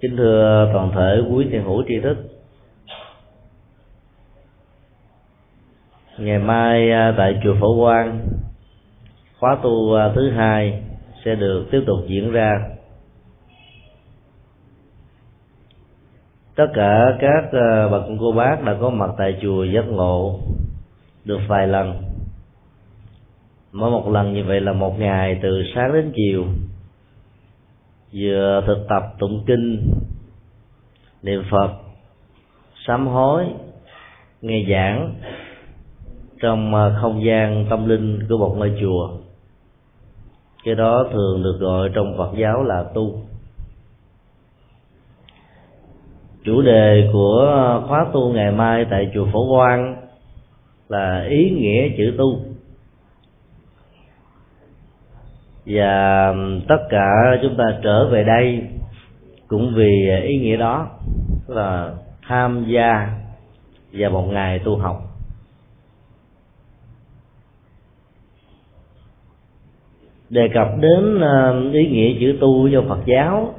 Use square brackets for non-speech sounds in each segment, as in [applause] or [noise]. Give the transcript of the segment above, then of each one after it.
kính thưa toàn thể quý thiền hữu tri thức. Ngày mai à, tại chùa phổ quang, khóa tu à, thứ hai sẽ được tiếp tục diễn ra. Tất cả các à, bậc cô bác đã có mặt tại chùa giác ngộ được vài lần. Mỗi một lần như vậy là một ngày từ sáng đến chiều vừa thực tập tụng kinh, niệm phật, sám hối, nghe giảng trong à, không gian tâm linh của một ngôi chùa. Cái đó thường được gọi trong phật giáo là tu. Chủ đề của khóa tu ngày mai tại chùa phổ quang là ý nghĩa chữ tu. Và um, tất cả chúng ta trở về đây cũng vì ý nghĩa đó, là tham gia vào một ngày tu học. Đề cập đến um, ý nghĩa chữ tu trong Phật giáo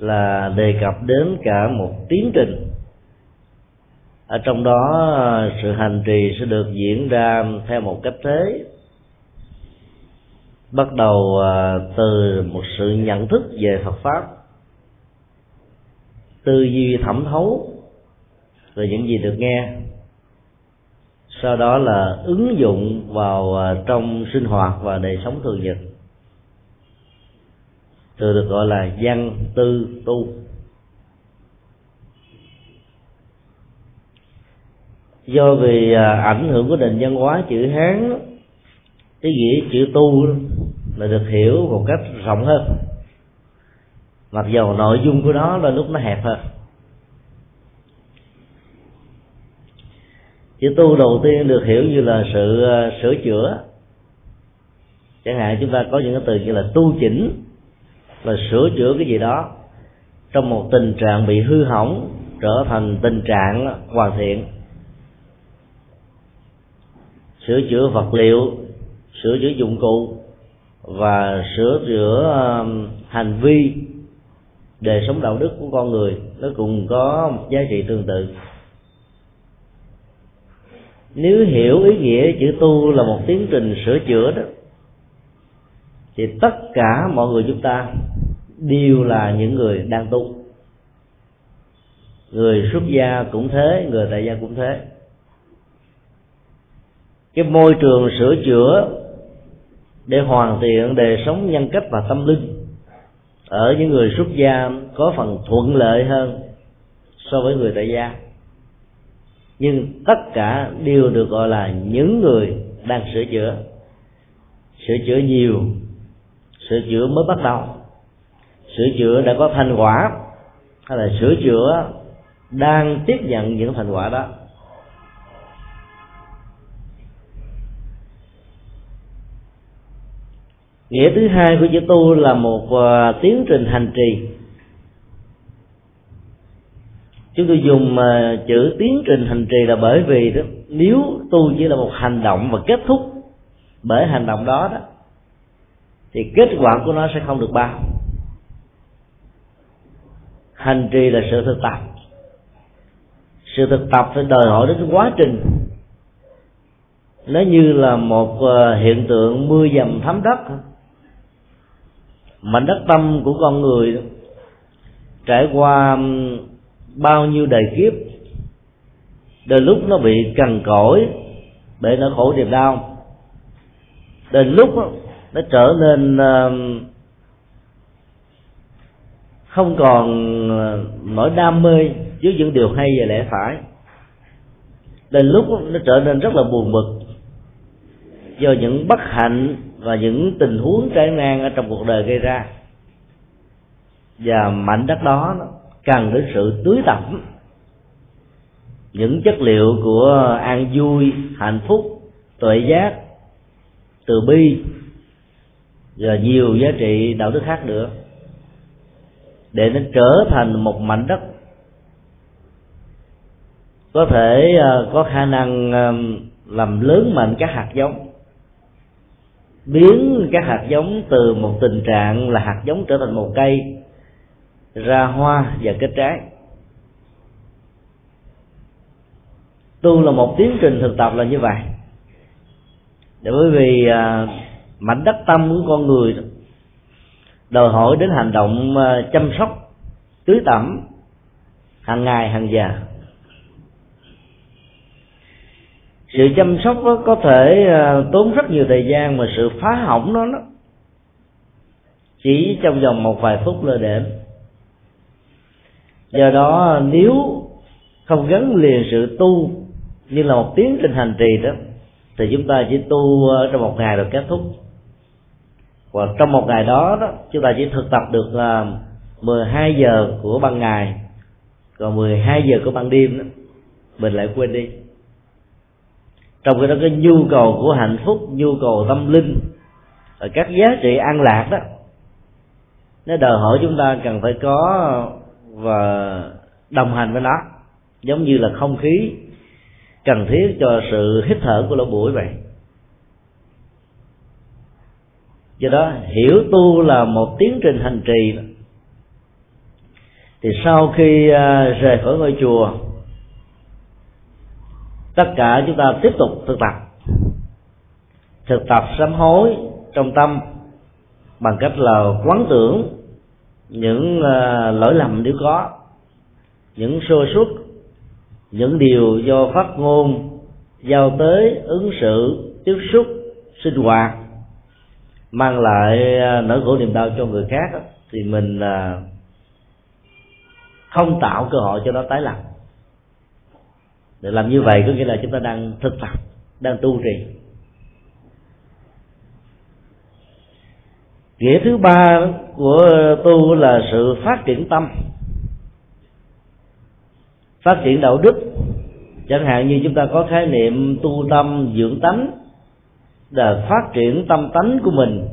là đề cập đến cả một tiến trình. Ở trong đó uh, sự hành trì sẽ được diễn ra theo một cách thế bắt đầu à, từ một sự nhận thức về Phật pháp, tư duy thẩm thấu về những gì được nghe, sau đó là ứng dụng vào à, trong sinh hoạt và đời sống thường nhật, từ được gọi là văn tư tu. Do vì à, ảnh hưởng của nền văn hóa chữ hán cái nghĩa chữ tu là được hiểu một cách rộng hơn. Mặc dầu nội dung của nó là lúc nó hẹp hơn. Chữ tu đầu tiên được hiểu như là sự ờ, sửa chữa. Chẳng hạn chúng ta có những cái từ như là tu chỉnh, là sửa chữa cái gì đó. Trong một tình trạng bị hư hỏng, trở thành tình trạng hoàn thiện. Sửa chữa vật liệu sửa chữa dụng cụ và sửa chữa um, hành vi đời sống đạo đức của con người, nó cùng có một giá trị tương tự. Nếu hiểu ý nghĩa chữ tu là một tiến trình sửa chữa đó, thì tất cả mọi người chúng ta đều là những người đang tu. Người xuất gia cũng thế, người tại gia cũng thế. Cái môi trường sửa chữa để hoàn thiện đời sống nhân cách và tâm linh. Ở những người xuất gia có phần thuận lợi hơn so với người tại gia. Nhưng tất cả đều được gọi là những người đang sửa chữa. Sửa chữa nhiều, sửa chữa mới bắt đầu. Sửa chữa đã có thành quả, hay là sửa chữa đang tiếp nhận những thành quả đó. Nghĩa thứ hai của chữ tu là một uh, tiến trình hành trì. Chúng tôi dùng uh, chữ tiến trình hành trì là bởi vì đó nếu tu chỉ là một hành động và kết thúc bởi hành động đó đó thì kết quả của nó sẽ không được bao. Hành trì là sự thực tập. Sự thực tập phải đòi hỏi đến quá trình. Nó như là một ờ, hiện tượng mưa dầm thấm đất mảnh đất tâm của con người trải qua bao nhiêu đời kiếp đến lúc nó bị cằn cỗi, để nó khổ niềm đau. Đến lúc nó trở nên không còn nỗi đam mê với những điều hay và lẽ phải. Đến lúc nó trở nên rất là buồn bực do những bất hạnh và những tình huống trái ngang ở trong cuộc đời gây ra. Và mảnh đất đó cần đến sự tưới tẩm. Những chất liệu của an vui, hạnh phúc, tuệ giác, từ bi, và nhiều giá trị đạo đức khác nữa, để nó trở thành một mảnh đất. Có thể à, có khả năng à, làm lớn mạnh các hạt giống biến các hạt giống từ một tình trạng là hạt giống trở thành một cây ra hoa và kết trái. Tu là một tiến trình thực tập là như vậy. Để bởi vì à, mảnh đất tâm của con người đòi hỏi đến hành động à, chăm sóc tưới tẩm hàng ngày hàng giờ. Sự chăm sóc đó có thể à, tốn rất nhiều thời gian mà sự phá hỏng nó đó chỉ trong vòng một vài phút lơ đễnh do đó, nếu không gắn liền sự tu như là một tiến trình hành trì đó, thì chúng ta chỉ tu à, trong một ngày rồi kết thúc. Và trong một ngày đó đó, chúng ta chỉ thực tập được là 12 giờ của ban ngày, còn 12 giờ của ban đêm đó, mình lại quên đi trong cái đó, cái nhu cầu của hạnh phúc, nhu cầu tâm linh và các giá trị an lạc đó, nó đòi hỏi chúng ta cần phải có và đồng hành với nó. Giống như là không khí cần thiết cho sự hít thở của lỗ mũi vậy. Do đó, hiểu tu là một tiến trình hành trì. Thì sau khi à, rời khỏi ngôi chùa tất cả chúng ta tiếp tục thực tập. Thực tập sám hối trong tâm bằng cách là quán tưởng những ờ, lỗi lầm nếu có, những sơ suất, những điều do phát ngôn giao tới ứng xử tiếp xúc, sinh hoạt, mang lại ờ, nỗi khổ niềm đau cho người khác thì mình ờ, không tạo cơ hội cho nó tái lập để làm như vậy có nghĩa là chúng ta đang thực tập, đang tu trì. Nghĩa thứ ba của tu là sự phát triển tâm. Phát triển đạo đức. Chẳng hạn như chúng ta có khái niệm tu tâm dưỡng tánh, là phát triển tâm tánh của mình.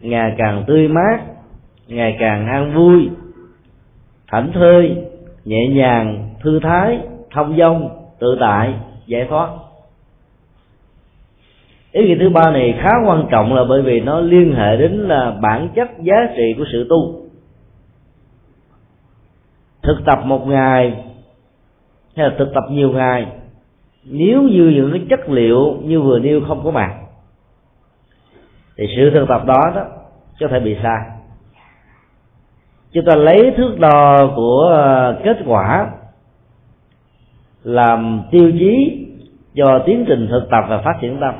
Ngày càng tươi mát, ngày càng an vui, thảnh thơi, nhẹ nhàng, thư thái thông dong tự tại, giải thoát. Ý nghĩa thứ ba này khá quan trọng là bởi vì nó liên hệ đến là bản chất giá trị của sự tu. Thực tập một ngày, hay là thực tập nhiều ngày, nếu như những cái chất liệu như vừa nêu không có mặt, thì sự thực tập đó đó có thể bị sai. Chúng ta lấy thước đo của ờ, kết quả làm tiêu chí cho tiến trình thực tập và phát triển tâm.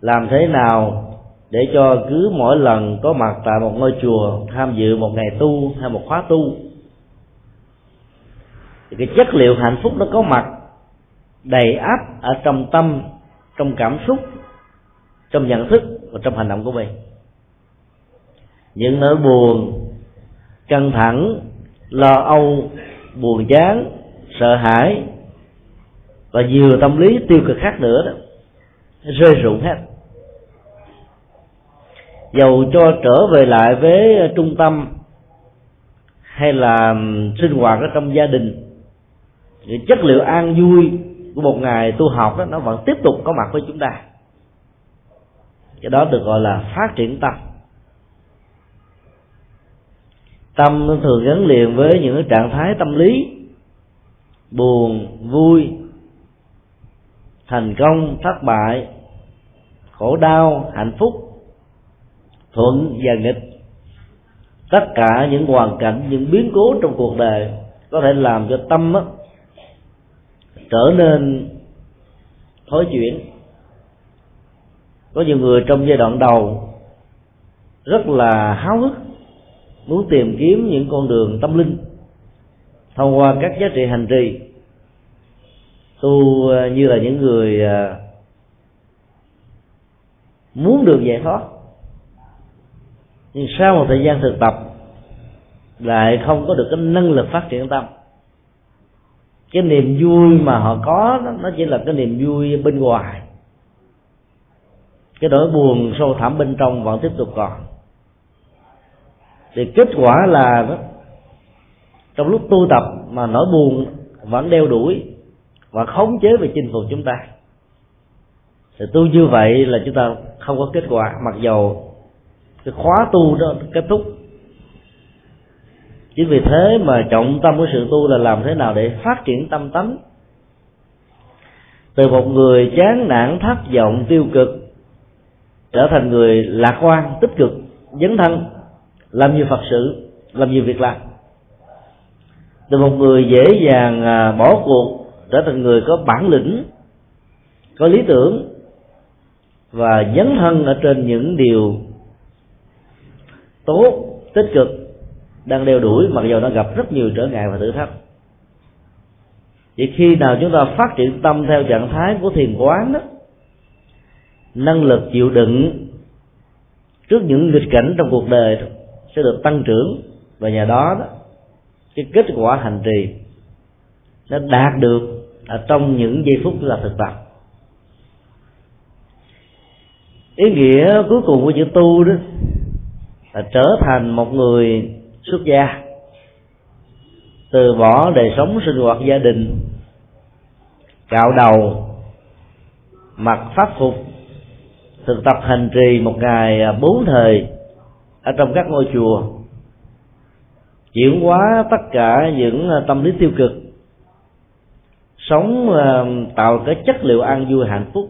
Làm thế nào để cho cứ mỗi lần có mặt tại một ngôi chùa, tham dự một ngày tu hay một khóa tu, thì cái chất liệu hạnh phúc nó có mặt đầy áp ở trong tâm, trong cảm xúc, trong nhận thức và trong hành động của mình. Những nỗi buồn căng thẳng, lo âu, buồn chán sợ hãi và nhiều tâm lý tiêu cực khác nữa đó, rơi rụng hết. Dầu cho trở về lại với trung tâm hay là sinh hoạt ở trong gia đình, thì chất liệu an vui của một ngày tu học đó, nó vẫn tiếp tục có mặt với chúng ta. Cái đó được gọi là phát triển tâm. Tâm thường gắn liền với những trạng thái tâm lý buồn vui thành công thất bại khổ đau hạnh phúc thuận và nghịch. Tất cả những hoàn cảnh những biến cố trong cuộc đời có thể làm cho tâm á, trở nên thối chuyển. Có nhiều người trong giai đoạn đầu rất là háo hức muốn tìm kiếm những con đường tâm linh thông qua các giá trị hành trì tu ờ, như là những người ờ, muốn được giải thoát. Nhưng sau một thời gian thực tập lại không có được cái năng lực phát triển tâm. Cái niềm vui mà họ có nó chỉ là cái niềm vui bên ngoài. Cái nỗi buồn sâu thẳm bên trong vẫn tiếp tục còn. Thì kết quả là đó, trong lúc tu tập mà nỗi buồn vẫn đeo đuổi và khống chế và chinh phục chúng ta. Thì tu như vậy là chúng ta không có kết quả, mặc dầu cái khóa tu đó kết thúc. Chính vì thế mà trọng tâm của sự tu là làm thế nào để phát triển tâm tánh. Từ một người chán nản, thất vọng, tiêu cực, trở thành người lạc quan, tích cực, dấn thân, làm nhiều phật sự, làm nhiều việc làm. Từ một người dễ dàng à, bỏ cuộc trở thành người có bản lĩnh có lý tưởng và dấn thân ở trên những điều tốt tích cực đang đeo đuổi mặc dù nó gặp rất nhiều trở ngại và thử thách. Vậy khi nào chúng ta phát triển tâm theo trạng thái của thiền quán đó năng lực chịu đựng trước những nghịch cảnh trong cuộc đời sẽ được tăng trưởng và nhờ đó, đó cái kết quả hành trì nó đạt được ở trong những giây phút là thực tập. Ý nghĩa cuối cùng của chữ tu đó là trở thành một người xuất gia, từ bỏ đời sống sinh hoạt gia đình cạo đầu, mặc pháp phục, thực tập hành trì một ngày bốn thời ở trong các ngôi chùa, chuyển hóa tất cả những tâm lý tiêu cực sống ờ, tạo cái chất liệu an vui hạnh phúc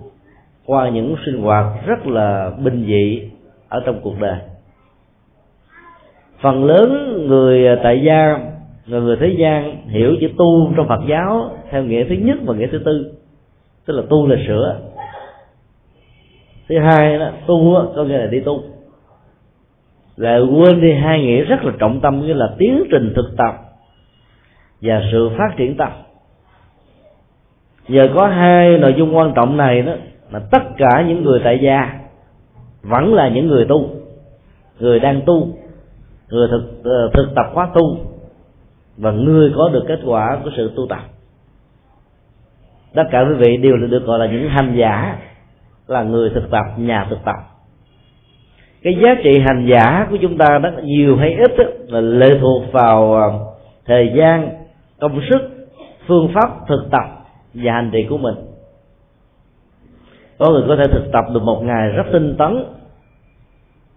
qua những sinh hoạt rất là bình dị ở trong cuộc đời. Phần lớn người ờ, tại gia, người người thế gian hiểu chữ tu trong Phật giáo theo nghĩa thứ nhất và nghĩa thứ tư, tức là tu là sửa. Thứ hai đó, tu có nghĩa là đi tu. Lại quên đi hai nghĩa rất là trọng tâm như là tiến trình thực tập và sự phát triển tâm giờ có hai nội dung quan trọng này đó mà tất cả những người tại gia vẫn là những người tu người đang tu người thực ờ, thực tập khóa tu và người có được kết quả của sự tu tập. Tất cả quý vị đều được gọi là những hành giả là người thực tập nhà thực tập. Cái giá trị hành giả của chúng ta đó nhiều hay ít đó, là lệ thuộc vào ờ, thời gian công sức phương pháp thực tập và hành trì của mình. Có người có thể thực tập được một ngày rất tinh tấn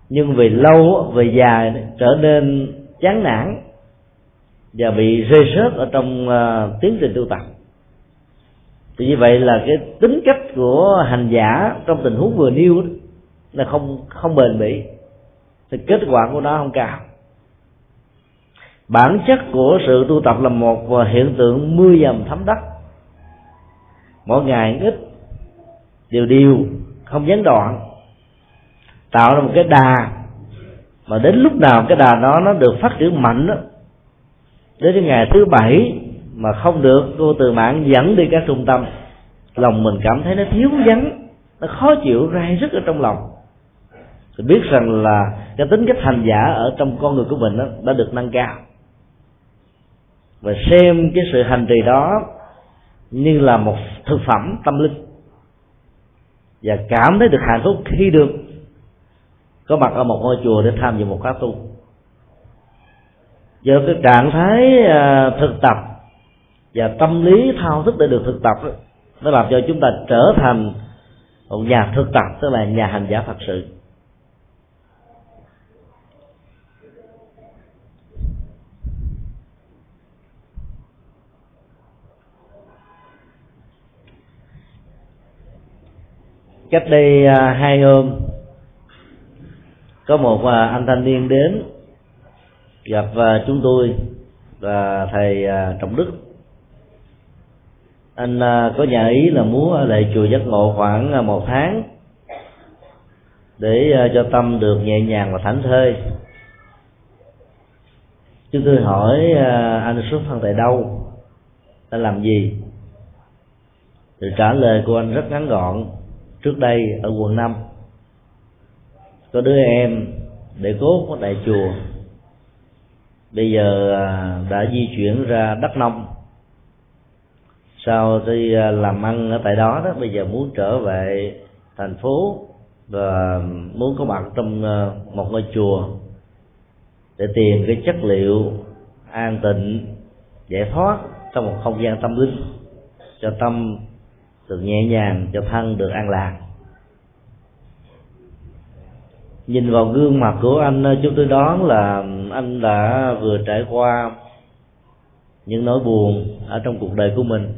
nhưng về lâu về dài trở nên chán nản và bị rơi rớt ở trong uh, tiến trình tu tập. Thì như vậy là cái tính cách của hành giả trong tình huống vừa nêu đó, là không không bền bỉ. Thì kết quả của nó không cao. Bản chất của sự tu tập là một hiện tượng mưa dầm thấm đất mỗi ngày ít đều đều không gián đoạn. Tạo ra một cái đà mà đến lúc nào cái đà đó nó được phát triển mạnh đó đến cái ngày thứ bảy mà không được cô từ mạng dẫn đi các trung tâm lòng mình cảm thấy nó thiếu vắng nó khó chịu rai rứt ở trong lòng. Thì biết rằng là cái tính cách hành giả ở trong con người của mình đó, đã được nâng cao. Và xem cái sự hành trì đó như là một thực phẩm tâm linh. Và cảm thấy được hạnh phúc khi được có mặt ở một ngôi chùa để tham dự một khóa tu. Do cái trạng thái à, thực tập và tâm lý thao thức để được thực tập nó làm cho chúng ta trở thành một nhà thực tập, tức là nhà hành giả thật sự. Cách đây à, hai hôm có một à, anh thanh niên đến gặp à, chúng tôi và thầy à, trọng đức. Anh có nhà ý là muốn ở lại chùa giác ngộ khoảng một tháng để cho tâm được nhẹ nhàng và thảnh thơi. Chúng tôi hỏi anh xuất thân tại đâu anh làm gì? Thì trả lời của anh rất ngắn gọn trước đây ở quận 5 có đứa em để cốt có đại chùa. Bây giờ à, đã di chuyển ra đắk nông. Sau khi à, làm ăn ở tại đó đó, bây giờ muốn trở về thành phố và muốn có mặt trong à, một ngôi chùa để tìm cái chất liệu an tịnh, giải thoát trong một không gian tâm linh cho tâm được nhẹ nhàng cho thân được an lạc. Nhìn vào gương mặt của anh, chúng tôi đoán là anh đã vừa trải qua những nỗi buồn ở trong cuộc đời của mình.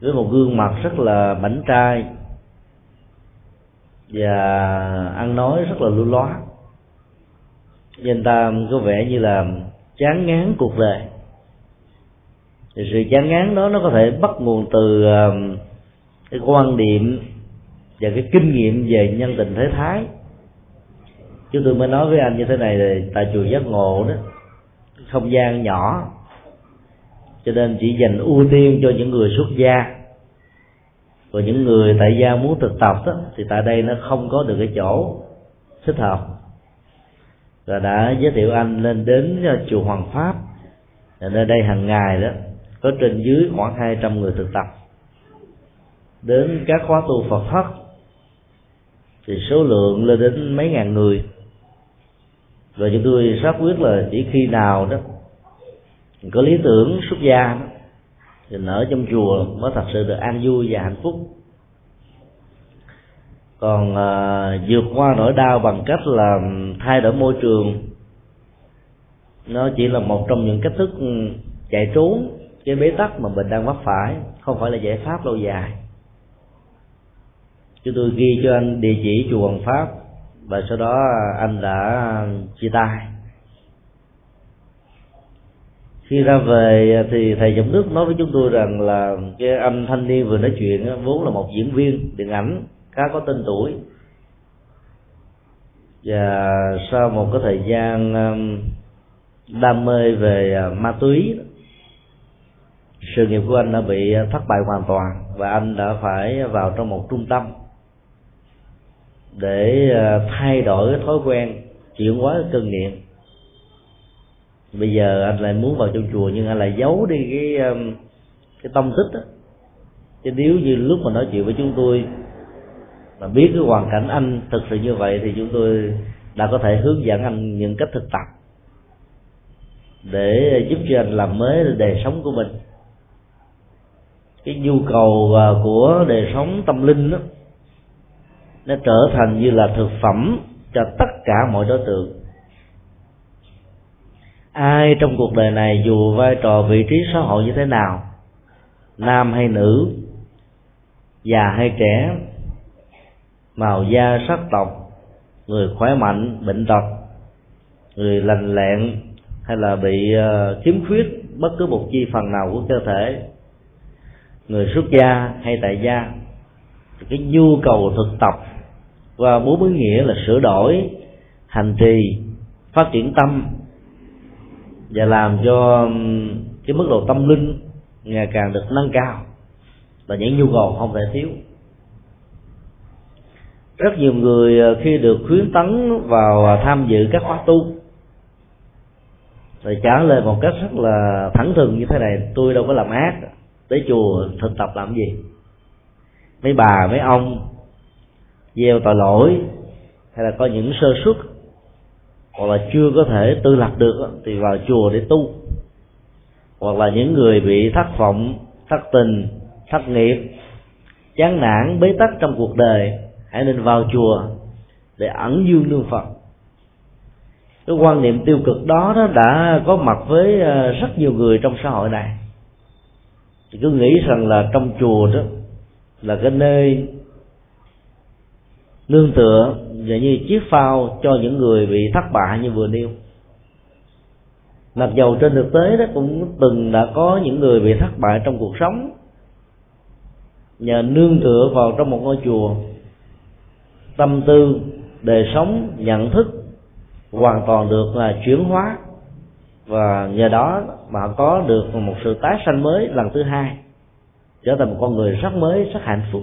Với một gương mặt rất là mảnh trai và ăn nói rất là lưu loát. Nên ta có vẻ như là chán ngán cuộc đời thì sự chán ngán đó nó có thể bắt nguồn từ um, cái quan điểm và cái kinh nghiệm về nhân tình thế thái. Chúng tôi mới nói với anh như thế này là tại chùa giác ngộ đó không gian nhỏ cho nên chỉ dành ưu tiên cho những người xuất gia. Và những người tại gia muốn thực tập đó, thì tại đây nó không có được cái chỗ thích hợp. Và đã giới thiệu anh lên đến uh, chùa Hoàng Pháp ở nơi đây hàng ngày đó có trên dưới khoảng 200 người thực tập. Đến các khóa tu Phật thất thì số lượng lên đến mấy ngàn người. Và chúng tôi xác quyết là chỉ khi nào đó có lý tưởng xuất gia đó, thì ở trong chùa mới thật sự được an vui và hạnh phúc. Còn à, vượt qua nỗi đau bằng cách là thay đổi môi trường nó chỉ là một trong những cách thức ừ, chạy trốn cái bế tắc mà mình đang vấp phải không phải là giải pháp lâu dài. Chúng tôi ghi cho anh địa chỉ chùa Hoàng Pháp và sau đó anh đã chia tay. Khi ra về thì thầy giọng nước nói với chúng tôi rằng là cái anh thanh niên vừa nói chuyện vốn là một diễn viên điện ảnh, khá có tên tuổi. Và sau một cái thời gian đam mê về à, ma túy sự nghiệp của anh đã bị à, thất bại hoàn toàn và anh đã phải vào trong một trung tâm để à, thay đổi cái thói quen chuyển hóa cái cơn nghiện. Bây giờ anh lại muốn vào trong chùa nhưng anh lại giấu đi cái à, cái tâm tích đó chứ nếu như lúc mà nói chuyện với chúng tôi mà biết cái hoàn cảnh anh thực sự như vậy thì chúng tôi đã có thể hướng dẫn anh những cách thực tập để giúp cho anh làm mới đời sống của mình cái nhu cầu à, của đời sống tâm linh đó nó trở thành như là thực phẩm cho tất cả mọi đối tượng. Ai trong cuộc đời này dù vai trò vị trí xã hội như thế nào, nam hay nữ, già hay trẻ, màu da, sắc tộc, người khỏe mạnh, bệnh tật, người lành lẹn hay là bị à, khiếm khuyết bất cứ một chi phần nào của cơ thể người xuất gia hay tại gia. Cái nhu cầu thực tập và bốn ý nghĩa là sửa đổi hành trì, phát triển tâm và làm cho cái mức độ tâm linh ngày càng được nâng cao là những nhu cầu không thể thiếu. Rất nhiều người ờ, khi được khuyến tấn vào ờ, tham dự các khóa tu thì trả lời một cách rất là thẳng thừng như thế này, tôi đâu có làm ác tới chùa thực tập làm gì? Mấy bà, mấy ông gieo tội lỗi hay là có những sơ suất hoặc là chưa có thể tự lập được thì vào chùa để tu. Hoặc là những người bị thất vọng, thất tình, thất nghiệp, chán nản, bế tắc trong cuộc đời, hãy nên vào chùa để ẩn dương nương phật. Cái quan niệm tiêu cực đó đó đã có mặt với ờ, rất nhiều người trong xã hội này thì cứ nghĩ rằng là trong chùa đó là cái nơi nương tựa và như chiếc phao cho những người bị thất bại như vừa nêu. Mặc dầu trên thực tế đó cũng từng đã có những người bị thất bại trong cuộc sống nhờ nương tựa vào trong một ngôi chùa, tâm tư, đời sống, nhận thức hoàn toàn được là chuyển hóa. Và nhờ đó mà họ có được một sự tái sanh mới lần thứ hai, trở thành một con người rất mới, rất hạnh phúc.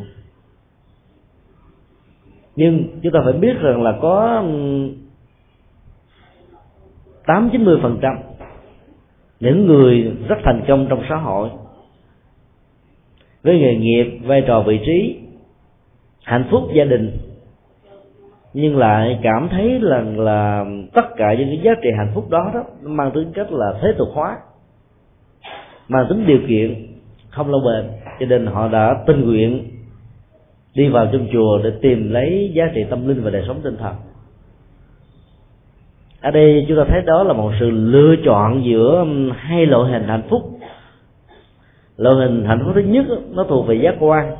Nhưng chúng ta phải biết rằng là có tám chín mươi phần trăm những người rất thành công trong xã hội với nghề nghiệp, vai trò vị trí, hạnh phúc gia đình, nhưng lại cảm thấy là là tất cả những cái giá trị hạnh phúc đó đó, nó mang tính cách là thế tục hóa mang tính điều kiện không lâu bền. Cho nên họ đã tình nguyện đi vào trong chùa để tìm lấy giá trị tâm linh và đời sống tinh thần. Ở đây chúng ta thấy đó là một sự lựa chọn giữa um, hai loại hình hạnh phúc. Loại hình hạnh phúc thứ nhất nó thuộc về giác quan,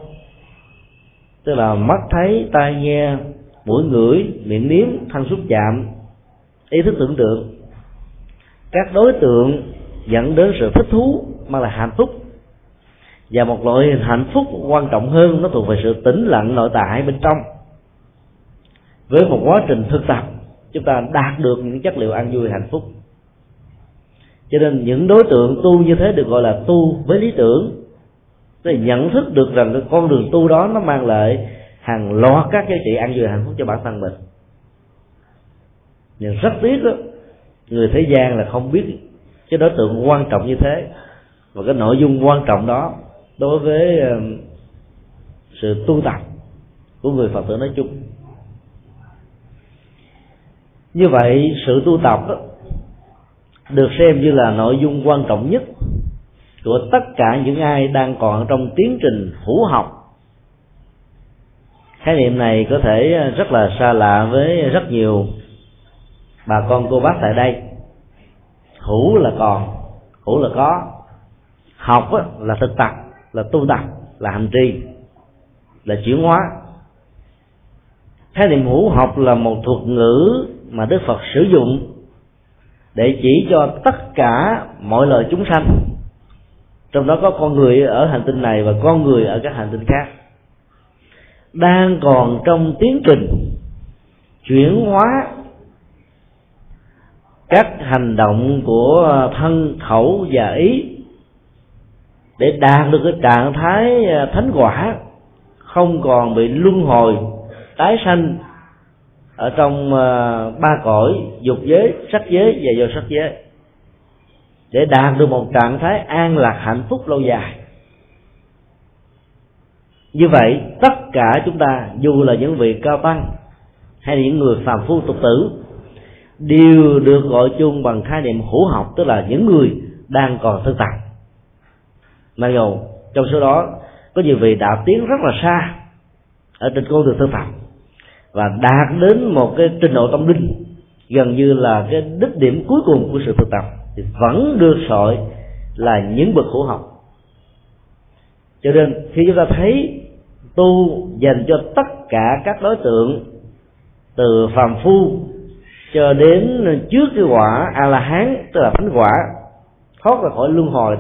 tức là mắt thấy, tai nghe, mũi ngửi, miệng nếm, thân xúc chạm, ý thức tưởng tượng. Các đối tượng dẫn đến sự thích thú mang lại hạnh phúc. Và một loại hạnh phúc quan trọng hơn nó thuộc về sự tĩnh lặng nội tại bên trong. Với một quá trình thực tập, chúng ta đạt được những chất liệu an vui hạnh phúc. Cho nên những đối tượng tu như thế được gọi là tu với lý tưởng. Để nhận thức được rằng cái con đường tu đó nó mang lại hàng loạt các giá trị an vui hạnh phúc cho bản thân mình. Nhưng rất tiếc đó người thế gian là không biết cái đối tượng quan trọng như thế và cái nội dung quan trọng đó đối với um, sự tu tập của người phật tử nói chung. Như vậy sự tu tập đó, được xem như là nội dung quan trọng nhất của tất cả những ai đang còn trong tiến trình hữu học. Khái niệm này có thể uh, rất là xa lạ với rất nhiều bà con cô bác tại đây. Hữu là còn hữu là có học là thực tập, là tu tập, là hành trì, là chuyển hóa. Khái niệm hữu học là một thuật ngữ mà đức phật sử dụng để chỉ cho tất cả mọi loài chúng sanh. Trong đó có con người ở hành tinh này và con người ở các hành tinh khác. Đang còn trong tiến trình chuyển hóa các hành động của thân khẩu và ý để đạt được cái trạng thái à, thánh quả, không còn bị luân hồi, tái sanh ở trong à, ba cõi, dục giới, sắc giới và vô sắc giới. Để đạt được một trạng thái an lạc hạnh phúc lâu dài. Như vậy, tất cả chúng ta, dù là những vị cao tăng hay là những người phàm phu tục tử, đều được gọi chung bằng khái niệm hữu học, tức là những người đang còn thực tập mặc dù trong số đó, có nhiều vị đã tiến rất là xa ở trên con đường thực tập và đạt đến một cái trình độ tâm linh, gần như là cái đích điểm cuối cùng của sự thực tập, thì vẫn được sọi là những bậc khổ học. Cho nên, khi chúng ta thấy tu dành cho tất cả các đối tượng, từ phàm phu cho đến trước cái quả a la hán, tức là thánh quả, thoát ra khỏi luân hồi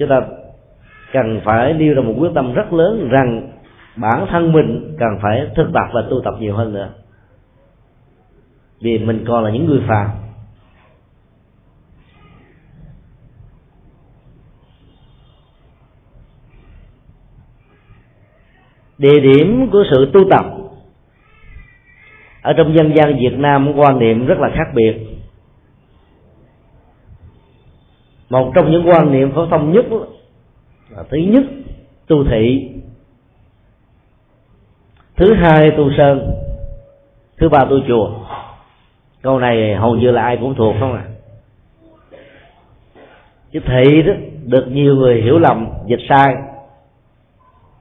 chúng ta cần phải nêu ra một quyết tâm rất lớn rằng bản thân mình cần phải thực tập và tu tập nhiều hơn nữa. Vì mình còn là những người phàm. Địa điểm của sự tu tập ở trong dân gian Việt Nam quan niệm rất là khác biệt. Một trong những quan niệm phổ thông nhất là thứ nhất, tu thị. Thứ hai, tu sơn. Thứ ba, tu chùa. Câu này hầu như là ai cũng thuộc không à? Chứ thị đó, được nhiều người hiểu lầm, dịch sai.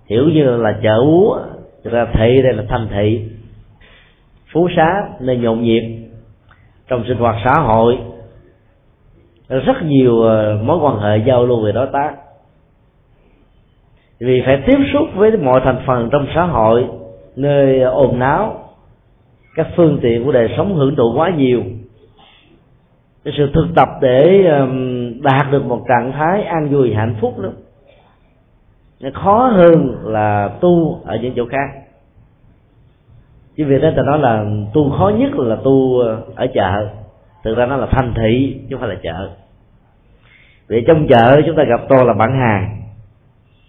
Hiểu như là chợ úa, thực ra thị đây là thành thị. Phú xá nơi nhộn nhịp trong sinh hoạt xã hội rất nhiều ờ, mối quan hệ giao lưu về đối tác. Vì phải tiếp xúc với mọi thành phần trong xã hội, nơi ồn náo các phương tiện của đời sống hưởng thụ quá nhiều. Cái sự thực tập để đạt được một trạng thái an vui, hạnh phúc đó nó khó hơn là tu ở những chỗ khác. Chứ việc đó ta nói là tu khó nhất là tu ờ, ở chợ thực ra nó là thành thị chứ không phải là chợ. Vì trong chợ chúng ta gặp to là bán hàng.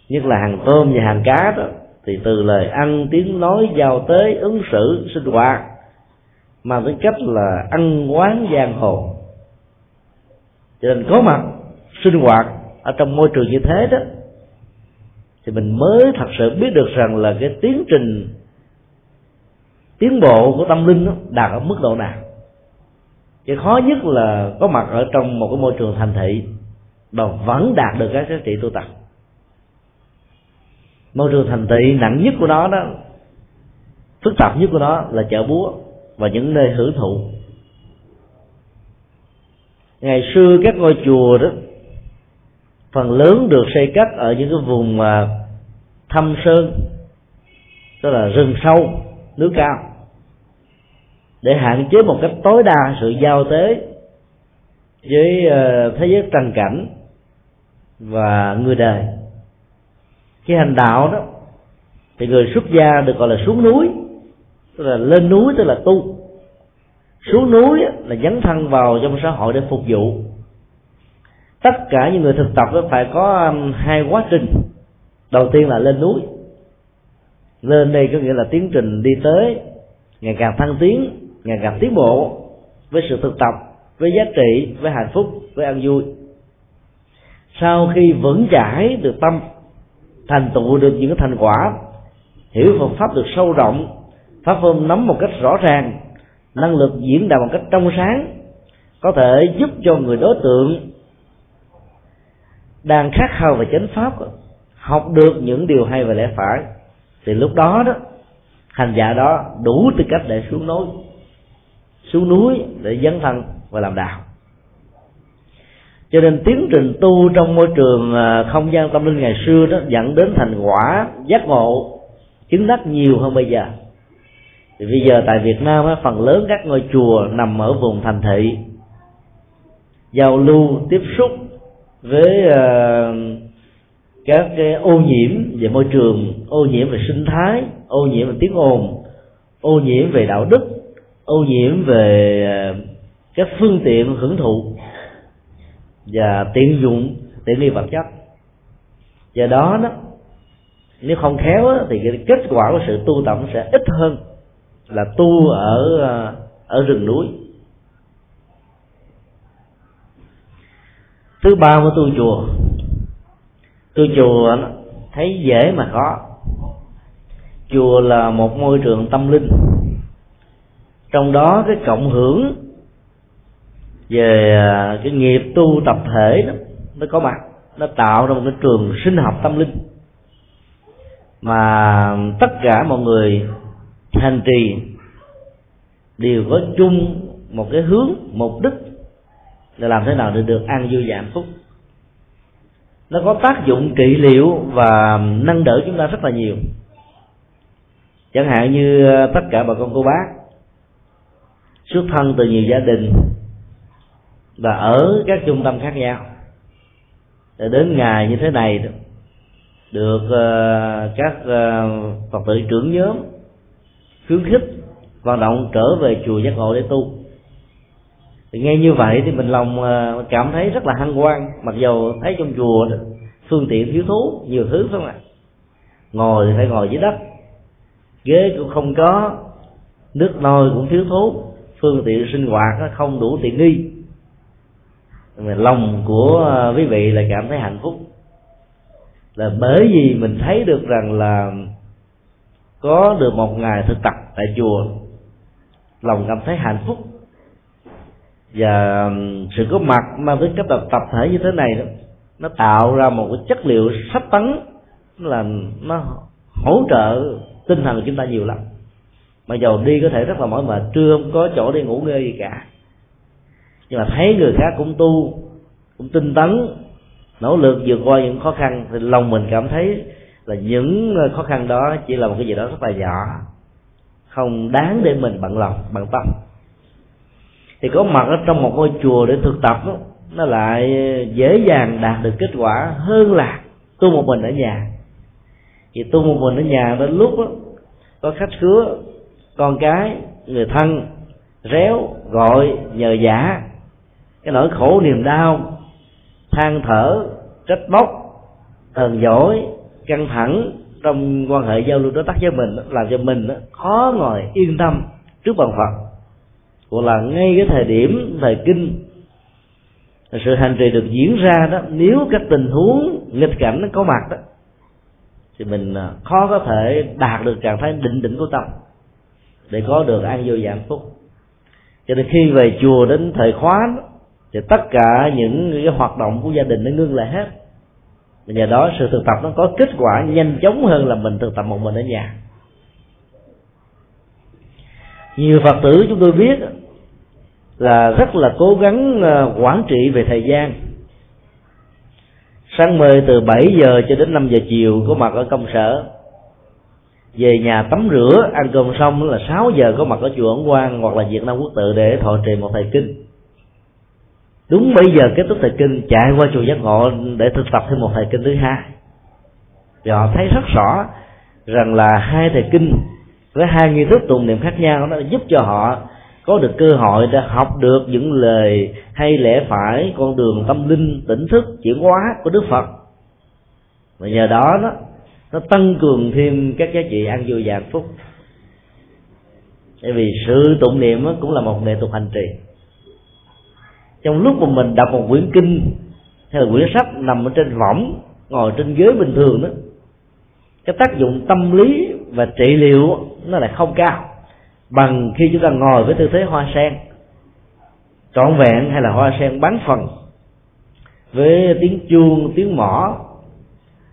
Nhất là hàng tôm và hàng cá đó, thì từ lời ăn, tiếng nói, giao tế, ứng xử, sinh hoạt, mà tính cách là ăn quán giang hồ. Cho nên có mặt sinh hoạt ở trong môi trường như thế đó, thì mình mới thật sự biết được rằng là cái tiến trình, tiến bộ của tâm linh đó đạt ở mức độ nào cái khó nhất là có mặt ở trong một cái môi trường thành thị mà vẫn đạt được các giá trị tu tập. Môi trường thành thị nặng nhất của nó đó, phức tạp nhất của nó là chợ búa và những nơi hưởng thụ. Ngày xưa các ngôi chùa đó, phần lớn được xây cất ở những cái vùng mà thâm sơn, tức là rừng sâu núi cao để hạn chế một cách tối đa sự giao tế với ờ, thế giới trần cảnh và người đời. Khi hành đạo đó, thì người xuất gia được gọi là xuống núi, tức là lên núi tức là tu. Xuống núi là dấn thân vào trong xã hội để phục vụ. Tất cả những người thực tập đó phải có hai quá trình. Đầu tiên là lên núi. Lên đây có nghĩa là tiến trình đi tới, ngày càng thăng tiến ngày càng tiến bộ với sự thực tập, với giá trị, với hạnh phúc, với an vui. Sau khi vững chãi được tâm, thành tựu được những thành quả, hiểu Phật pháp được sâu rộng, pháp môn nắm một cách rõ ràng, năng lực diễn đạt một cách trong sáng, có thể giúp cho người đối tượng đang khát khao về chánh pháp học được những điều hay và lẽ phải. Thì lúc đó đó, hành giả đó đủ tư cách để xuống núi xuống núi để dấn thân và làm đạo. Cho nên tiến trình tu trong môi trường à, không gian tâm linh ngày xưa đó dẫn đến thành quả giác ngộ chứng đắc nhiều hơn bây giờ. Thì bây giờ tại Việt Nam á, phần lớn các ngôi chùa nằm ở vùng thành thị giao lưu tiếp xúc với uh, các cái ô nhiễm về môi trường ô nhiễm về sinh thái ô nhiễm về tiếng ồn ô nhiễm về đạo đức ô nhiễm về à, các phương tiện hưởng thụ và tiện dụng tiện nghi vật chất. Do đó đó nếu không khéo đó, thì cái kết quả của sự tu tập sẽ ít hơn là tu ở à, ở rừng núi. Thứ ba của tu chùa. Tu chùa thấy dễ mà khó chùa là một môi trường tâm linh trong đó cái cộng hưởng về à, cái nghiệp tu tập thể đó, nó có mặt. Nó tạo ra một cái trường sinh học tâm linh. Mà tất cả mọi người hành trì đều có chung một cái hướng, mục đích là làm thế nào để được an vui và hạnh phúc. Nó có tác dụng trị liệu và nâng đỡ chúng ta rất là nhiều. Chẳng hạn như à, tất cả bà con cô bác xuất thân từ nhiều gia đình và ở các trung tâm khác nhau. Để đến ngày như thế này được uh, các uh, phật tử trưởng nhóm khuyến khích vận động trở về chùa giác ngộ để tu. Thì nghe như vậy thì mình lòng uh, cảm thấy rất là hăng hoan mặc dù thấy trong chùa phương tiện thiếu thú nhiều thứ phải không ạ? Ngồi thì phải ngồi dưới đất ghế cũng không có nước nôi cũng thiếu thốn phương tiện sinh hoạt nó không đủ tiện nghi. Mà lòng của à, quý vị là cảm thấy hạnh phúc. Là bởi vì mình thấy được rằng là có được một ngày thực tập tại chùa, lòng cảm thấy hạnh phúc. Và sự có mặt mang tính cách tập tập thể như thế này đó, nó tạo ra một cái chất liệu sắp tấn, là nó hỗ trợ tinh thần của chúng ta nhiều lắm mà dầu đi có thể rất là mỏi mệt trưa không có chỗ để ngủ ngơi gì cả. Nhưng mà thấy người khác cũng tu cũng tinh tấn nỗ lực vượt qua những khó khăn thì lòng mình cảm thấy là những khó khăn đó chỉ là một cái gì đó rất là nhỏ không đáng để mình bận lòng bận tâm. Thì có mặt ở trong một ngôi chùa để thực tập đó, nó lại dễ dàng đạt được kết quả hơn là tu một mình ở nhà. Thì tu một mình ở nhà đến lúc đó, có khách khứa con cái, người thân, réo, gọi, nhờ giả. Cái nỗi khổ niềm đau, than thở, trách móc thần dỗi, căng thẳng trong quan hệ giao lưu đối tác với mình, làm cho mình khó ngồi yên tâm trước bàn phật. Hoặc là ngay cái thời điểm thời kinh, sự hành trì được diễn ra đó, nếu các tình huống nghịch cảnh nó có mặt đó, thì mình à, khó có thể đạt được trạng thái định định của tâm để có được an vui và hạnh phúc. Cho nên khi về chùa đến thời khóa đó, thì tất cả những cái hoạt động của gia đình nó ngưng lại hết. Và nhờ đó sự thực tập nó có kết quả nhanh chóng hơn là mình thực tập một mình ở nhà. Nhiều phật tử chúng tôi biết là rất là cố gắng à, quản trị về thời gian. Sáng mời từ 7 giờ cho đến 5 giờ chiều có mặt ở công sở về nhà tắm rửa, ăn cơm xong là 6 giờ có mặt ở chùa Ấn Quang hoặc là Việt Nam Quốc tự để thọ trì một thầy kinh. Đúng bây giờ kết thúc thầy kinh, chạy qua chùa giác ngộ để thực tập thêm một thầy kinh thứ hai. Và họ thấy rất rõ rằng là hai thầy kinh với hai nghi thức tụng niệm khác nhau nó giúp cho họ có được cơ hội để học được những lời hay lẽ phải, con đường tâm linh, tỉnh thức, chuyển hóa của đức phật. Và nhờ đó đó nó tăng cường thêm các giá trị an vui và hạnh phúc. Bởi vì sự tụng niệm cũng là một nghệ thuật hành trì. Trong lúc mà mình đọc một quyển kinh hay là quyển sách nằm ở trên võng, ngồi trên ghế bình thường đó, cái tác dụng tâm lý và trị liệu nó lại không cao. Bằng khi chúng ta ngồi với tư thế hoa sen, trọn vẹn hay là hoa sen bán phần, với tiếng chuông, tiếng mỏ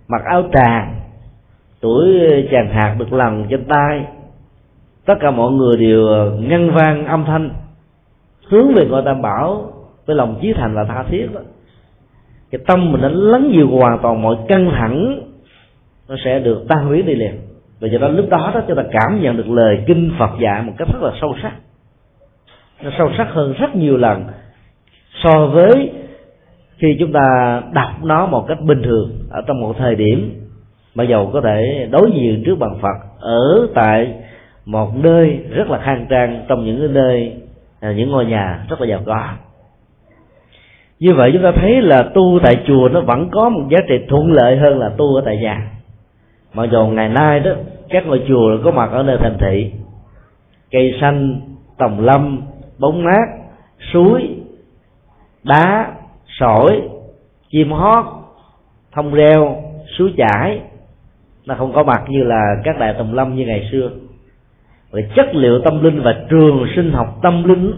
mặc áo tràng tuổi ờ, chàng hạt được lần trên tay. Tất cả mọi người đều ờ, ngân vang âm thanh, hướng về ngôi tam bảo với lòng chí thành và tha thiết đó. Cái tâm mình nó lắng dịu hoàn toàn mọi căng thẳng, nó sẽ được tan biến đi liền. Và do đó lúc đó đó, chúng ta cảm nhận được lời kinh Phật dạy một cách rất là sâu sắc. Nó sâu sắc hơn rất nhiều lần so với khi chúng ta đọc nó một cách bình thường ở trong một thời điểm mà dầu có thể đối diện trước bằng Phật, ở tại một nơi rất là khang trang trong những cái nơi à, những ngôi nhà rất là giàu có. Như vậy chúng ta thấy là tu tại chùa nó vẫn có một giá trị thuận lợi hơn là tu ở tại nhà. Mặc dù ngày nay đó, các ngôi chùa có mặt ở nơi thành thị, cây xanh tòng lâm, bóng mát, suối, đá, sỏi, chim hót, thông reo, suối chảy nó không có mặt như là các đại tùng lâm như ngày xưa. Và chất liệu tâm linh và trường sinh học tâm linh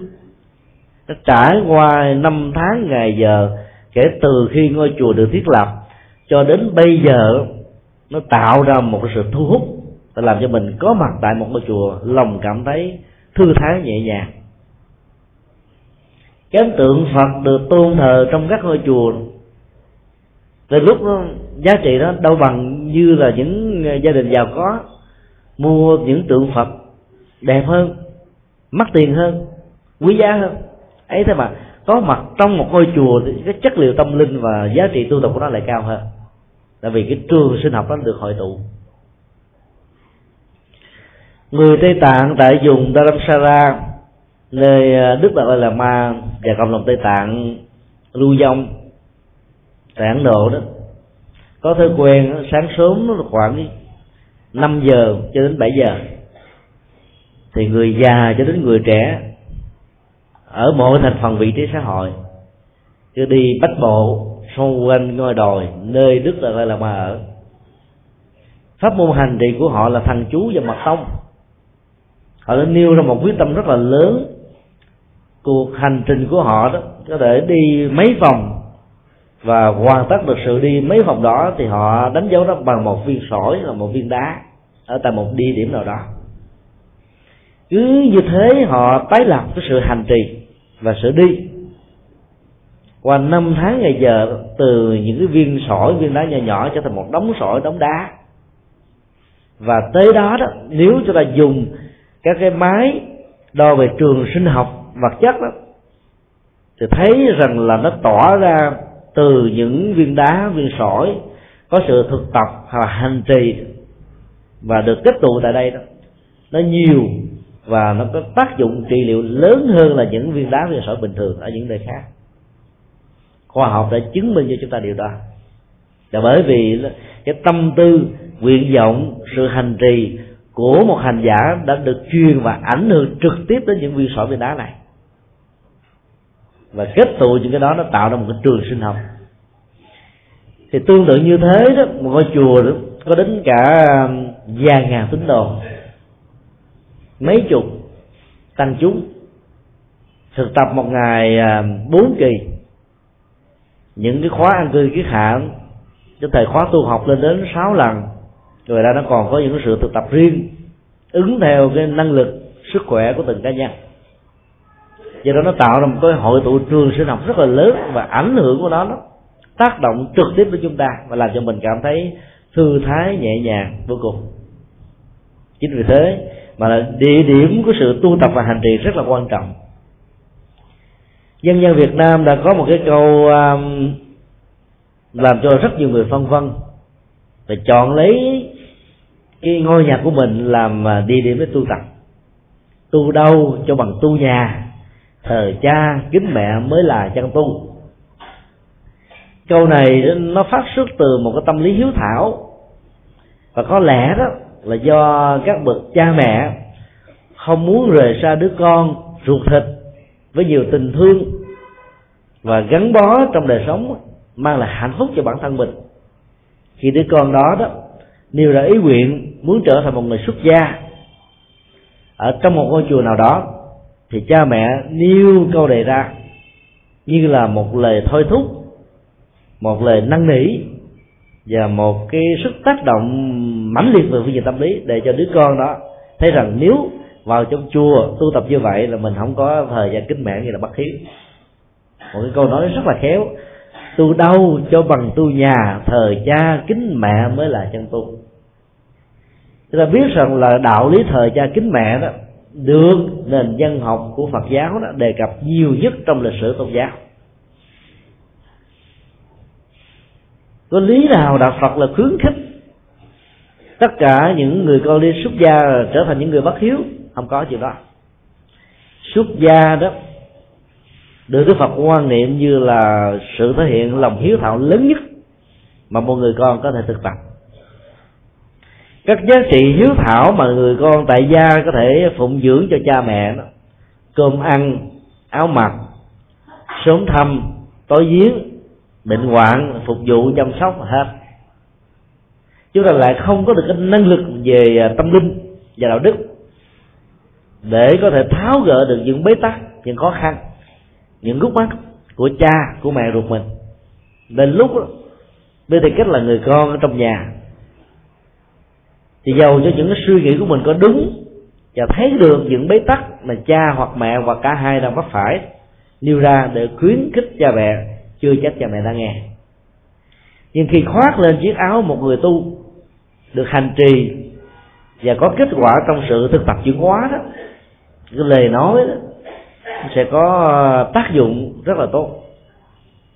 nó trải qua năm tháng ngày giờ kể từ khi ngôi chùa được thiết lập cho đến bây giờ nó tạo ra một sự thu hút và làm cho mình có mặt tại một ngôi chùa lòng cảm thấy thư thái nhẹ nhàng. Cái ấn tượng phật được tôn thờ trong các ngôi chùa từ lúc đó, giá trị đó đâu bằng như là những ờ, gia đình giàu có, mua những tượng phật đẹp hơn, mắc tiền hơn, quý giá hơn. Ấy thế mà, có mặt trong một ngôi chùa thì cái chất liệu tâm linh và giá trị tu tập của nó lại cao hơn. Tại vì cái trường sinh học đó được hội tụ. Người tây tạng tại vùng dharamsara nơi ờ, đức đạt là ma và cộng đồng tây tạng lưu vong tại ấn độ đó có thói quen sáng sớm nó khoảng 5 giờ cho đến 7 giờ. Thì người già cho đến người trẻ ở mọi thành phần vị trí xã hội, cứ đi bách bộ xung quanh ngôi đồi, nơi đức là là mà ở. Pháp môn hành trì của họ là thần chú và mật tông. Họ đã nêu ra một quyết tâm rất là lớn. Cuộc hành trình của họ đó, có thể đi mấy vòng và hoàn tất được sự đi mấy vòng đó thì họ đánh dấu nó bằng một viên sỏi là một viên đá ở tại một địa điểm nào đó. Cứ như thế họ tái lập cái sự hành trì và sự đi. Qua năm tháng ngày giờ, từ những cái viên sỏi, viên đá nhỏ nhỏ trở thành một đống sỏi, đống đá. Và tới đó đó, nếu chúng ta dùng các cái máy đo về trường sinh học vật chất đó, thì thấy rằng là nó tỏ ra từ những viên đá, viên sỏi, có sự thực tập hoặc hành trì và được kết tụ tại đây đó. Nó nhiều và nó có tác dụng trị liệu lớn hơn là những viên đá, viên sỏi bình thường ở những nơi khác. Khoa học đã chứng minh cho chúng ta điều đó. Là bởi vì cái tâm tư, nguyện vọng, sự hành trì của một hành giả đã được truyền và ảnh hưởng trực tiếp đến những viên sỏi, viên đá này và kết tụ những cái đó nó tạo ra một cái trường sinh học. Thì tương tự như thế đó một ngôi chùa đó, có đến cả um, vài ngàn tín đồ. Mấy chục tăng chúng. Thực tập một ngày um, bốn kỳ. Những cái khóa ăn cư kiết hạ cái thời khóa tu học lên đến sáu lần. Rồi ra nó còn có những sự thực tập riêng ứng theo cái năng lực sức khỏe của từng cá nhân do đó nó tạo ra một cái hội tụ trường sinh học rất là lớn và ảnh hưởng của nó nó tác động trực tiếp đến chúng ta và làm cho mình cảm thấy thư thái nhẹ nhàng vô cùng. Chính vì thế mà là địa điểm của sự tu tập và hành trì rất là quan trọng. Dân dân Việt Nam đã có một cái câu um, làm cho rất nhiều người phân vân và chọn lấy cái ngôi nhà của mình làm à, địa điểm để tu tập. Tu đâu cho bằng tu nhà thờ cha, kính mẹ mới là chân tu câu này nó phát xuất từ một cái tâm lý hiếu thảo. Và có lẽ đó là do các bậc cha mẹ không muốn rời xa đứa con ruột thịt với nhiều tình thương và gắn bó trong đời sống mang lại hạnh phúc cho bản thân mình. Khi đứa con đó đó, nêu ra ý nguyện muốn trở thành một người xuất gia, ở trong một ngôi chùa nào đó thì cha mẹ nêu câu đề ra như là một lời thôi thúc, một lời năn nỉ và một cái sức tác động mãnh liệt về phương diện tâm lý để cho đứa con đó thấy rằng nếu vào trong chùa tu tập như vậy là mình không có thời gian kính mẹ như là bất hiếu một cái câu nói rất là khéo, tu đâu cho bằng tu nhà thờ cha kính mẹ mới là chân tu. Chúng ta biết rằng là đạo lý thờ cha kính mẹ đó được nền dân học của Phật giáo đó đề cập nhiều nhất trong lịch sử tôn giáo. Có lý nào đạo Phật là khuyến khích tất cả những người con đi xuất gia trở thành những người bất hiếu? Không có chuyện đó. Xuất gia đó, được Đức Phật quan niệm như là sự thể hiện lòng hiếu thảo lớn nhất mà một người con có thể thực tập các giá trị hiếu thảo mà người con tại gia có thể phụng dưỡng cho cha mẹ đó. Cơm ăn, áo mặc, sớm thăm, tối giếng, bệnh hoạn, phục vụ chăm sóc, hết. Chúng ta lại không có được cái năng lực về à, tâm linh và đạo đức để có thể tháo gỡ được những bế tắc, những khó khăn, những gút mắt của cha, của mẹ ruột mình. Đến lúc đó, với tư cách là người con ở trong nhà thì giàu cho những cái suy nghĩ của mình có đúng và thấy được những bế tắc mà cha hoặc mẹ hoặc cả hai đang mắc phải, nêu ra để khuyến khích cha mẹ chưa chắc cha mẹ đã nghe. Nhưng khi khoác lên chiếc áo một người tu, được hành trì và có kết quả trong sự thực tập chuyển hóa đó, cái lời nói đó sẽ có tác dụng rất là tốt.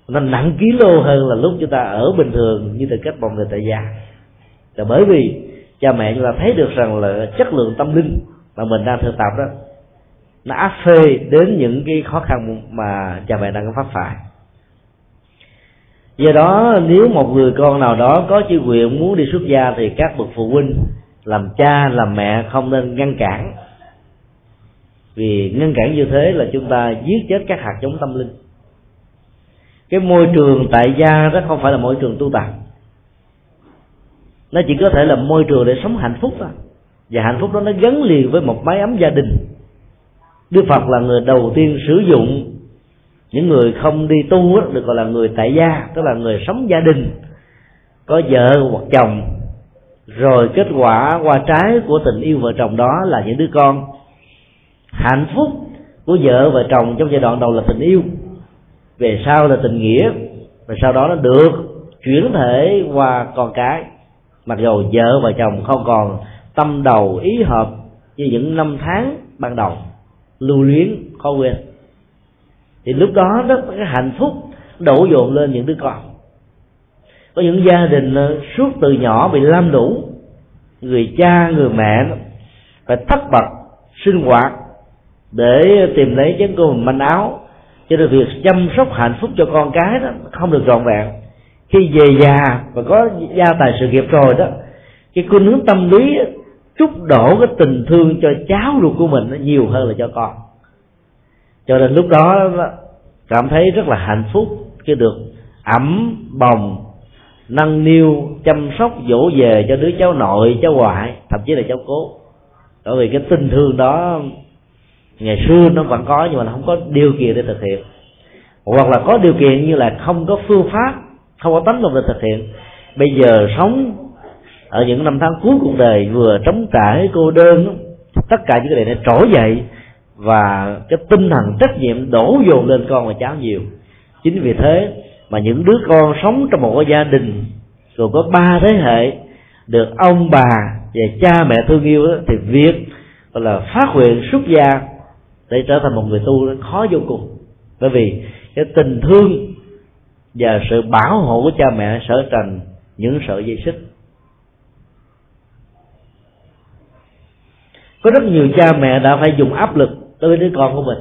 Nó nặng ký lô hơn là lúc chúng ta ở bình thường như từ cách bồng người tại gia. Là bởi vì cha mẹ chúng ta thấy được rằng là chất lượng tâm linh mà mình đang thực tập đó, nó áp phê đến những cái khó khăn mà cha mẹ đang phát phải. Do đó, nếu một người con nào đó có chữ quyền muốn đi xuất gia thì các bậc phụ huynh làm cha, làm mẹ không nên ngăn cản. Vì ngăn cản như thế là chúng ta giết chết các hạt giống tâm linh. Cái môi trường tại gia đó không phải là môi trường tu tập nó chỉ có thể là môi trường để sống hạnh phúc thôi. Và hạnh phúc đó nó gắn liền với một mái ấm gia đình. Đức phật là người đầu tiên sử dụng những người không đi tu đó, được gọi là người tại gia tức là người sống gia đình có vợ hoặc chồng. Rồi kết quả qua trái của tình yêu vợ chồng đó là những đứa con. Hạnh phúc của vợ và chồng trong giai đoạn đầu là tình yêu. Về sau là tình nghĩa. Và sau đó nó được chuyển thể qua con cái mặc dù vợ và chồng không còn tâm đầu ý hợp như những năm tháng ban đầu, lưu luyến, khó quên. Thì lúc đó đó, cái hạnh phúc đổ dồn lên những đứa con. Có những gia đình ờ, suốt từ nhỏ bị lam đủ, người cha, người mẹ phải thất bật sinh hoạt để tìm lấy chén cơm manh áo. Cho nên việc chăm sóc hạnh phúc cho con cái đó không được trọn vẹn khi về già và có gia tài sự nghiệp rồi đó, cái khuynh hướng tâm lý trút đổ cái tình thương cho cháu ruột của mình nó nhiều hơn là cho con. Cho nên lúc đó cảm thấy rất là hạnh phúc khi được ẩm bồng, nâng niu, chăm sóc, dỗ về cho đứa cháu nội, cháu ngoại, thậm chí là cháu cố. Bởi vì cái tình thương đó, ngày xưa nó vẫn có nhưng mà nó không có điều kiện để thực hiện. Hoặc là có điều kiện như là không có phương pháp không có tánh lòng để thực hiện. Bây giờ sống ở những năm tháng cuối cuộc đời vừa trống trải cô đơn tất cả những cái này nó trỗi dậy và cái tinh thần trách nhiệm đổ dồn lên con và cháu nhiều. Chính vì thế mà những đứa con sống trong một gia đình rồi có ba thế hệ được ông bà và cha mẹ thương yêu đó, thì việc gọi là phát nguyện xuất gia để trở thành một người tu nó khó vô cùng. Bởi vì cái tình thương và sự bảo hộ của cha mẹ trở thành những sợi dây xích. Có rất nhiều cha mẹ đã phải dùng áp lực đối với đứa con của mình.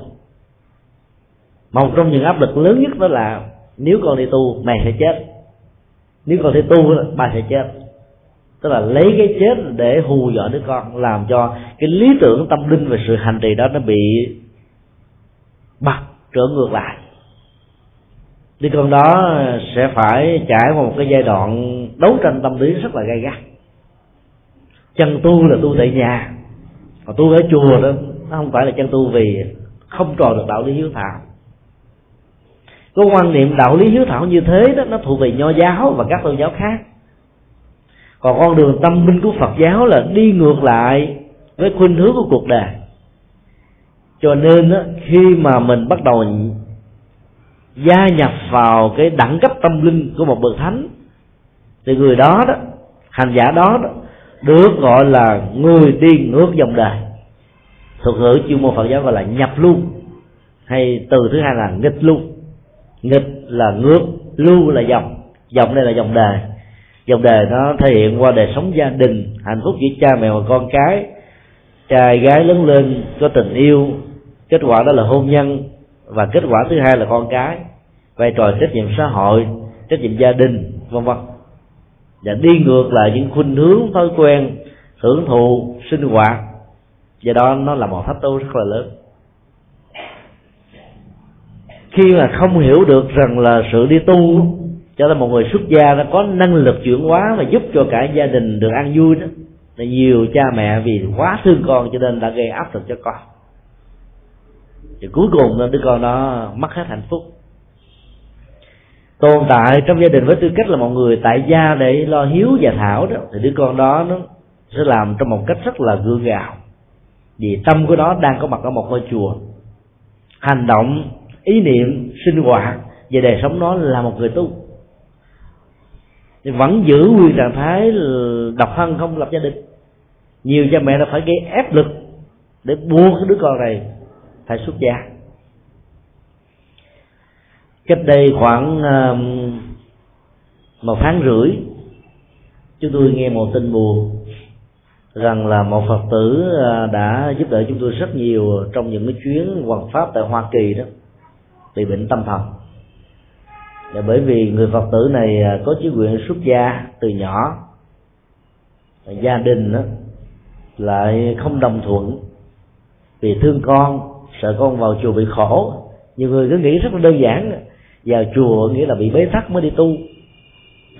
Một trong những áp lực lớn nhất đó là nếu con đi tu mày sẽ chết. Nếu con đi tu, bà sẽ chết. Tức là lấy cái chết để hù dọa đứa con, làm cho cái lý tưởng tâm linh về sự hành trì đó nó bị bật trở ngược lại đứa con đó sẽ phải trải qua một cái giai đoạn đấu tranh tâm lý rất là gay gắt. Chân tu là tu tại nhà còn tu ở chùa đó nó không phải là chân tu vì không tròn được đạo lý hiếu thảo. Có quan niệm đạo lý hiếu thảo như thế đó nó thuộc về nho giáo và các tôn giáo khác. Còn con đường tâm linh của phật giáo là đi ngược lại với khuynh hướng của cuộc đời. Cho nên đó, khi mà mình bắt đầu gia nhập vào cái đẳng cấp tâm linh của một bậc thánh thì người đó đó hành giả đó, đó được gọi là người đi ngược dòng đời. Thuật ngữ chuyên môn phật giáo gọi là nhập lưu hay từ thứ hai là nghịch lưu. Nghịch là ngược lưu là dòng dòng đây là dòng đời. Dòng đời nó thể hiện qua đời sống gia đình hạnh phúc giữa cha mẹ và con cái. Trai gái lớn lên có tình yêu kết quả đó là hôn nhân và kết quả thứ hai là con cái. Vai trò trách nhiệm xã hội, trách nhiệm gia đình, vân vân. Và đi ngược lại những khuynh hướng, thói quen, hưởng thụ, sinh hoạt. Do đó nó là một thách tố rất là lớn. Khi mà không hiểu được rằng là sự đi tu, cho nên một người xuất gia nó có năng lực chuyển hóa và giúp cho cả gia đình được ăn vui đó. Là nhiều cha mẹ vì quá thương con cho nên đã gây áp lực cho con thì cuối cùng đứa con đó mất hết hạnh phúc. Tồn tại trong gia đình với tư cách là một người tại gia để lo hiếu và thảo đó, thì đứa con đó nó sẽ làm trong một cách rất là gương gạo. Vì tâm của nó đang có mặt ở một ngôi chùa. Hành động, ý niệm, sinh hoạt về đời sống nó là một người tu. Thì vẫn giữ nguyên trạng thái độc thân không lập gia đình. Nhiều cha mẹ đã phải gây ép lực để buộc cái đứa con này phải xuất gia. Cách đây khoảng um, một tháng rưỡi chúng tôi nghe một tin buồn rằng là một phật tử à, đã giúp đỡ chúng tôi rất nhiều trong những cái chuyến hoàn pháp tại hoa kỳ đó bị bệnh tâm thần. Là bởi vì người phật tử này à, có chí nguyện xuất gia từ nhỏ gia đình đó, lại không đồng thuận vì thương con sợ con vào chùa bị khổ. Nhiều người cứ nghĩ rất là đơn giản. Vào chùa nghĩa là bị bế tắc mới đi tu.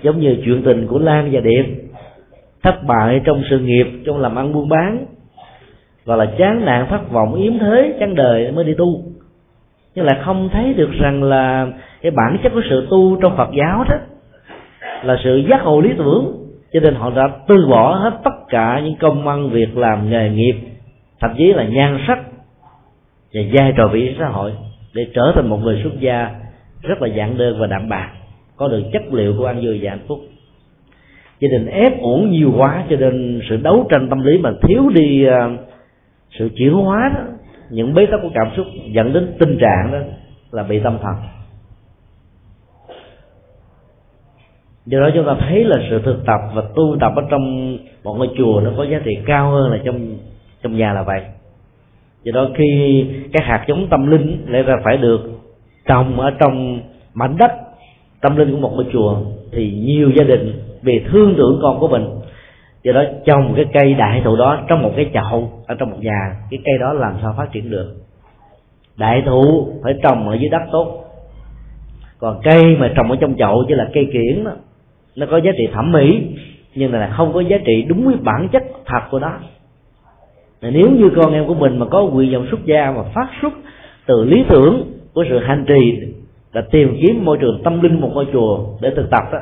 Giống như chuyện tình của lan và điệp. Thất bại trong sự nghiệp, trong làm ăn buôn bán. Và là chán nản, thất vọng, yếm thế, chán đời mới đi tu. Nhưng lại không thấy được rằng là cái bản chất của sự tu trong Phật giáo đó là sự giác ngộ lý tưởng. Cho nên họ đã từ bỏ hết tất cả những công ăn, việc làm, nghề nghiệp. Thậm chí là nhan sắc và vai trò vị xã hội để trở thành một người xuất gia rất là giản đơn và đạm bạc, có được chất liệu của ăn vui và hạnh phúc. Gia đình ép uổng nhiều quá cho nên sự đấu tranh tâm lý mà thiếu đi à, sự chuyển hóa đó, những bế tắc của cảm xúc dẫn đến tình trạng đó là bị tâm thần. Do đó chúng ta thấy là sự thực tập và tu tập ở trong một ngôi chùa nó có giá trị cao hơn là trong trong nhà là vậy do đó khi các hạt giống tâm linh lẽ ra phải được trồng ở trong mảnh đất tâm linh của một ngôi chùa thì nhiều gia đình vì thương tưởng con của mình do đó trồng cái cây đại thụ đó trong một cái chậu ở trong một nhà cái cây đó làm sao phát triển được? Đại thụ phải trồng ở dưới đất tốt. Còn cây mà trồng ở trong chậu chứ là cây kiển đó, nó có giá trị thẩm mỹ nhưng là không có giá trị đúng với bản chất thật của nó nếu như con em của mình mà có nguyện vọng xuất gia mà phát xuất từ lý tưởng của sự hành trì là tìm kiếm môi trường tâm linh một ngôi chùa để thực tập đó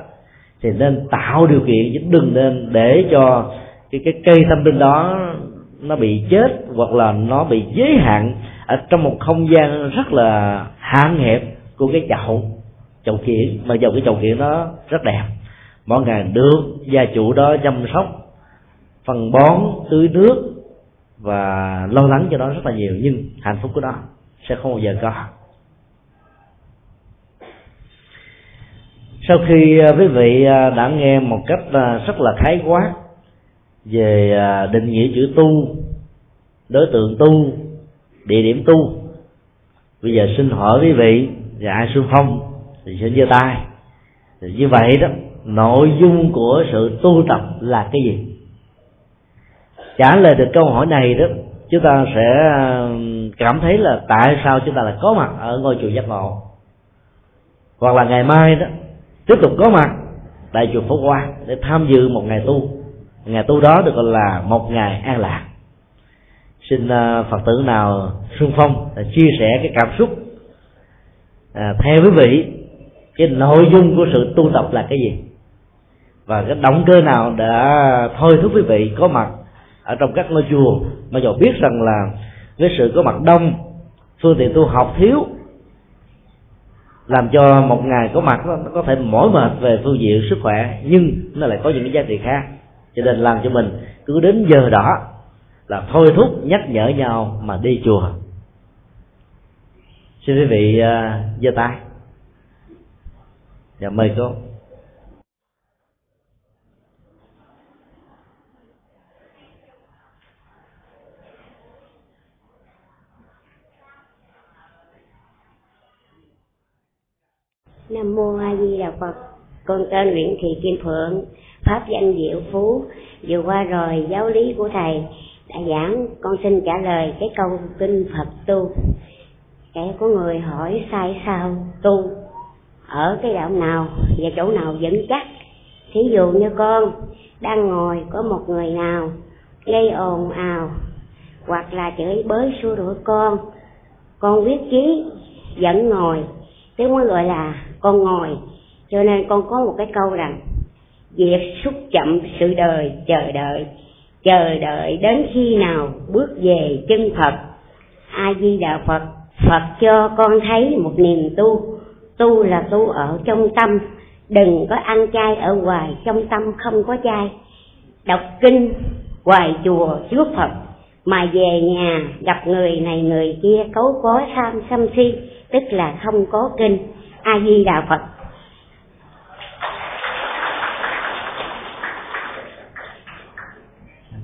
thì nên tạo điều kiện chứ đừng nên để cho cái cái cây tâm linh đó nó bị chết hoặc là nó bị giới hạn ở trong một không gian rất là hạn hẹp của cái chậu chậu kiện mà dầu cái chậu kiện nó rất đẹp. Mỗi ngày được gia chủ đó chăm sóc, phân bón, tưới nước và lo lắng cho nó rất là nhiều, nhưng hạnh phúc của nó sẽ không bao giờ có. Sau khi à, quý vị à, đã nghe một cách à, rất là khái quát về định nghĩa chữ tu, đối tượng tu, địa điểm tu, bây giờ xin hỏi quý vị, và ai xung phong thì xin giơ tay. Thì như vậy đó, nội dung của sự tu tập là cái gì? Trả lời được câu hỏi này đó chúng ta sẽ um, cảm thấy là tại sao chúng ta lại có mặt ở ngôi chùa giác ngộ. Hoặc là ngày mai đó tiếp tục có mặt tại chùa phổ quang để tham dự một ngày tu. Ngày tu đó được gọi là một ngày an lạc. Xin uh, phật tử nào xung phong chia sẻ cái cảm xúc à, theo quý vị cái nội dung của sự tu tập là cái gì? Và cái động cơ nào đã thôi thúc quý vị có mặt ở trong các ngôi chùa. Mà dù biết rằng là với sự có mặt đông phương tiện tu học thiếu làm cho một ngày có mặt nó có thể mỏi mệt về phương diện sức khỏe nhưng nó lại có những cái giá trị khác. Cho nên làm cho mình cứ đến giờ đó là thôi thúc nhắc nhở nhau mà đi chùa. Xin quý vị uh, giơ tay. Và mời cô. Nam mô A Di Đà Phật. Con tên Nguyễn Thị Kim Phượng, pháp danh Diệu Phú. Vừa qua rồi giáo lý của thầy đã giảng, con xin trả lời cái câu kinh Phật tu. Kẻ có người hỏi sai sao tu ở cái đạo nào và chỗ nào vững chắc. Thí dụ như con đang ngồi có một người nào gây ồn ào hoặc là chửi bới xua đuổi con con quyết chí vẫn ngồi tiếng mới gọi là con ngồi. Cho nên con có một cái câu rằng việc xúc chậm sự đời, chờ đợi. Chờ đợi đến khi nào bước về chân phật. A di đà phật phật cho con thấy một niềm tu. Tu là tu ở trong tâm. Đừng có ăn chay ở ngoài, trong tâm không có chay. Đọc kinh, hoài chùa trước phật. Mà về nhà gặp người này, người kia cấu có tham sân si, tức là không có kinh a di đà phật.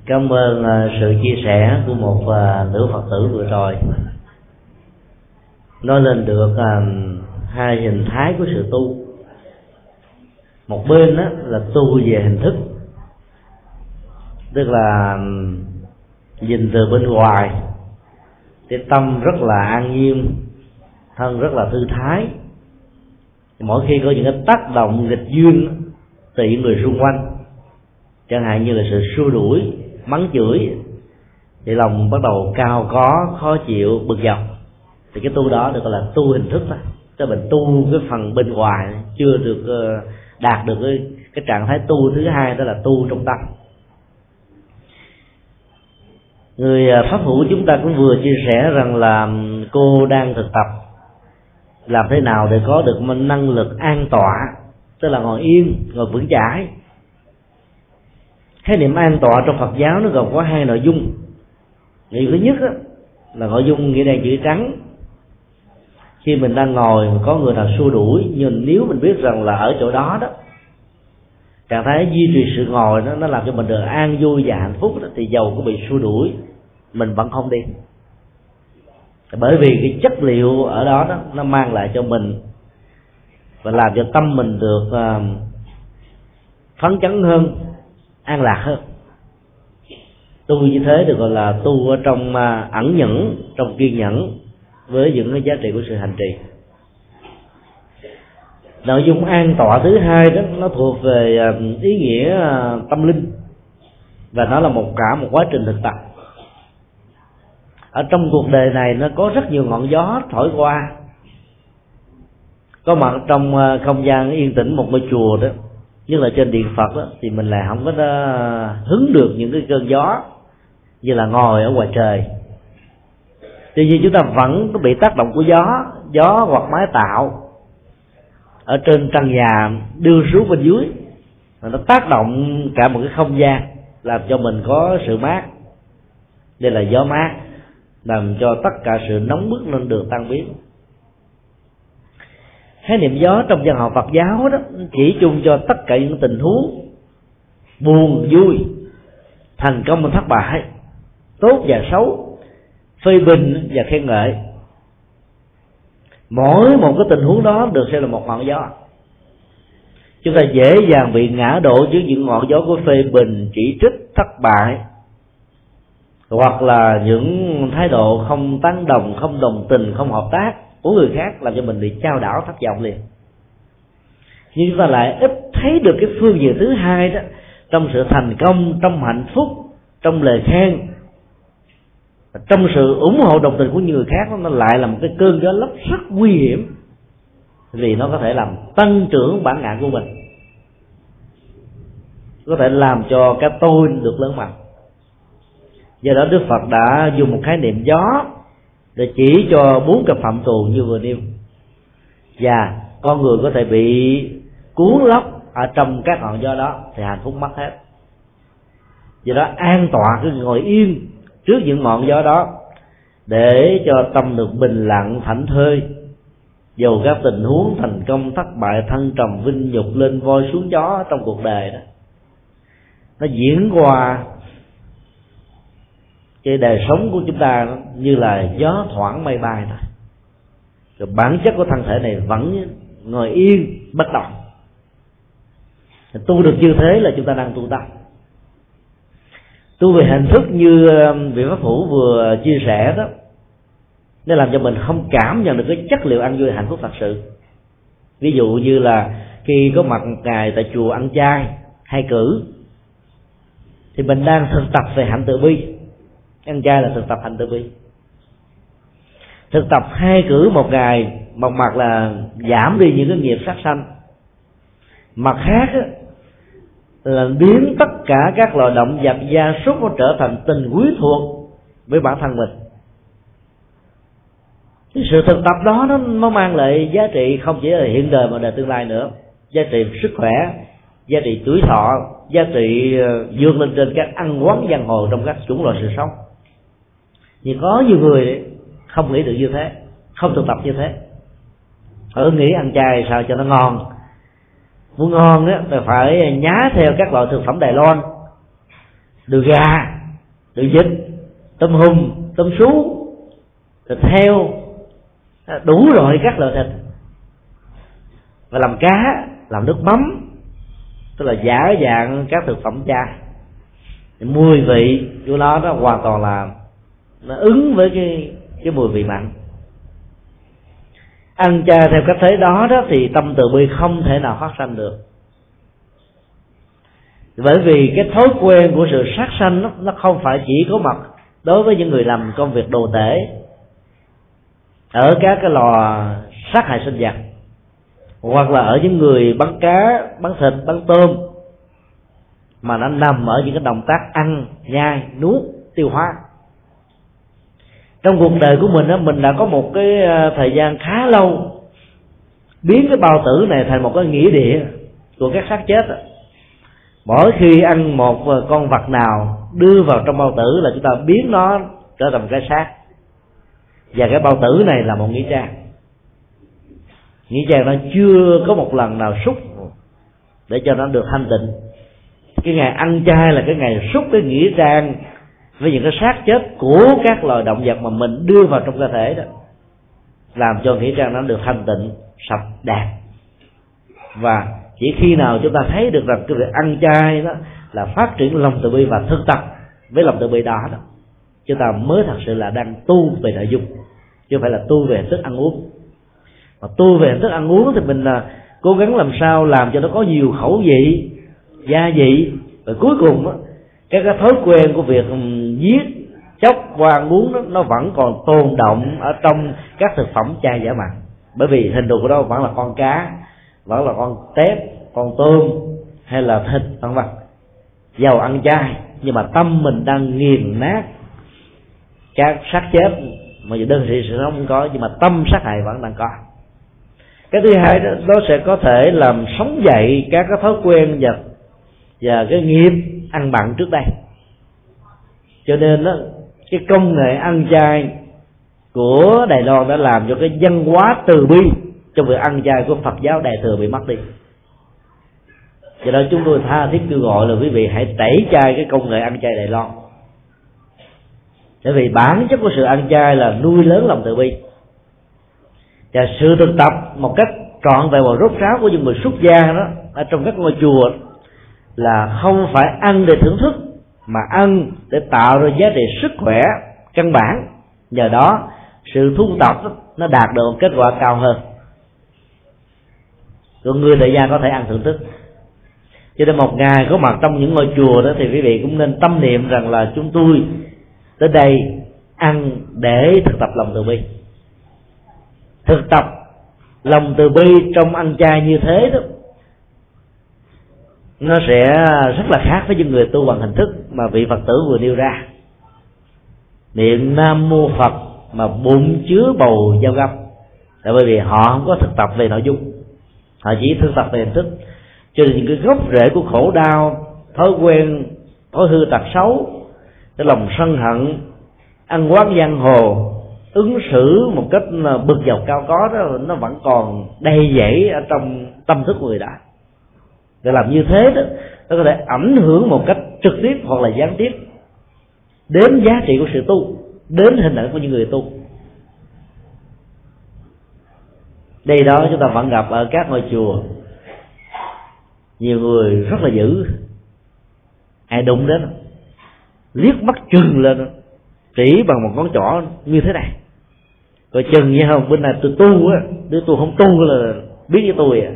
Cảm ơn à, sự chia sẻ của một à, nữ phật tử vừa rồi. Nói lên được à, hai hình thái của sự tu. Một bên đó là tu về hình thức, tức là nhìn từ bên ngoài. Cái tâm rất là an nhiên, thân rất là thư thái mỗi khi có những cái tác động nghịch duyên từ những người xung quanh chẳng hạn như là sự xua đuổi mắng chửi thì lòng bắt đầu cao có khó chịu bực dọc. Thì cái tu đó được gọi là tu hình thức thôi tức mình tu cái phần bên ngoài chưa được ờ, đạt được cái, cái trạng thái tu thứ hai đó là tu trong tâm. Người ờ, pháp hữu chúng ta cũng vừa chia sẻ rằng là cô đang thực tập làm thế nào để có được một năng lực an tọa tức là ngồi yên ngồi vững chãi? Khái niệm an tọa trong phật giáo nó gồm có hai nội dung. Nội dung thứ nhất á, là nội dung nghĩa đen chữ trắng. Khi mình đang ngồi mà có người nào xua đuổi nhưng nếu mình biết rằng là ở chỗ đó đó trạng thái duy trì sự ngồi nó nó làm cho mình được an vui và hạnh phúc đó, thì dầu có bị xua đuổi mình vẫn không đi bởi vì cái chất liệu ở đó, đó nó mang lại cho mình và làm cho tâm mình được uh, phấn chấn hơn an lạc hơn. Tu như thế được gọi là tu ở trong uh, ẩn nhẫn trong kiên nhẫn với những cái giá trị của sự hành trì. Nội dung an tọa thứ hai đó nó thuộc về ờ, ý nghĩa tâm linh và nó là một cả một quá trình thực tập ở trong cuộc đời này nó có rất nhiều ngọn gió thổi qua. Có mặt trong ờ, không gian yên tĩnh một ngôi chùa đó nhưng là trên điện phật đó, thì mình lại không có ờ, hứng được những cái cơn gió như là ngồi ở ngoài trời. Tuy nhiên chúng ta vẫn có bị tác động của gió gió hoặc máy tạo ở trên trần nhà đưa xuống bên dưới. Nó tác động cả một cái không gian làm cho mình có sự mát. Đây là gió mát làm cho tất cả sự nóng bức lên được tan biến. Khái niệm gió trong văn học Phật giáo đó chỉ chung cho tất cả những tình huống buồn, vui, thành công và thất bại, tốt và xấu, phê bình và khen ngợi. Mỗi một cái tình huống đó được xem là một ngọn gió. Chúng ta dễ dàng bị ngã đổ dưới những ngọn gió của phê bình, chỉ trích, thất bại hoặc là những thái độ không tán đồng, không đồng tình, không hợp tác của người khác làm cho mình bị trao đảo thất vọng liền. Nhưng chúng ta lại ít thấy được cái phương diện thứ hai đó, trong sự thành công, trong hạnh phúc, trong lời khen trong sự ủng hộ đồng tình của người khác nó lại là một cái cơn gió lốc rất nguy hiểm, vì nó có thể làm tăng trưởng bản ngã của mình, có thể làm cho cái tôi được lớn mạnh do đó đức phật đã dùng một khái niệm gió để chỉ cho bốn cặp phạm tù như vừa nêu. Và con người có thể bị cuốn lóc ở trong các ngọn gió đó thì hạnh phúc mất hết. Do đó an tọa cứ ngồi yên trước những ngọn gió đó để cho tâm được bình lặng, thảnh thơi. Dù các tình huống thành công thất bại thân trầm vinh nhục, lên voi xuống gió trong cuộc đời đó, nó diễn qua cái đời sống của chúng ta như là gió thoảng mây bay thôi. Rồi bản chất của thân thể này vẫn ngồi yên, bất động. Tu được như thế là chúng ta đang tu tập. Tu về hình thức như um, vị pháp phủ vừa chia sẻ đó, nó làm cho mình không cảm nhận được cái chất liệu ăn vui hạnh phúc thật sự. Ví dụ như là khi có mặt một ngày tại chùa ăn chay, hay cử, thì mình đang thực tập về hạnh từ bi ăn chay là thực tập hành từ bi thực tập hai cử một ngày một mặt là giảm đi những cái nghiệp sát sanh. Mặt khác là biến tất cả các loài động vật gia súc nó trở thành tình quý thuộc với bản thân mình. Cái sự thực tập đó nó, nó mang lại giá trị không chỉ là hiện đời mà đời tương lai nữa. Giá trị sức khỏe giá trị tuổi thọ giá trị ờ, vươn lên trên các ăn quán giang hồ trong các chủng loại sự sống nhưng có nhiều người không nghĩ được như thế, không thực tập như thế. Ở nghĩ ăn chay sao cho nó ngon. Muốn ngon á thì phải nhá theo các loại thực phẩm đài loan. Đường gà, đường vịt, tôm hùm, tôm sú, thịt heo à, đủ loại các loại thịt. Và làm cá, làm nước mắm, tức là giả dạng các thực phẩm cha. Mùi vị của nó nó hoàn toàn là nó ứng với cái cái mùi vị mặn. Ăn chay theo cách thế đó đó thì tâm từ bi không thể nào phát sanh được. Bởi vì cái thói quen của sự sát sanh nó, nó không phải chỉ có mặt đối với những người làm công việc đồ tể ở các cái lò sát hại sinh vật hoặc là ở những người bắn cá bắn thịt bắn tôm mà nó nằm ở những cái động tác ăn nhai nuốt tiêu hóa trong cuộc đời của mình đó mình đã có một cái ờ, thời gian khá lâu biến cái bao tử này thành một cái nghĩa địa của các xác chết mỗi khi ăn một ờ, con vật nào đưa vào trong bao tử là chúng ta biến nó trở thành một cái xác. Và cái bao tử này là một nghĩa trang. Nghĩa trang nó chưa có một lần nào xúc để cho nó được thanh tịnh. Cái ngày ăn chay là cái ngày xúc cái nghĩa trang với những cái xác chết của các loài động vật mà mình đưa vào trong cơ thể đó làm cho nghĩa trang nó được thanh tịnh sạch đẹp. Và chỉ khi nào chúng ta thấy được rằng cái việc ăn chay đó là phát triển lòng từ bi và thực tập với lòng từ bi đó đó chúng ta mới thật sự là đang tu về nội dung chứ không phải là tu về thức ăn uống. Mà tu về thức ăn uống thì mình là cố gắng làm sao làm cho nó có nhiều khẩu vị gia vị và cuối cùng đó, cái cái thói quen của việc giết chóc qua uống đó, nó vẫn còn tồn động ở trong các thực phẩm chay giả mặn bởi vì hình thù của nó vẫn là con cá vẫn là con tép con tôm hay là thịt vân vân. Giàu ăn chay nhưng mà tâm mình đang nghiền nát. Các xác chết mà đơn vị sự sống không có nhưng mà tâm sát hại vẫn đang có. Cái thứ hai đó nó sẽ có thể làm sống dậy các cái thói quen và và cái nghiệp ăn mặn trước đây. Cho nên đó cái công nghệ ăn chay của Đài Loan đã làm cho cái văn hóa từ bi trong việc ăn chay của Phật giáo Đại thừa bị mất đi. Cho đó chúng tôi tha thiết kêu gọi là quý vị hãy tẩy chay cái công nghệ ăn chay Đài Loan. Bởi vì bản chất của sự ăn chay là nuôi lớn lòng từ bi. Và sự thực tập một cách trọn vẹn và rốt ráo của những người xuất gia đó, ở trong các ngôi chùa là không phải ăn để thưởng thức, mà ăn để tạo ra giá trị sức khỏe, căn bản. Nhờ đó, sự thu tập nó đạt được kết quả cao hơn. Còn người tại gia có thể ăn thưởng thức. Cho nên một ngày có mặt trong những ngôi chùa đó thì quý vị cũng nên tâm niệm rằng là chúng tôi tới đây ăn để thực tập lòng từ bi. Thực tập lòng từ bi trong ăn chay như thế đó nó sẽ rất là khác với những người tu bằng hình thức mà vị phật tử vừa nêu ra. Niệm nam mô phật mà bụng chứa bầu giao găm. Là bởi vì họ không có thực tập về nội dung. Họ chỉ thực tập về hình thức. Cho nên những cái gốc rễ của khổ đau, thói quen, thói hư tật xấu, cái lòng sân hận, ăn quán giang hồ, ứng xử một cách bực dọc cao có đó, nó vẫn còn đầy dẫy ở trong tâm thức của người đã để làm như thế đó, nó có thể ảnh hưởng một cách trực tiếp hoặc là gián tiếp đến giá trị của sự tu, đến hình ảnh của những người tu. Đây đó chúng ta vẫn gặp ở các ngôi chùa. Nhiều người rất là dữ. Ai đụng đến, liếc mắt chừng lên, chỉ bằng một ngón trỏ như thế này. Rồi chừng như không bên này tôi tu á, đứa tôi không tu là biết với tôi à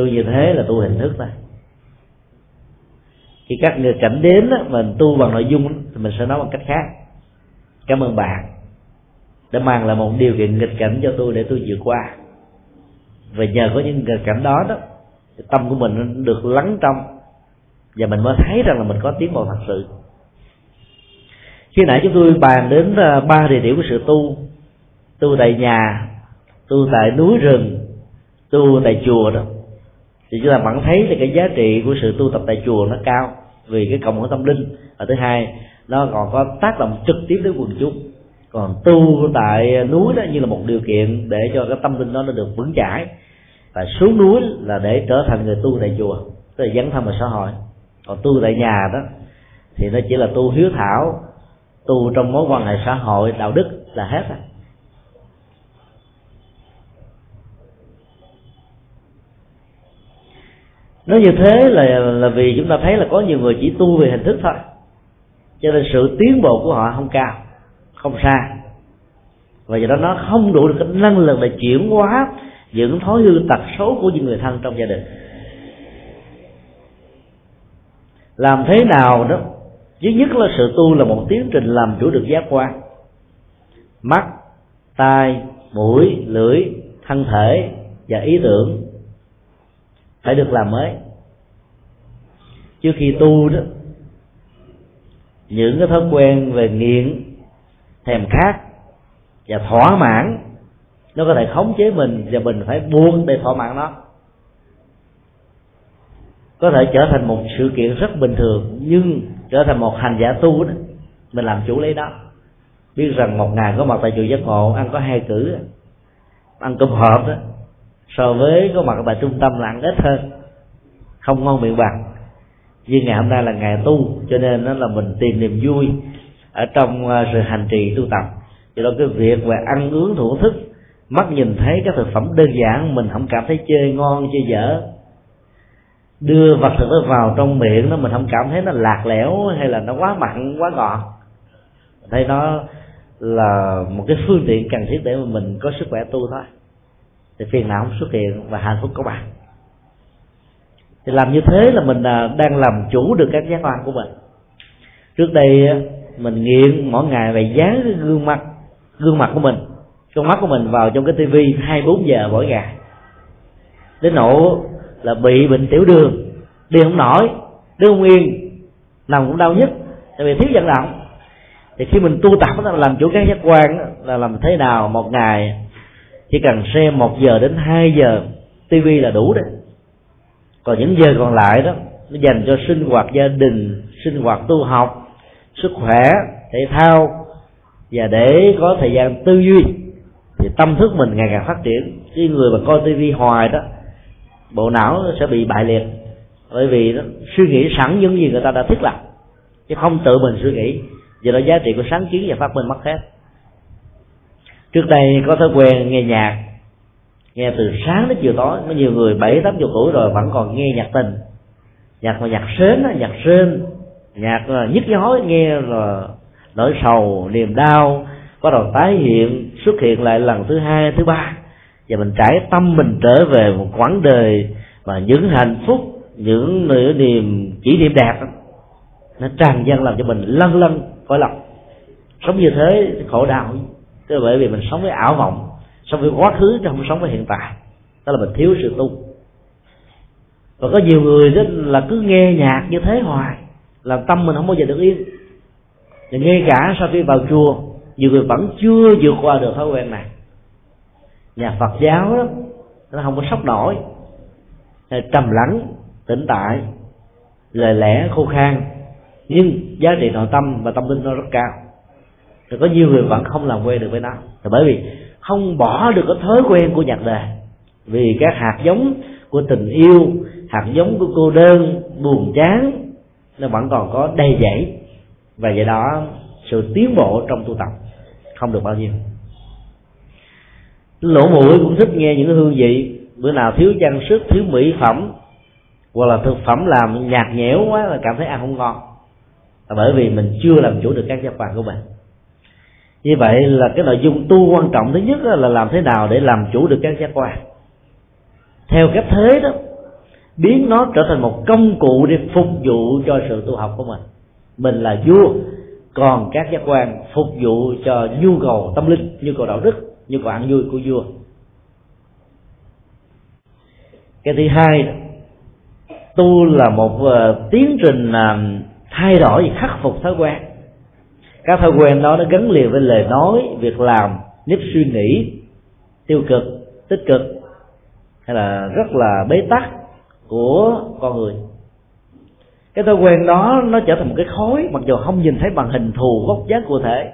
tu như thế là tu hình thức thôi khi các người cảnh đến đó, mình tu bằng nội dung thì mình sẽ nói bằng cách khác. Cảm ơn bạn đã mang lại một điều kiện nghịch cảnh cho tôi để tôi vượt qua. Và nhờ có những nghịch cảnh đó đó tâm của mình được lắng trong và mình mới thấy rằng là mình có tiến bộ thật sự. Khi nãy chúng tôi bàn đến à, ba địa điểm của sự tu. Tu tại nhà tu tại núi rừng tu tại chùa đó thì chúng ta vẫn thấy là cái giá trị của sự tu tập tại chùa nó cao vì cái cộng hưởng tâm linh. Và thứ hai, nó còn có tác động trực tiếp đến quần chúng. Còn tu tại núi đó như là một điều kiện để cho cái tâm linh đó nó được vững chãi. Và xuống núi là để trở thành người tu tại chùa, tức là dấn thân vào xã hội. Còn tu tại nhà đó thì nó chỉ là tu hiếu thảo, tu trong mối quan hệ xã hội, đạo đức là hết rồi. Nói như thế là là vì chúng ta thấy là có nhiều người chỉ tu về hình thức thôi. Cho nên sự tiến bộ của họ không cao, không xa. Và do đó nó không đủ được cái năng lực để chuyển hóa những thói hư tật xấu của những người thân trong gia đình. Làm thế nào đó? Thứ nhất là sự tu là một tiến trình làm chủ được giác quan. Mắt, tai, mũi, lưỡi, thân thể và ý tưởng phải được làm mới. Trước khi tu đó, những cái thói quen về nghiện, thèm khát và thỏa mãn, nó có thể khống chế mình và mình phải buông để thỏa mãn nó có thể trở thành một sự kiện rất bình thường, nhưng trở thành một hành giả tu đó, mình làm chủ lấy đó. Biết rằng một ngày có mặt tại chùa giác ngộ, ăn có hai cử, ăn cơm hộp đó so với có mặt tại trung tâm là ăn ít hơn, không ngon miệng bằng. Nhưng ngày hôm nay là ngày tu, cho nên nó là mình tìm niềm vui ở trong à, sự hành trì tu tập. Cho đó cái việc về ăn uống thưởng thức, mắt nhìn thấy các thực phẩm đơn giản, mình không cảm thấy chơi ngon, chơi dở. Đưa vật thực đó vào trong miệng nó mình không cảm thấy nó lạc lẽo hay là nó quá mặn, quá ngọt. Thấy nó là một cái phương tiện cần thiết để mà mình có sức khỏe tu thôi thì phiền não không xuất hiện và hạnh phúc có bạn. Thì làm như thế là mình à, đang làm chủ được các giác quan của mình. Trước đây mình nghiện mỗi ngày về dán cái gương mặt gương mặt của mình, con mắt của mình vào trong cái tivi hai bốn giờ mỗi ngày. Đến nỗi là bị bệnh tiểu đường, đi không nổi, đi không yên, nằm cũng đau nhất tại vì thiếu vận động. Thì khi mình tu tập là làm chủ các giác quan là làm thế nào một ngày chỉ cần xem một giờ đến hai giờ tivi là đủ đấy. Còn những giờ còn lại đó, nó dành cho sinh hoạt gia đình, sinh hoạt tu học, sức khỏe, thể thao, và để có thời gian tư duy, thì tâm thức mình ngày càng phát triển. Cái người mà coi tivi hoài đó, bộ não sẽ bị bại liệt. Bởi vì nó suy nghĩ sẵn những gì người ta đã thiết lập, chứ không tự mình suy nghĩ. Do đó giá trị của sáng kiến và phát minh mất hết trước đây có thói quen nghe nhạc. Nghe từ sáng đến chiều tối. Có nhiều người bảy, tám chục tuổi rồi vẫn còn nghe nhạc tình. Nhạc mà nhạc sến nhạc sên nhạc nhức nhói nghe là nỗi sầu, niềm đau. Bắt đầu tái hiện, xuất hiện lại lần thứ hai, thứ ba. Và mình trải tâm mình trở về một quãng đời và những hạnh phúc, những nửa niềm kỷ niệm đẹp nó tràn dân làm cho mình lân lân khỏi lòng sống như thế khổ đau tức là bởi vì mình sống với ảo vọng sống với quá khứ chứ không sống với hiện tại. Đó là mình thiếu sự tu. Và có nhiều người đó là cứ nghe nhạc như thế hoài làm tâm mình không bao giờ được yên. Và ngay cả sau khi vào chùa, nhiều người vẫn chưa vượt qua được thói quen này. Nhà phật giáo đó, nó không có sốc nổi trầm lắng tĩnh tại, lời lẽ khô khan, nhưng giá trị nội tâm và tâm linh nó rất cao rồi có nhiều người vẫn không làm quen được với nó. Là bởi vì không bỏ được cái thói quen của nhạc đề vì các hạt giống của tình yêu, hạt giống của cô đơn, buồn chán, nó vẫn còn có đầy dẫy. Và vậy đó, sự tiến bộ trong tu tập không được bao nhiêu. Lỗ mũi cũng thích nghe những hương vị. Bữa nào thiếu trang sức, thiếu mỹ phẩm, hoặc là thực phẩm làm nhạt nhẽo quá là cảm thấy ăn không ngon. Là bởi vì mình chưa làm chủ được các giác quan của mình như vậy là cái nội dung tu quan trọng thứ nhất là làm thế nào để làm chủ được các giác quan. Theo cách thế đó biến nó trở thành một công cụ để phục vụ cho sự tu học của mình. Mình là vua còn các giác quan phục vụ cho nhu cầu tâm linh nhu cầu đạo đức nhu cầu ăn vui của vua. Cái thứ hai tu là một uh, tiến trình uh, thay đổi khắc phục thói quen các thói quen đó nó gắn liền với lời nói, việc làm, nếp suy nghĩ, tiêu cực, tích cực, hay là rất là bế tắc của con người. Cái thói quen đó nó trở thành một cái khối mặc dù không nhìn thấy bằng hình thù gốc dáng cụ thể.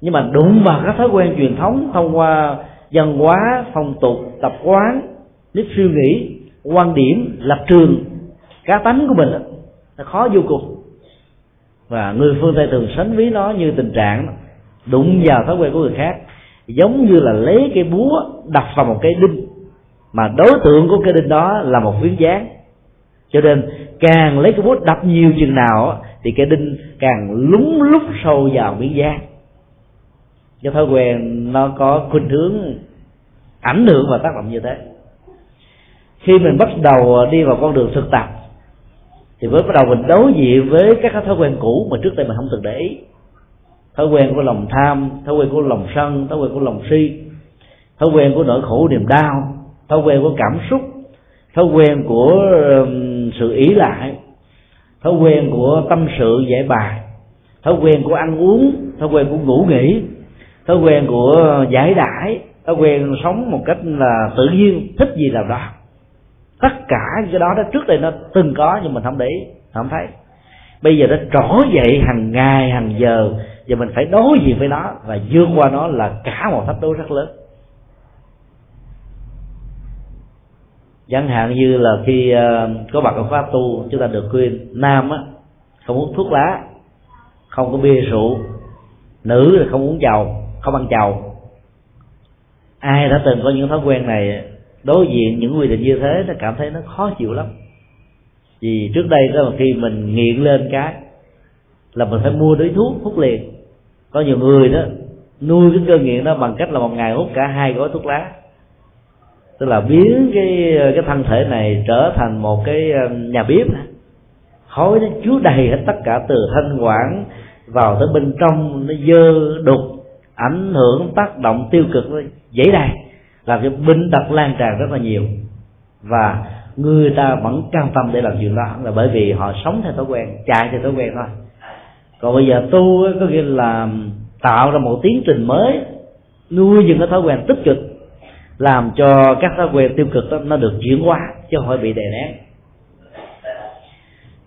Nhưng mà đụng vào các thói quen truyền thống thông qua văn hóa, phong tục, tập quán, nếp suy nghĩ, quan điểm, lập trường, cá tánh của mình là khó vô cùng và người phương tây thường sánh ví nó như tình trạng đụng vào thói quen của người khác, giống như là lấy cái búa đập vào một cái đinh. Mà đối tượng của cái đinh đó là một phiến dáng cho nên, càng lấy cái búa đập nhiều chừng nào thì cái đinh càng lúng lúc sâu vào miếng dán cái thói quen nó có khuynh hướng, ảnh hưởng và tác động như thế. Khi mình bắt đầu đi vào con đường thực tập thì mới bắt đầu mình đối diện với các thói quen cũ mà trước đây mình không từng để ý thói quen của lòng tham thói quen của lòng sân thói quen của lòng si thói quen của nỗi khổ niềm đau thói quen của cảm xúc thói quen của sự ý lại thói quen của tâm sự giải bài thói quen của ăn uống thói quen của ngủ nghỉ thói quen của giải đãi thói quen sống một cách là tự nhiên thích gì làm đó tất cả cái đó đó trước đây nó từng có, nhưng mình không để ý, không thấy. Bây giờ nó trỗi dậy hàng ngày, hàng giờ, và mình phải đối diện với nó, và vượt qua nó là cả một thách đố rất lớn. Chẳng hạn như là khi ờ, có bạn ở khóa tu, chúng ta được khuyên, nam á, không uống thuốc lá, không có bia rượu, nữ thì không uống dầu, không ăn dầu. Ai đã từng có những thói quen này đối diện những quy định như thế nó cảm thấy nó khó chịu lắm. Vì trước đây đó khi mình nghiện lên cái, là mình phải mua đối thuốc hút liền. Có nhiều người đó, nuôi cái cơn nghiện đó bằng cách là một ngày hút cả hai gói thuốc lá. Tức là biến cái cái thân thể này trở thành một cái um, nhà bếp khói nó chứa đầy hết tất cả từ thanh quản vào tới bên trong, nó dơ đục, ảnh hưởng tác động tiêu cực nó dễ đầy làm cho bệnh tật lan tràn rất là nhiều. Và người ta vẫn cam tâm để làm chuyện đó, là bởi vì họ sống theo thói quen, chạy theo thói quen thôi. Còn bây giờ tu có nghĩa là tạo ra một tiến trình mới, nuôi những cái thói quen tích cực, làm cho các thói quen tiêu cực đó, nó được chuyển hóa, chứ không phải bị đè nén.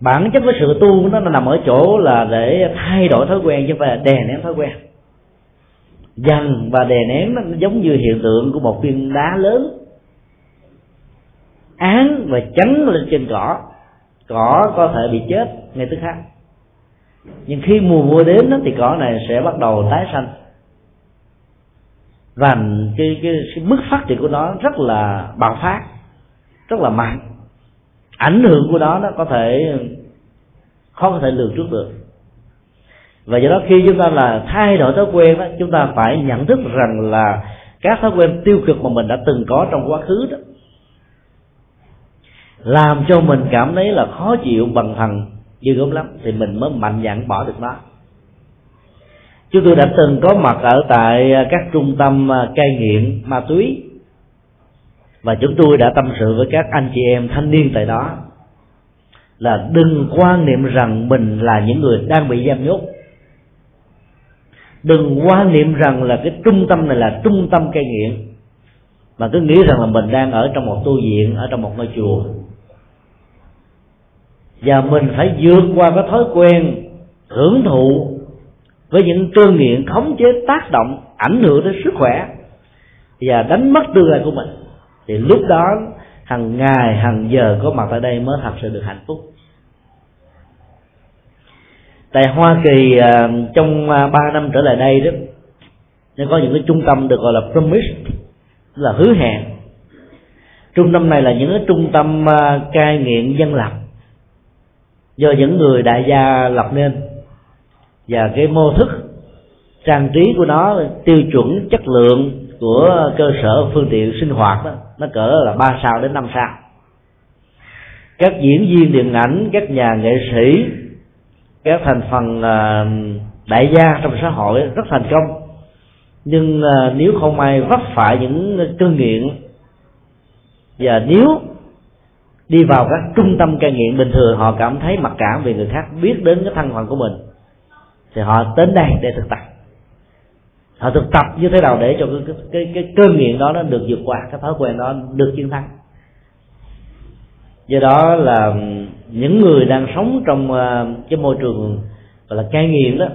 Bản chất của sự tu nó nằm ở chỗ là để thay đổi thói quen chứ không phải là đè nén thói quen dần và đè nén nó giống như hiện tượng của một viên đá lớn. Án và chắn lên trên cỏ. Cỏ có thể bị chết ngay tức khắc. Nhưng khi mùa mưa đến đó, thì cỏ này sẽ bắt đầu tái xanh và cái, cái, cái mức phát triển của nó rất là bạo phát rất là mạnh. Ảnh hưởng của nó nó có thể khó có thể lường trước được và do đó khi chúng ta là thay đổi thói quen đó, chúng ta phải nhận thức rằng là các thói quen tiêu cực mà mình đã từng có trong quá khứ đó, làm cho mình cảm thấy là khó chịu bằng thần dư gớm lắm, thì mình mới mạnh dạn bỏ được nó. Chúng tôi đã từng có mặt ở tại à, các trung tâm à, cai nghiện ma túy. Và chúng tôi đã tâm sự với các anh chị em thanh niên tại đó là đừng quan niệm rằng mình là những người đang bị giam nhốt đừng quan niệm rằng là cái trung tâm này là trung tâm cai nghiện, mà cứ nghĩ rằng là mình đang ở trong một tu viện, ở trong một ngôi chùa. Và mình phải vượt qua cái thói quen hưởng thụ với những cơn nghiện khống chế tác động, ảnh hưởng đến sức khỏe và đánh mất tương lai của mình. Thì lúc đó, hàng ngày, hàng giờ có mặt ở đây mới thật sự được hạnh phúc tại hoa kỳ à, trong à, ba năm trở lại đây đó nó có những cái trung tâm được gọi là promise là hứa hẹn. Trung tâm này là những cái trung tâm à, cai nghiện dân lập do những người đại gia lập nên. Và cái mô thức trang trí của nó tiêu chuẩn chất lượng của cơ sở phương tiện sinh hoạt đó nó cỡ là ba sao đến năm sao. Các diễn viên điện ảnh các nhà nghệ sĩ các thành phần à, đại gia trong xã hội rất thành công. Nhưng à, nếu không may vấp phải những cơn nghiện, và nếu đi vào các trung tâm cai nghiện bình thường, họ cảm thấy mặc cảm vì người khác biết đến cái thân phận của mình, thì họ đến đây để thực tập. Họ thực tập như thế nào để cho cái cái cái cơn nghiện đó nó được vượt qua, cái thói quen đó được chiến thắng. Do đó là những người đang sống trong ờ, cái môi trường, gọi là, cai nghiện đó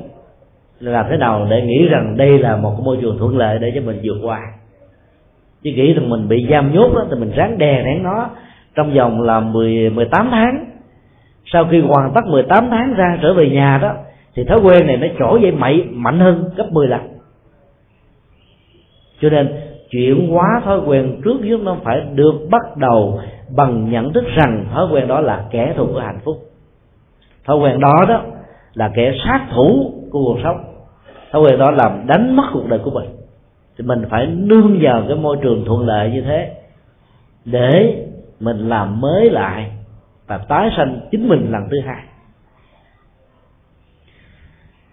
làm thế nào để nghĩ rằng đây là một cái môi trường thuận lợi để cho mình vượt qua? Chứ nghĩ rằng mình bị giam nhốt đó, thì mình ráng đè nén nó trong vòng là 10 18 tháng. Sau khi hoàn tất 18 tháng ra trở về nhà đó, thì thói quen này nó trỗi dậy mạnh mạnh hơn gấp 10 lần. Cho nên chuyển hóa thói quen trước nhất nó phải được bắt đầu bằng nhận thức rằng thói quen đó là kẻ thù của hạnh phúc. Thói quen đó đó là kẻ sát thủ của cuộc sống. Thói quen đó làm đánh mất cuộc đời của mình. Thì mình phải nương vào cái môi trường thuận lợi như thế để mình làm mới lại và tái sanh chính mình lần thứ hai.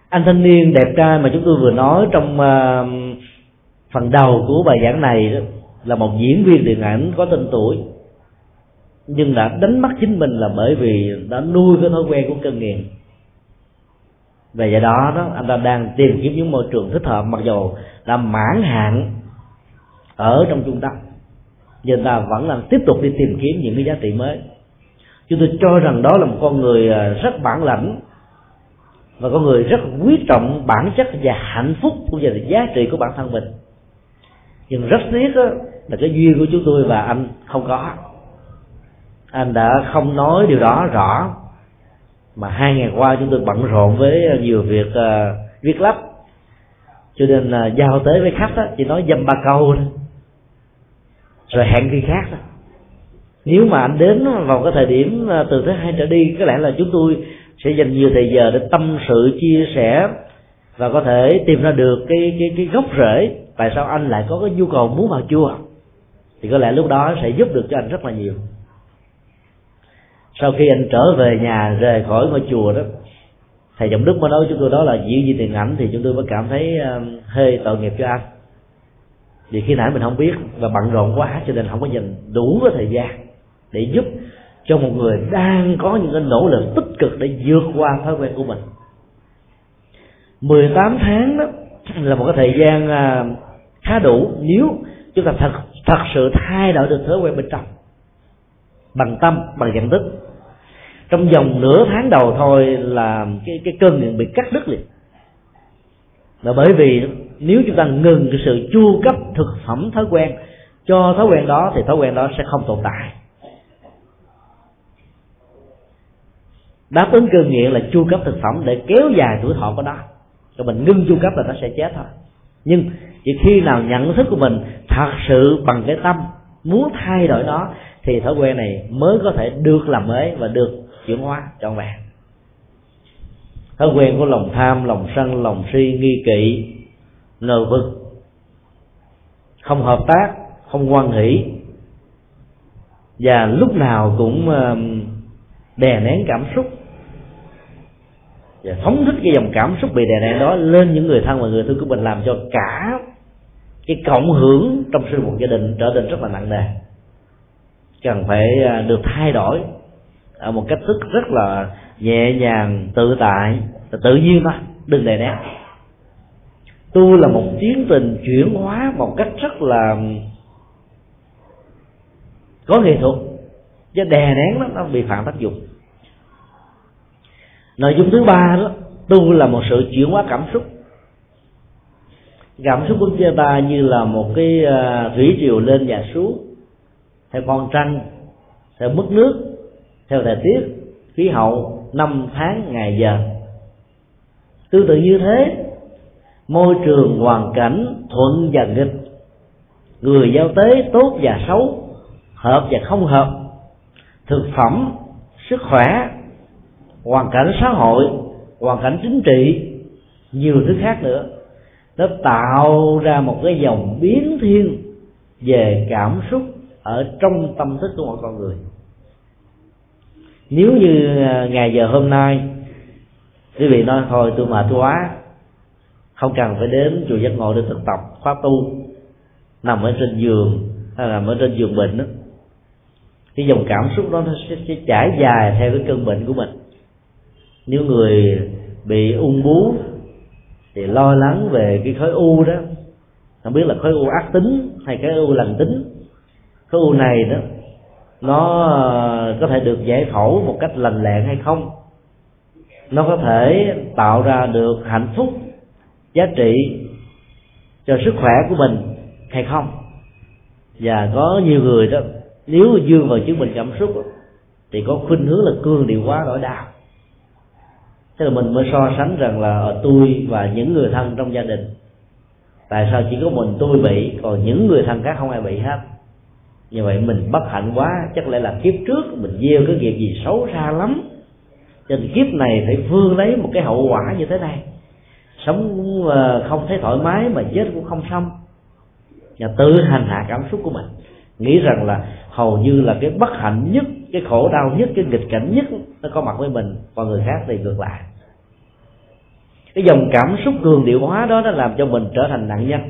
Anh thanh niên đẹp trai mà chúng tôi vừa nói trong uh, phần đầu của bài giảng này đó, là một diễn viên điện ảnh có tên tuổi nhưng đã đánh mất chính mình là bởi vì đã nuôi cái thói quen của cơn nghiện. Và do đó đó anh ta đang tìm kiếm những môi trường thích hợp mặc dù là mãn hạn ở trong trung tâm nhưng ta vẫn là tiếp tục đi tìm kiếm những cái giá trị mới. Chúng tôi cho rằng đó là một con người à, rất bản lãnh và con người rất quý trọng bản chất và hạnh phúc cũng như là giá trị của bản thân mình nhưng rất tiếc đó, là cái duyên của chúng tôi và anh không có. Anh đã không nói điều đó rõ mà hai ngày qua chúng tôi bận rộn với ờ, nhiều việc uh, viết lách cho nên là uh, giao tới với khách đó, chỉ nói dăm ba câu thôi. Rồi hẹn khi khác đó nếu mà anh đến vào cái thời điểm ờ, từ thứ hai trở đi có lẽ là chúng tôi sẽ dành nhiều thời giờ để tâm sự chia sẻ và có thể tìm ra được cái cái cái gốc rễ tại sao anh lại có cái nhu cầu muốn vào chùa. Thì có lẽ lúc đó sẽ giúp được cho anh rất là nhiều. Sau khi anh trở về nhà, rời khỏi ngôi chùa đó, thầy giọng đức mới nói chúng tôi đó là diễn viên tiền ảnh thì chúng tôi mới cảm thấy ờ, hơi tội nghiệp cho anh. Vì khi nãy mình không biết và bận rộn quá cho nên không có dành đủ cái thời gian để giúp cho một người đang có những cái nỗ lực tích cực để vượt qua thói quen của mình. 18 tháng đó là một cái thời gian à, khá đủ. Nếu chúng ta thật thật sự thay đổi được thói quen bên trong, bằng tâm, bằng nhận thức, trong vòng nửa tháng đầu thôi là cái cái cơn nghiện bị cắt đứt liền. Là bởi vì nếu chúng ta ngừng cái sự chu cấp thực phẩm thói quen, cho thói quen đó thì thói quen đó sẽ không tồn tại. Đáp ứng cơn nghiện là chu cấp thực phẩm để kéo dài tuổi thọ của nó rồi mình ngưng chu cấp là nó sẽ chết thôi. Nhưng chỉ khi nào nhận thức của mình thật sự bằng cái tâm muốn thay đổi nó, thì thói quen này mới có thể được làm mới và được chuyển hóa trọn vẹn. Thói quen của lòng tham, lòng sân, lòng si, nghi kỵ ngờ vực, không hợp tác, không quan hỷ, và lúc nào cũng ờ, đè nén cảm xúc. Dạ, và phóng thích cái dòng cảm xúc bị đè nén đó lên những người thân và người thân của mình làm cho cả cái cộng hưởng trong sinh hoạt gia đình trở nên rất là nặng nề. Cần phải à, được thay đổi ở một cách thức rất là nhẹ nhàng tự tại tự nhiên thôi đừng đè nén. Tu là một tiến trình chuyển hóa một cách rất là có nghệ thuật. Chứ đè nén nó, nó bị phản tác dụng nội dung thứ ba đó, tu là một sự chuyển hóa cảm xúc. Cảm xúc của chúng ta như là một cái à, thủy triều lên và xuống, theo con trăng, theo mức nước, theo thời tiết, khí hậu, năm tháng, ngày giờ. Tương tự như thế, môi trường hoàn cảnh thuận và nghịch, người giao tế tốt và xấu, hợp và không hợp, thực phẩm, sức khỏe hoàn cảnh xã hội hoàn cảnh chính trị nhiều thứ khác nữa nó tạo ra một cái dòng biến thiên về cảm xúc ở trong tâm thức của mọi con người. Nếu như à, ngày giờ hôm nay quý vị nói thôi tôi mệt quá không cần phải đến chùa giác ngộ để thực tập khóa tu nằm ở trên giường hay là nằm ở trên giường bệnh đó. Cái dòng cảm xúc đó nó sẽ, sẽ trải dài theo cái cơn bệnh của mình nếu người bị ung bú thì lo lắng về cái khối u đó, không biết là khối u ác tính hay cái u lành tính. Khối u này đó, nó ờ, có thể được giải phẫu một cách lành lẹn hay không? Nó có thể tạo ra được hạnh phúc, giá trị cho sức khỏe của mình hay không? Và có nhiều người đó, nếu dương vào chứng bệnh cảm xúc thì có khuynh hướng là cương điệu quá nỗi đau thế là mình mới so sánh rằng là tôi và những người thân trong gia đình. Tại sao chỉ có mình tôi bị, còn những người thân khác không ai bị hết? Như vậy mình bất hạnh quá, chắc lẽ là kiếp trước mình gieo cái nghiệp gì xấu xa lắm. Cho nên kiếp này phải phương lấy một cái hậu quả như thế này. Sống ờ, không thấy thoải mái mà chết cũng không xong. Và tự hành hạ cảm xúc của mình. Nghĩ rằng là hầu như là cái bất hạnh nhất cái khổ đau nhất, cái nghịch cảnh nhất nó có mặt với mình, còn người khác thì ngược lại. Cái dòng cảm xúc cường điệu hóa đó nó làm cho mình trở thành nạn nhân.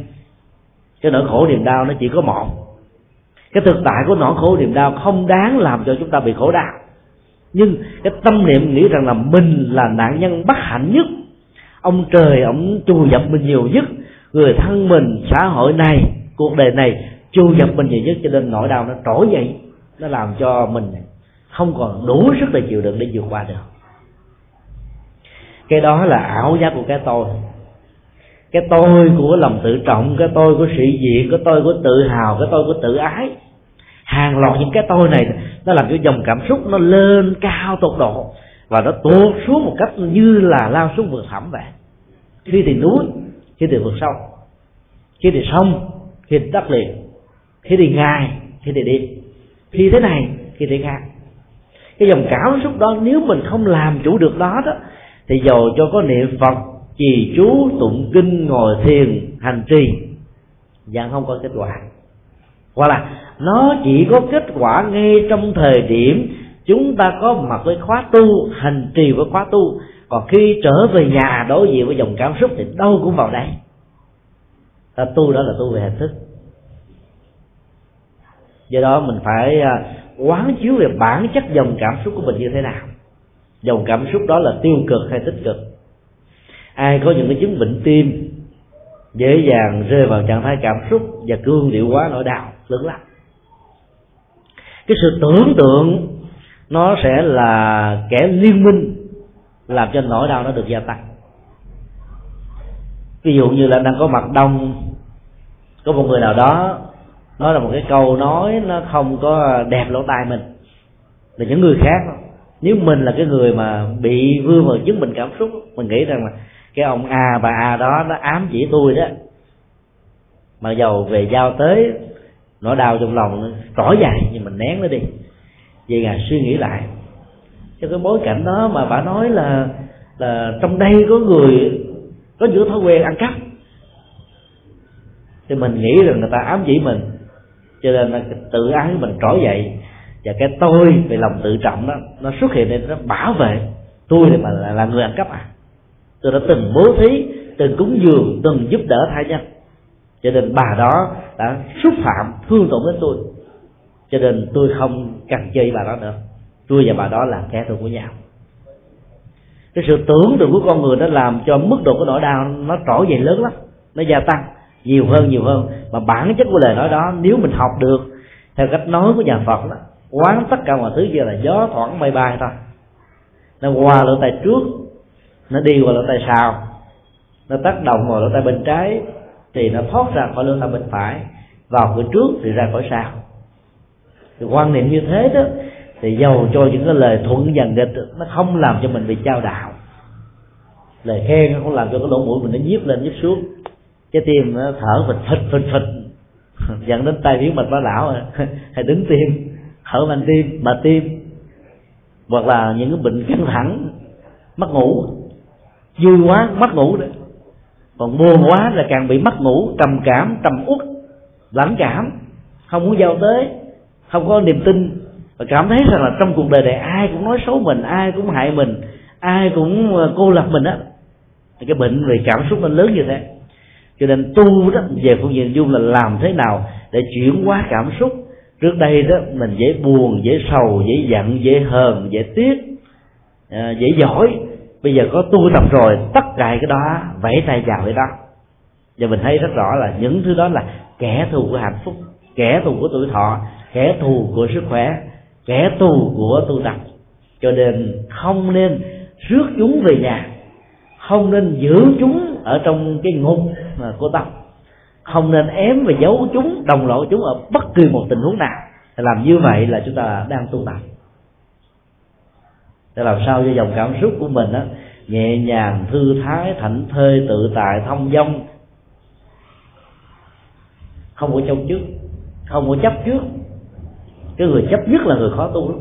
Cái nỗi khổ niềm đau nó chỉ có một. Cái thực tại của nỗi khổ niềm đau không đáng làm cho chúng ta bị khổ đau. Nhưng cái tâm niệm nghĩ rằng là mình là nạn nhân bất hạnh nhất, ông trời ông chu dập mình nhiều nhất, người thân mình, xã hội này, cuộc đời này chu dập mình nhiều nhất, cho nên nỗi đau nó trỗi dậy, nó làm cho mình không còn đủ sức để chịu đựng để vượt qua được. Cái đó là ảo giác của cái tôi. Cái tôi của lòng tự trọng, cái tôi của sĩ diện, cái tôi của tự hào, cái tôi của tự ái. Hàng loạt những cái tôi này, nó làm cho dòng cảm xúc nó lên cao tột độ và nó tuột xuống một cách như là lao xuống vực thẳm vậy. Khi thì núi, khi thì vực sâu. Khi thì sông, khi thì đất liền. Khi thì ngày, khi thì đêm. Khi thế này, khi thế khác cái dòng cảm xúc đó, nếu mình không làm chủ được đó đó, thì dầu cho có niệm phật, trì chú, tụng kinh, ngồi thiền, hành trì, vẫn không có kết quả. Hoặc là, nó chỉ có kết quả ngay trong thời điểm chúng ta có mặt với khóa tu, hành trì với khóa tu. Còn khi trở về nhà đối diện với dòng cảm xúc thì đâu cũng vào đây. Ta tu đó là tu về hình thức. Do đó mình phải à, quán chiếu về bản chất dòng cảm xúc của mình như thế nào. Dòng cảm xúc đó là tiêu cực hay tích cực? Ai có những cái chứng bệnh tim dễ dàng rơi vào trạng thái cảm xúc và cương điệu quá nỗi đau lớn lắm? Cái sự tưởng tượng nó sẽ là kẻ liên minh làm cho nỗi đau nó được gia tăng. Ví dụ như là đang có mặt đông, có một người nào đó nó là một cái câu nói nó không có đẹp lỗ tai mình. Là những người khác. Nếu mình là cái người mà bị vương vào chứng bệnh cảm xúc, mình nghĩ rằng là cái ông a bà a đó nó ám chỉ tôi đó. Mà dầu về giao tới, nỗi đau trong lòng rõ dài nhưng mình nén nó đi. Về nhà suy nghĩ lại. Cho cái bối cảnh đó mà bà nói là là trong đây có người có những thói quen ăn cắp, thì mình nghĩ rằng người ta ám chỉ mình cho nên là tự ái của mình trỗi dậy. Và cái tôi về lòng tự trọng đó nó xuất hiện nên nó bảo vệ. Tôi mà là, là người ăn cắp à. Tôi đã từng bố thí từng cúng dường từng giúp đỡ thai nhân. Cho nên bà đó đã xúc phạm thương tổn đến tôi. Cho nên tôi không cần chơi bà đó nữa. Tôi và bà đó là kẻ thù của nhau. Cái sự tưởng tượng của con người nó làm cho mức độ của nỗi đau nó trỗi dậy lớn lắm. Nó gia tăng nhiều hơn nhiều hơn. Mà bản chất của lời nói đó, nếu mình học được theo cách nói của nhà Phật đó, quán tất cả mọi thứ như là gió thoảng mây bay thôi. Nó qua lỗ tay trước, nó đi qua lỗ tay sau, nó tác động vào lỗ tay bên trái thì nó thoát ra khỏi lỗ tay bên phải, vào cửa trước thì ra khỏi sau. Thì quan niệm như thế đó, thì giàu cho những cái lời thuận dần nghịch nó không làm cho mình bị trao đảo. Lời khen nó không làm cho cái lỗ mũi mình nó nhiếp lên nhiếp xuống cái tim nó thở phịch phịch phịch phịch [laughs] dẫn đến tai biến mạch máu não. [laughs] Hay đứng tim, thở mạnh tim mà tim. Hoặc là những cái bệnh căng thẳng, mất ngủ. Vui quá mất ngủ đấy còn buồn quá là càng bị mất ngủ, trầm cảm, trầm uất, lãnh cảm. Không muốn giao tới, không có niềm tin. Và cảm thấy rằng là trong cuộc đời này ai cũng nói xấu mình, ai cũng hại mình, ai cũng ờ, cô lập mình á. Thì cái bệnh về cảm xúc nó lớn như thế cho nên tu đó về phương diện dung là làm thế nào để chuyển hóa cảm xúc? Trước đây đó mình dễ buồn dễ sầu dễ giận dễ hờn dễ tiếc à, dễ giỏi. Bây giờ có tu tập rồi tất cả cái đó vẫy tay chào cái đó. Và mình thấy rất rõ là những thứ đó là kẻ thù của hạnh phúc kẻ thù của tuổi thọ kẻ thù của sức khỏe kẻ thù của tu tập. Cho nên không nên rước chúng về nhà không nên giữ chúng ở trong cái ngục của tâm. Không nên ém và giấu chúng đồng lộ chúng ở bất kỳ một tình huống nào. Làm như vậy là chúng ta đang tu tập. Để làm sao cho dòng cảm xúc của mình đó, nhẹ nhàng thư thái thảnh thơi tự tại thông dong. Không có trong trước không có chấp trước. Cái người chấp nhất là người khó tu lắm.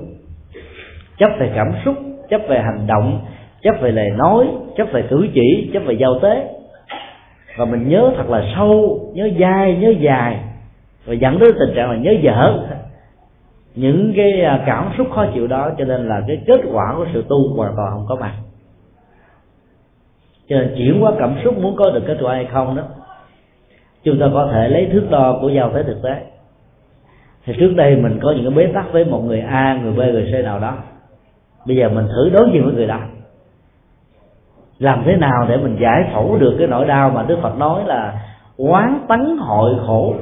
Chấp về cảm xúc chấp về hành động chấp về lời nói, chấp về cử chỉ, chấp về giao tế. Và mình nhớ thật là sâu, nhớ dai, nhớ dài. Và dẫn đến tình trạng là nhớ dở. Những cái à, cảm xúc khó chịu đó, cho nên là cái kết quả của sự tu hoàn toàn không có mặt. Cho nên chuyển hóa cảm xúc muốn có được kết quả hay không đó, chúng ta có thể lấy thước đo của giao tế thực tế. Thì trước đây mình có những cái bế tắc với một người a, người b, người c nào đó. Bây giờ mình thử đối diện với người đó làm thế nào để mình giải phẫu được cái nỗi đau mà đức phật nói là quán tấn hội khổ.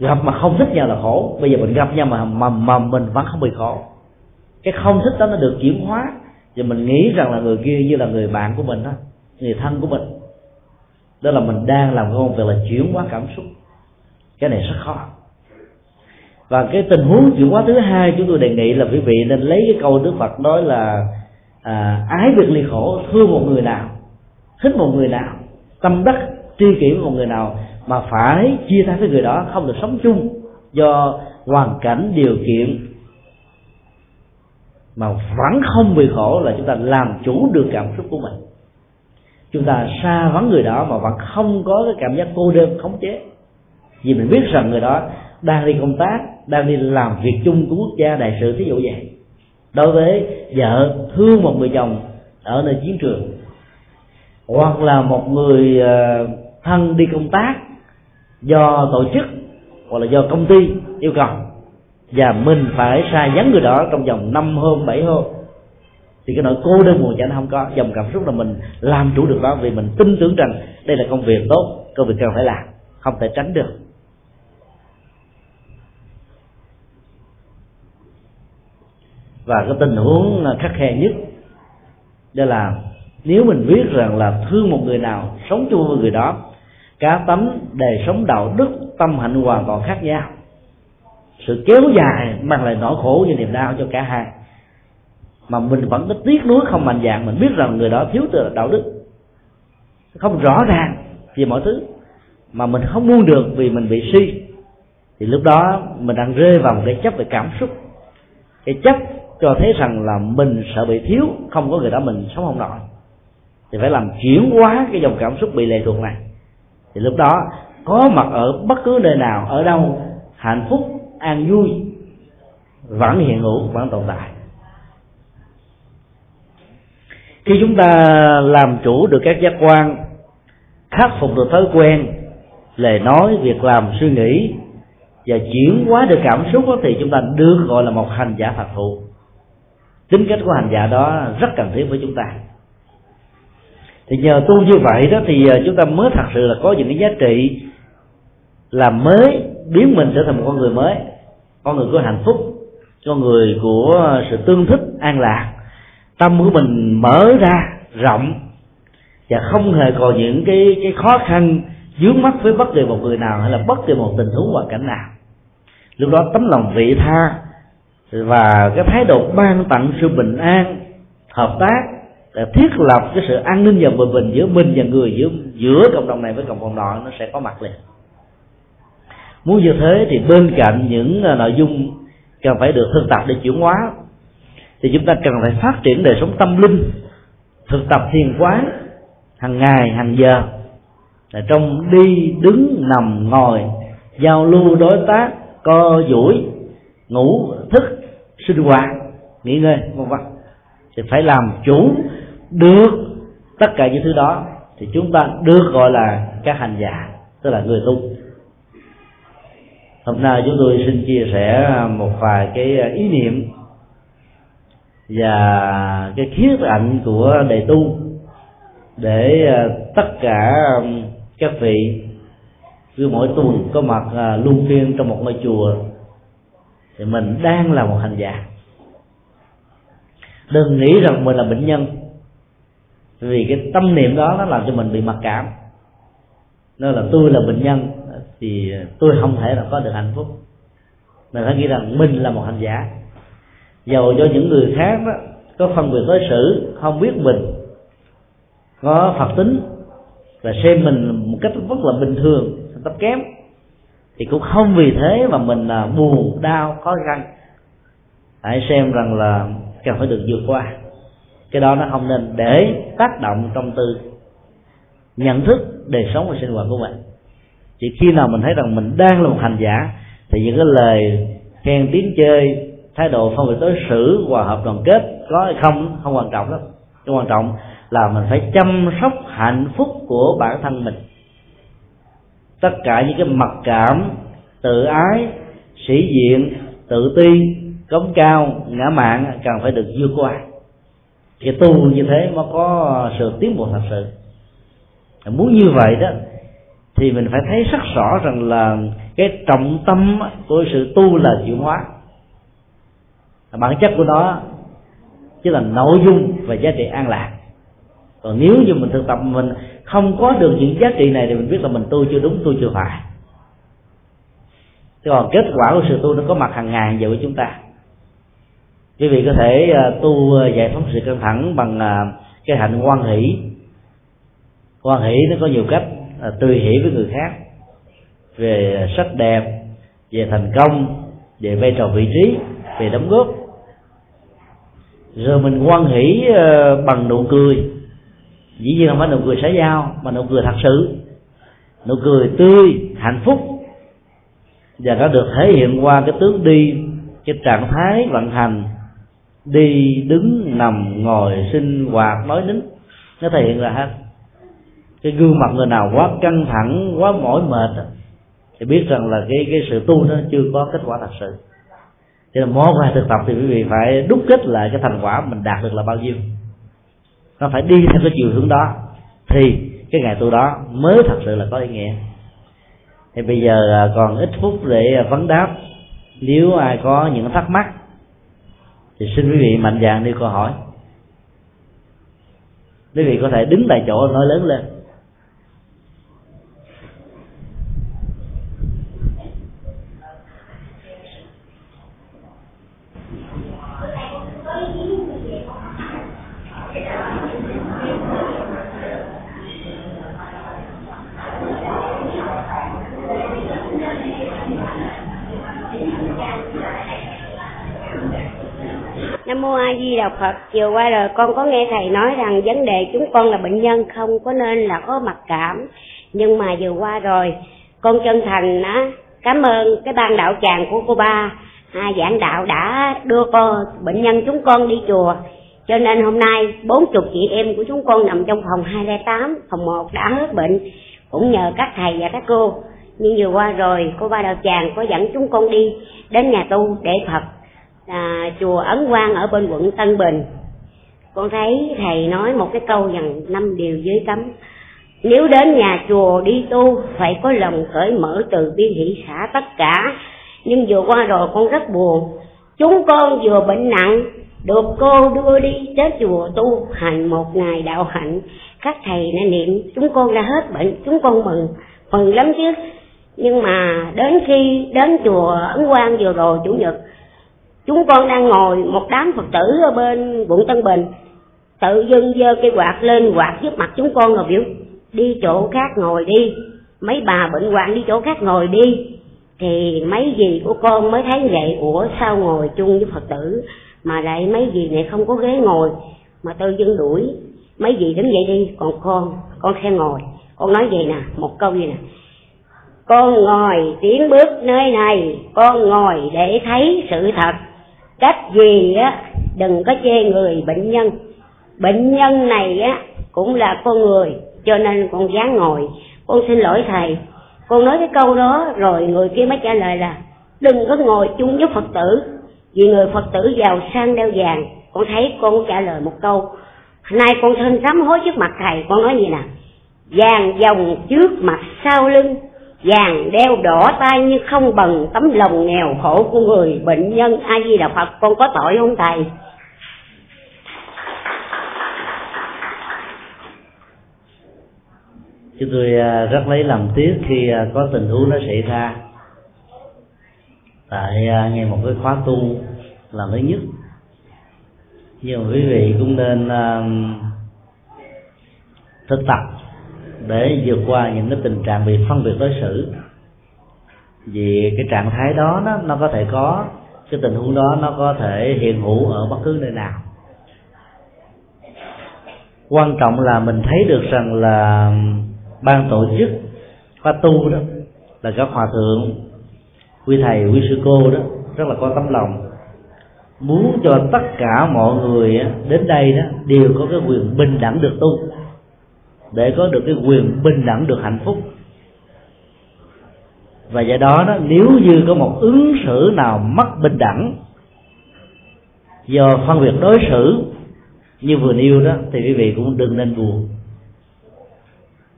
Gặp mà không thích nhau là khổ. Bây giờ mình gặp nhau mà mà, mà mình vẫn không bị khổ. Cái không thích đó nó được chuyển hóa. Và mình nghĩ rằng là người kia như là người bạn của mình đó người thân của mình. Đó là mình đang làm công việc là chuyển hóa cảm xúc. Cái này rất khó. Và cái tình huống chuyển hóa thứ hai chúng tôi đề nghị là quý vị nên lấy cái câu đức phật nói là à, ái việc ly khổ thương một người nào thích một người nào tâm đắc tri kỷ với một người nào mà phải chia tay với người đó không được sống chung do hoàn cảnh điều kiện mà vẫn không bị khổ là chúng ta làm chủ được cảm xúc của mình. Chúng ta xa vắng người đó mà vẫn không có cái cảm giác cô đơn khống chế. Vì mình biết rằng người đó đang đi công tác đang đi làm việc chung của quốc gia đại sự thí dụ vậy đối với vợ thương một người chồng ở nơi chiến trường, hoặc là một người ờ, thân đi công tác do tổ chức hoặc là do công ty yêu cầu, và mình phải xa dắn người đó trong vòng 5 hôm 7 hôm, thì cái nỗi cô đơn buồn chán không có. Dòng cảm xúc là mình làm chủ được đó vì mình tin tưởng rằng đây là công việc tốt, công việc cần phải làm, không thể tránh được. Và cái tình huống khắc khe nhất. Đó là nếu mình biết rằng là thương một người nào, sống chung với người đó cá tánh đời sống đạo đức, tâm hạnh hoàn toàn khác nhau. Sự kéo dài mang lại nỗi khổ và niềm đau cho cả hai. Mà mình vẫn có tiếc nuối không mạnh dạng mình biết rằng người đó thiếu từ đạo đức. Không rõ ràng về mọi thứ, mà mình không buông được vì mình bị suy. Thì lúc đó mình đang rơi vào một cái chấp về cảm xúc. Cái chấp cho thấy rằng là mình sợ bị thiếu không có người đó mình sống không nổi. Thì phải làm chuyển hóa cái dòng cảm xúc bị lệ thuộc này. Thì lúc đó có mặt ở bất cứ nơi nào ở đâu hạnh phúc an vui vẫn hiện hữu vẫn tồn tại. Khi chúng ta làm chủ được các giác quan khắc phục được thói quen lời nói việc làm suy nghĩ và chuyển hóa được cảm xúc đó, thì chúng ta được gọi là một hành giả thật thụ tính cách của hành giả đó rất cần thiết với chúng ta. Thì nhờ tu như vậy đó thì ờ, chúng ta mới thật sự là có những cái giá trị làm mới biến mình trở thành một con người mới, con người của hạnh phúc, con người của sự tương thích, an lạc. Tâm của mình mở ra, rộng, và không hề còn những cái cái khó khăn dướng mắt với bất kỳ một người nào, hay là bất kỳ một tình huống hoàn cảnh nào. Lúc đó tấm lòng vị tha và cái thái độ ban tặng sự bình an, hợp tác để thiết lập cái sự an ninh và bình bình giữa mình và người giữa giữa cộng đồng này với cộng đồng nọ nó sẽ có mặt liền. Muốn như thế thì bên cạnh những à, nội dung cần phải được thực tập để chuyển hóa, thì chúng ta cần phải phát triển đời sống tâm linh, thực tập thiền quán hàng ngày, hàng giờ. Là trong đi, đứng, nằm, ngồi, giao lưu, đối tác, co duỗi, ngủ, thức sinh hoạt, nghỉ ngơi, vân vân. Thì phải làm chủ được tất cả những thứ đó. Thì chúng ta được gọi là các hành giả, tức là người tu. Hôm nay chúng tôi xin chia sẻ một vài cái ý niệm và cái khía cạnh của đề tu để ờ, tất cả các vị, cứ mỗi tuần có mặt ờ, luân phiên trong một ngôi chùa thì mình đang là một hành giả. Đừng nghĩ rằng mình là bệnh nhân. Vì cái tâm niệm đó nó làm cho mình bị mặc cảm. Nó là tôi là bệnh nhân, thì tôi không thể là có được hạnh phúc. Mình phải nghĩ rằng mình là một hành giả. Dầu cho những người khác đó, có phân biệt đối xử, không biết mình, có phật tính và xem mình một cách rất là bình thường, thấp kém thì cũng không vì thế mà mình là buồn đau khó khăn hãy xem rằng là cần phải được vượt qua. Cái đó nó không nên để tác động trong tư nhận thức, đời sống và sinh hoạt của mình chỉ khi nào mình thấy rằng mình đang là một hành giả, thì những cái lời khen, tiếng chơi, thái độ phong vị đối xử hòa hợp đoàn kết có hay không không quan trọng lắm. Cái quan trọng là mình phải chăm sóc hạnh phúc của bản thân mình tất cả những cái mặc cảm, tự ái, sĩ diện, tự ti, cống cao, ngã mạn cần phải được vượt qua. Cái tu như thế mới có sự tiến bộ thật sự. Muốn như vậy đó, thì mình phải thấy rất rõ rằng là cái trọng tâm của sự tu là chuyển hóa. Bản chất của nó chứ là nội dung và giá trị an lạc còn nếu như mình thực tập mình không có được những giá trị này thì mình biết là mình tu chưa đúng, tu chưa phải. Thế còn kết quả của sự tu nó có mặt hàng ngày giờ với chúng ta. Quý vị có thể à, tu à, giải phóng sự căng thẳng bằng à, cái hạnh quan hỷ. Quan hỷ nó có nhiều cách tươi hỷ với người khác. Về sắc đẹp, về thành công, về vai trò vị trí, về đóng góp. Rồi mình quan hỷ bằng nụ cười dĩ nhiên không phải nụ cười xã giao mà nụ cười thật sự nụ cười tươi, hạnh phúc. Và nó được thể hiện qua cái tướng đi, cái trạng thái vận hành, đi, đứng, nằm, ngồi, sinh, hoạt, nói, nín. Nó thể hiện là hết cái gương mặt người nào quá căng thẳng, quá mỏi mệt, thì biết rằng là cái cái sự tu nó chưa có kết quả thật sự. Cho nên món quà thực tập thì quý vị phải đúc kết lại cái thành quả mình đạt được là bao nhiêu nó phải đi theo cái chiều hướng đó. Thì cái ngày tu đó mới thật sự là có ý nghĩa. Thì bây giờ à, còn ít phút để à, vấn đáp. Nếu ai có những thắc mắc, thì xin quý vị mạnh dạn đi câu hỏi. Quý vị có thể đứng tại chỗ nói lớn lên Nam mô A Di Đà Phật. Chiều qua rồi con có nghe thầy nói rằng vấn đề chúng con là bệnh nhân không có nên là có mặc cảm. Nhưng mà vừa qua rồi con chân thành á cảm ơn cái ban đạo tràng của cô ba. À, giảng đạo đã đưa cô bệnh nhân chúng con đi chùa. Cho nên hôm nay bốn chục chị em của chúng con nằm trong phòng 208 phòng 1 đã hết bệnh. Cũng nhờ các thầy và các cô. Nhưng vừa qua rồi cô ba đạo tràng có dẫn chúng con đi đến nhà tu để Phật à, chùa Ấn Quang ở bên quận Tân Bình. Con thấy thầy nói một cái câu rằng năm điều dưới cấm. Nếu đến nhà chùa đi tu phải có lòng cởi mở từ bi hỷ xả tất cả. Nhưng vừa qua rồi con rất buồn. Chúng con vừa bệnh nặng được cô đưa đi đến chùa tu hành một ngày đạo hạnh. Các thầy đã niệm chúng con đã hết bệnh chúng con mừng mừng lắm chứ. Nhưng mà đến khi đến chùa ấn quang vừa rồi chủ nhật chúng con đang ngồi một đám phật tử ở bên quận tân bình, tự dưng giơ cây quạt lên, quạt trước mặt chúng con rồi biểu, đi chỗ khác ngồi đi, mấy bà bệnh hoạn đi chỗ khác ngồi đi. Thì mấy gì của con mới thấy vậy, ủa, sao ngồi chung với phật tử mà lại mấy gì này không có ghế ngồi? Mà tự dưng đuổi, mấy gì đứng dậy đi, còn con con sẽ ngồi. Con nói vậy nè, một câu gì nè, con ngồi tiến bước nơi này, con ngồi để thấy sự thật cách gì á, đừng có chê người bệnh nhân. Bệnh nhân này á, cũng là con người, cho nên con dám ngồi. Con xin lỗi thầy. Con nói cái câu đó, rồi người kia mới trả lời là, đừng có ngồi chung với phật tử. Vì người phật tử giàu sang, đeo vàng. Con thấy con trả lời một câu, nay con thân sám hối trước mặt thầy. Con nói gì nè? Vàng dòng trước mặt sau lưng vàng đeo đỏ tay như không bằng tấm lòng nghèo khổ của người bệnh nhân a di đà phật. Con có tội không thầy chúng tôi à, rất lấy làm tiếc khi à, có tình huống nó xảy ra. Tại à, ngay nghe một cái khóa tu là thứ nhất. Nhưng mà quý vị cũng nên thực tập để vượt qua những cái tình trạng bị phân biệt đối xử. Vì cái trạng thái đó nó, nó có thể có cái tình huống đó nó có thể hiện hữu ở bất cứ nơi nào. Quan trọng là mình thấy được rằng là ban tổ chức khóa tu đó là các hòa thượng quý thầy quý sư cô đó rất là có tấm lòng. Muốn cho tất cả mọi người đến đây đó đều có cái quyền bình đẳng được tu để có được cái quyền bình đẳng được hạnh phúc. Và do đó đó nếu như có một ứng xử nào mất bình đẳng do phân biệt đối xử như vừa nêu đó thì quý vị cũng đừng nên buồn.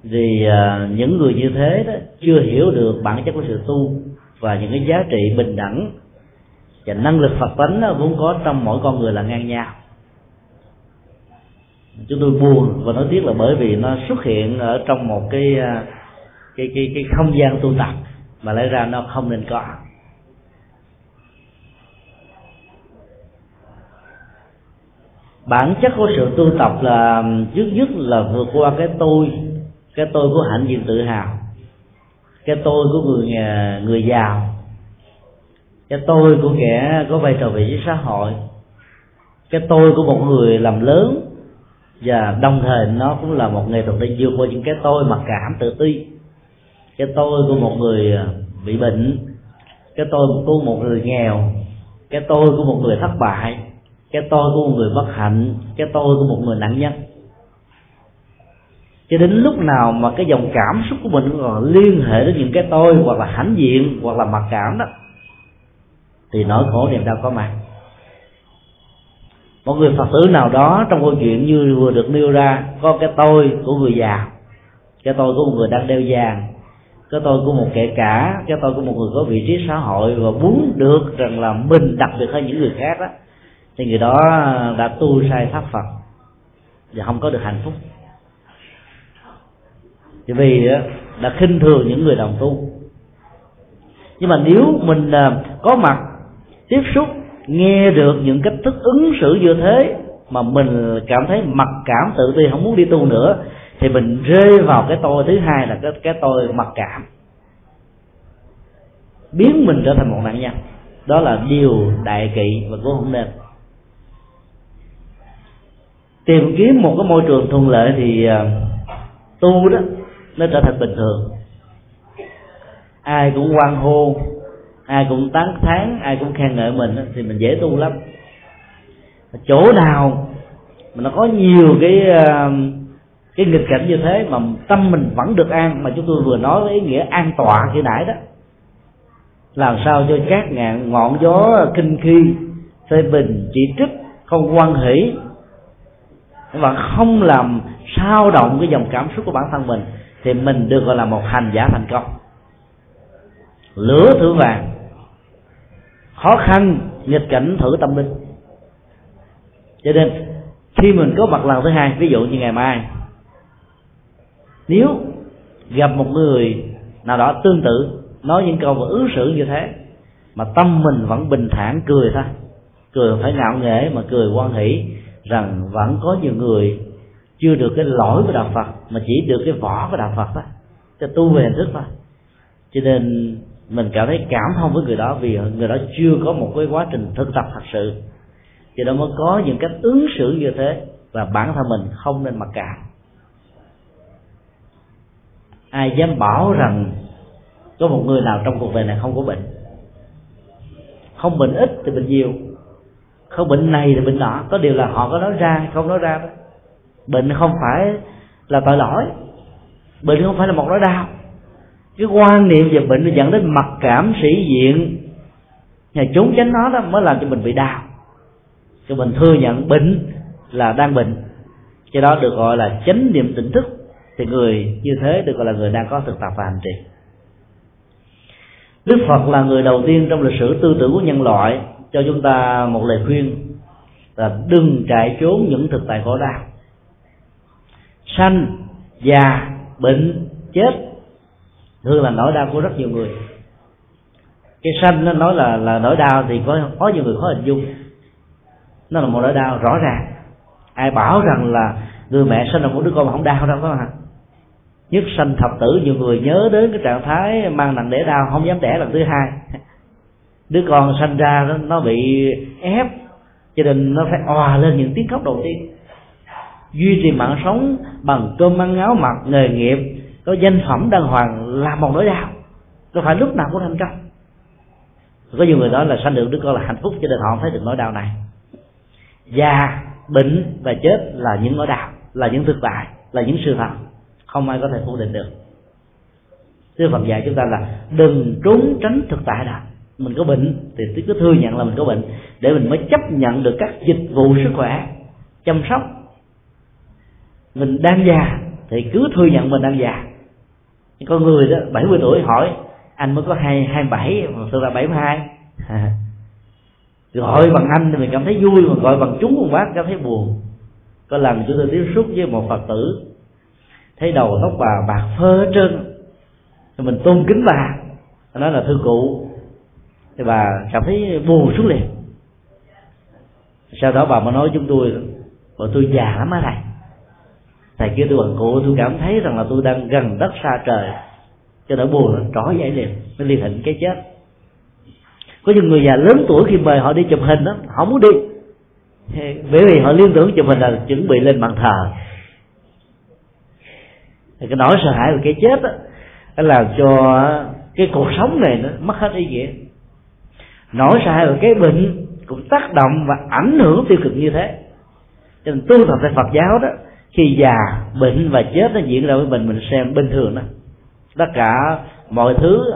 Vì à, những người như thế đó chưa hiểu được bản chất của sự tu và những cái giá trị bình đẳng và năng lực phật tánh vốn có trong mỗi con người là ngang nhau chúng tôi buồn và nói tiếc là bởi vì nó xuất hiện ở trong một cái à, cái cái cái không gian tu tập mà lẽ ra nó không nên có. Bản chất của sự tu tập là trước nhất là vượt qua cái tôi cái tôi của hạnh diện tự hào, cái tôi của người à, người giàu, cái tôi của kẻ có vai trò vị trí xã hội, cái tôi của một người làm lớn và đồng thời nó cũng là một nghệ thuật để vượt qua những cái tôi mặc cảm tự ti. Cái tôi của một người à, bị bệnh, cái tôi của một người nghèo, cái tôi của một người thất bại, cái tôi của một người bất hạnh, cái tôi của một người nạn nhân. Cho đến lúc nào mà cái dòng cảm xúc của mình còn liên hệ đến những cái tôi hoặc là hãnh diện hoặc là mặc cảm đó, thì nỗi khổ niềm đau có mặt một người phật tử nào đó trong câu chuyện như vừa được nêu ra, có cái tôi của người già, cái tôi của một người đang đeo vàng, cái tôi của một kẻ cả, cái tôi của một người có vị trí xã hội và muốn được rằng là mình, đặc biệt hơn những người khác đó thì người đó đã tu sai pháp phật và không có được hạnh phúc. Thì vì đã khinh thường những người đồng tu. Nhưng mà nếu mình à, có mặt tiếp xúc nghe được những cách thức ứng xử như thế mà mình cảm thấy mặc cảm tự ti, không muốn đi tu nữa, thì mình rơi vào cái tôi thứ hai là cái cái tôi mặc cảm. Biến mình trở thành một nạn nhân. Đó là điều đại kỵ và cũng không nên tìm kiếm một cái môi trường thuận lợi thì à, tu đó, nó trở thành bình thường. Ai cũng quan hô ai cũng tán thán, ai cũng khen ngợi mình thì mình dễ tu lắm. Chỗ nào mà nó có nhiều cái ờ, cái nghịch cảnh như thế mà tâm mình vẫn được an, mà chúng tôi vừa nói với ý nghĩa an tọa khi nãy đó, làm sao cho các ngạn, ngọn gió kinh khi, phê bình, chỉ trích, không quan hỷ, và không làm sao động cái dòng cảm xúc của bản thân mình, thì mình được gọi là một hành giả thành công. Lửa thử vàng khó khăn, nghịch cảnh thử tâm linh. Cho nên, khi mình có mặt lần thứ hai, ví dụ như ngày mai, nếu gặp một người nào đó tương tự, nói những câu và ứng xử như thế, mà tâm mình vẫn bình thản cười thôi, cười phải ngạo nghễ mà cười quan hỷ rằng vẫn có nhiều người chưa được cái lỗi của đạo Phật, mà chỉ được cái vỏ của đạo Phật thôi, cho tu về hình thức thôi. Cho nên mình cảm thấy cảm thông với người đó vì người đó chưa có một cái quá trình thực tập thật sự. Thì đó mới có những cách ứng xử như thế và bản thân mình không nên mặc cảm. Ai dám bảo rằng có một người nào trong cuộc đời này không có bệnh? Không bệnh ít thì bệnh nhiều, không bệnh này thì bệnh nọ. Có điều là họ có nói ra không nói ra đó. Bệnh không phải là tội lỗi, bệnh không phải là một nỗi đau cái quan niệm về bệnh nó dẫn đến mặc cảm sĩ diện. Nhà trốn tránh nó đó mới làm cho mình bị đau. Cho mình thừa nhận bệnh là đang bệnh. Cho đó được gọi là chánh niệm tỉnh thức. Thì người như thế được gọi là người đang có thực tập và hành trì. Đức phật là người đầu tiên trong lịch sử tư tưởng của nhân loại cho chúng ta một lời khuyên là đừng chạy trốn những thực tại khổ đau. Sanh, già, bệnh, chết thường là nỗi đau của rất nhiều người. Cái sanh nó nói là là nỗi đau thì có có nhiều người khó hình dung. Nó là một nỗi đau rõ ràng. Ai bảo rằng là người mẹ sinh ra một đứa con mà không đau đâu phải không nhất sanh thập tử nhiều người nhớ đến cái trạng thái mang nặng đẻ đau không dám đẻ lần thứ hai. [laughs] Đứa con sanh ra nó, nó bị ép cho nên nó phải òa lên những tiếng khóc đầu tiên. Duy trì mạng sống bằng cơm ăn áo mặc nghề nghiệp có danh phẩm đàng hoàng là một nỗi đau. Đâu phải lúc nào cũng thành công có nhiều người nói là sanh được đứa con là hạnh phúc, cho nên họ không thấy được nỗi đau này. Già, bệnh và chết là những nỗi đau, là những thực tại là những sự thật. Không ai có thể phủ định được. Sư Phật dạy chúng ta là đừng trốn tránh thực tại đó mình có bệnh thì cứ thừa nhận là mình có bệnh, để mình mới chấp nhận được các dịch vụ sức khỏe, chăm sóc. Mình đang già thì cứ thừa nhận mình đang già con người đó 70 tuổi, hỏi, anh mới có hai hai bảy mà tôi là bảy mươi hai? [laughs] Gọi bằng anh thì mình cảm thấy vui, mà gọi bằng chúng một bác cảm thấy buồn. Có lần chúng tôi tiếp xúc với một phật tử, thấy đầu tóc bà bạc phơ hết trơn. Thì mình tôn kính bà nói là thư cụ. Thì bà cảm thấy buồn xuống liền. Sau đó bà mới nói chúng tôi bọn tôi già lắm á thầy thầy kia tôi bằng cụ tôi cảm thấy rằng là tôi đang gần đất xa trời. Cho nỗi buồn nó trỏ dậy liền nó liên hệ cái chết. Có những người già lớn tuổi khi mời họ đi chụp hình đó họ muốn đi. Bởi vì họ liên tưởng chụp hình là chuẩn bị lên bàn thờ. Thì cái nỗi sợ hãi về cái chết đó, nó làm cho cái cuộc sống này nó mất hết ý nghĩa. Nỗi sợ hãi về cái bệnh cũng tác động và ảnh hưởng tiêu cực như thế. Cho nên tu tập tại Phật giáo đó khi già, bệnh và chết nó diễn ra với mình mình xem bình thường đó. Tất cả mọi thứ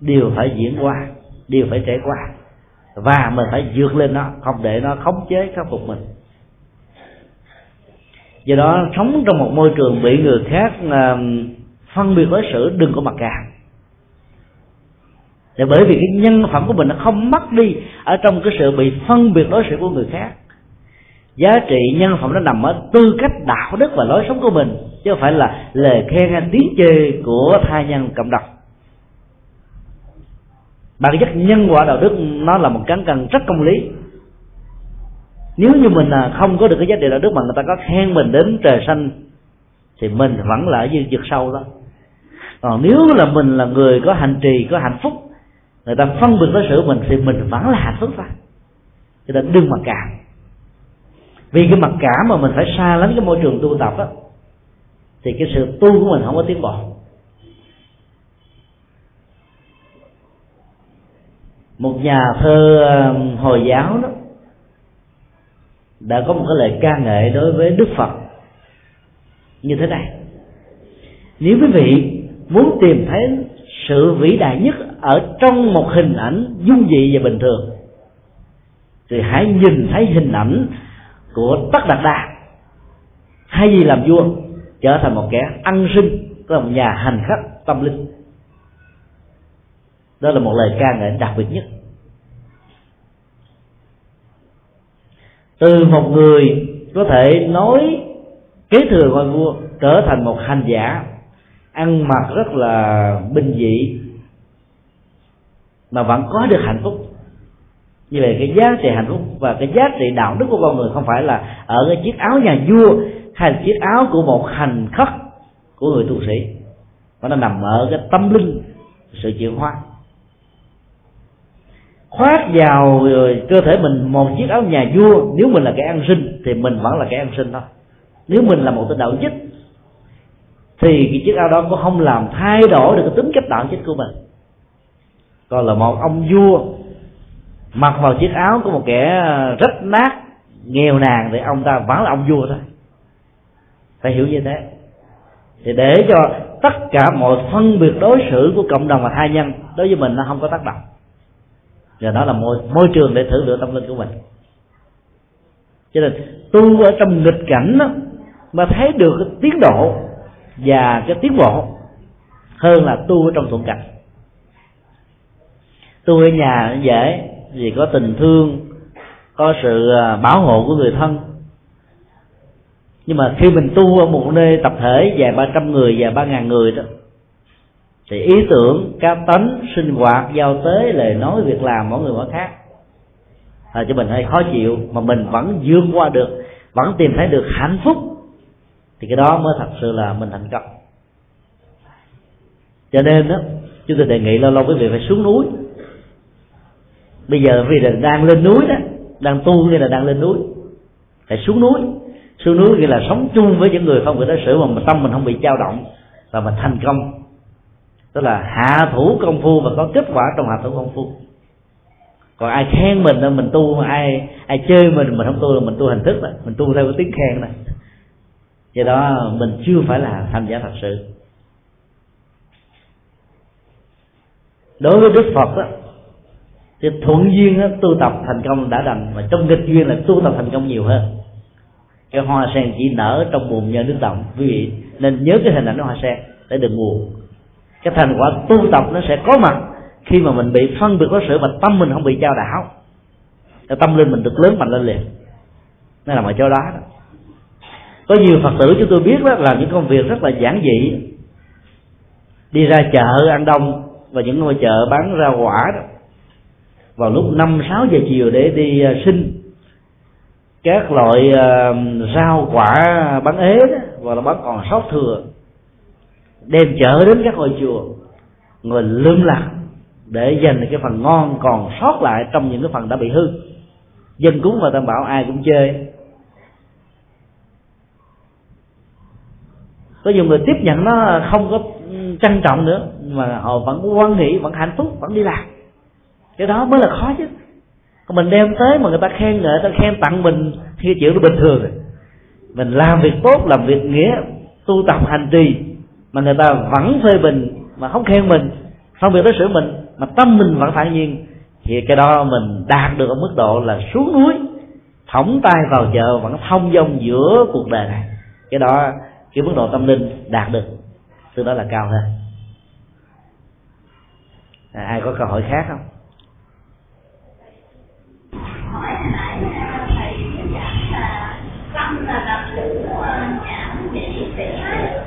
đều phải diễn qua, đều phải trải qua. Và mình phải vượt lên nó, không để nó khống chế, khắc phục mình. Do đó, sống trong một môi trường bị người khác à, phân biệt đối xử, đừng có mặc cảm để bởi vì cái nhân phẩm của mình nó không mất đi ở trong cái sự bị phân biệt đối xử của người khác giá trị nhân phẩm nó nằm ở tư cách đạo đức và lối sống của mình, chứ không phải là lời khen hay tiếng chê của tha nhân cộng đồng. Bản chất nhân quả đạo đức nó là một cán cân rất công lý. Nếu như mình à, không có được cái giá trị đạo đức mà người ta có khen mình đến trời xanh, thì mình vẫn là ở dưới vực sâu đó. Còn nếu là mình là người có hành trì, có hạnh phúc, người ta phân biệt đối xử mình, thì mình vẫn là hạnh phúc thôi. Cho nên đừng mà càng vì cái mặc cảm mà mình phải xa lánh cái môi trường tu tập á, thì cái sự tu của mình không có tiến bộ. Một nhà thơ um, hồi giáo đó đã có một cái lời ca ngợi đối với đức phật như thế này. Nếu quý vị muốn tìm thấy sự vĩ đại nhất ở trong một hình ảnh dung dị và bình thường, thì hãy nhìn thấy hình ảnh của tất đạt đa. Hay gì làm vua, trở thành một kẻ ăn sinh, tức là một nhà hành khách tâm linh. Đó là một lời ca ngợi đặc biệt nhất. Từ một người có thể nói kế thừa ngôi vua trở thành một hành giả, ăn mặc rất là bình dị, mà vẫn có được hạnh phúc như vậy cái giá trị hạnh phúc và cái giá trị đạo đức của con người không phải là ở cái chiếc áo nhà vua hay là chiếc áo của một hành khất của người tu sĩ. Mà nó nằm ở cái tâm linh, sự chuyển hóa. Khoác vào cơ thể mình một chiếc áo nhà vua, nếu mình là kẻ ăn sinh thì mình vẫn là kẻ ăn sinh thôi. Nếu mình là một tên đạo chích thì cái chiếc áo đó cũng không làm thay đổi được cái tính cách đạo chích của mình. Còn là một ông vua mặc vào chiếc áo của một kẻ ờ, rách nát nghèo nàn thì ông ta vẫn là ông vua thôi. Phải hiểu như thế. Thì để cho tất cả mọi phân biệt đối xử của cộng đồng và tha nhân đối với mình nó không có tác động. Và đó là môi, môi trường để thử lựa tâm linh của mình. Cho nên tu ở trong nghịch cảnh đó, mà thấy được cái tiến độ và cái tiến bộ hơn là tu ở trong thuận cảnh. Tu ở nhà dễ vì có tình thương có sự à, bảo hộ của người thân. Nhưng mà khi mình tu ở một nơi tập thể vài ba trăm người vài ba ngàn người đó thì ý tưởng cá tánh sinh hoạt giao tế lời nói việc làm mỗi người mỗi khác. À, cho mình hơi khó chịu mà mình vẫn vượt qua được vẫn tìm thấy được hạnh phúc thì cái đó mới thật sự là mình thành công. Cho nên đó chúng tôi đề nghị lâu lâu quý vị phải xuống núi bây giờ vì là đang lên núi đó đang tu nghĩa là đang lên núi. Phải xuống núi. Xuống núi nghĩa là sống chung với những người không bị đối xử mà tâm mình không bị dao động và mình thành công. Tức là hạ thủ công phu và có kết quả trong hạ thủ công phu. Còn ai khen mình là mình tu mà ai ai chơi mình mình không tu là mình tu hình thức này mình tu theo cái tiếng khen này do đó mình chưa phải là tham giả thật sự. Đối với đức phật đó, thì thuận duyên đó, tu tập thành công đã đành. Mà trong nghịch duyên là tu tập thành công nhiều hơn. Cái hoa sen chỉ nở trong bùn nhờ nước động quý vị nên nhớ cái hình ảnh hoa sen để đừng buồn. Cái thành quả tu tập nó sẽ có mặt khi mà mình bị phân biệt đối xử và tâm mình không bị trao đảo. Cái tâm linh mình được lớn mạnh lên liền. Nó nằm ở chỗ đó, đó. Có nhiều phật tử chúng tôi biết đó làm những công việc rất là giản dị. Đi ra chợ ăn đông và những ngôi chợ bán ra quả đó vào lúc năm sáu giờ chiều để đi à, sinh các loại à, rau quả bán ế đó, và là bán còn sót thừa đem chở đến các ngôi chùa người lương lạc để dành cái phần ngon còn sót lại trong những cái phần đã bị hư. Dân cúng và tam bảo ai cũng chơi. Có nhiều người tiếp nhận nó không có trân trọng nữa mà họ vẫn quan nghĩ vẫn hạnh phúc vẫn đi làm cái đó mới là khó chứ. Còn mình đem tới mà người ta khen người ta khen tặng mình thì cái chuyện nó bình thường rồi. Mình làm việc tốt làm việc nghĩa tu tập hành trì mà người ta vẫn phê bình mà không khen mình không việc đối xử mình mà tâm mình vẫn thản nhiên thì cái đó mình đạt được ở mức độ là xuống núi thõng tay vào chợ vẫn thông dong giữa cuộc đời này. Cái đó cái mức độ tâm linh đạt được. Từ đó là cao hơn. À, ai có câu hỏi khác không? Hỏi lại à, thầy giảng là tâm là làm chủ nhãn nhị tỷ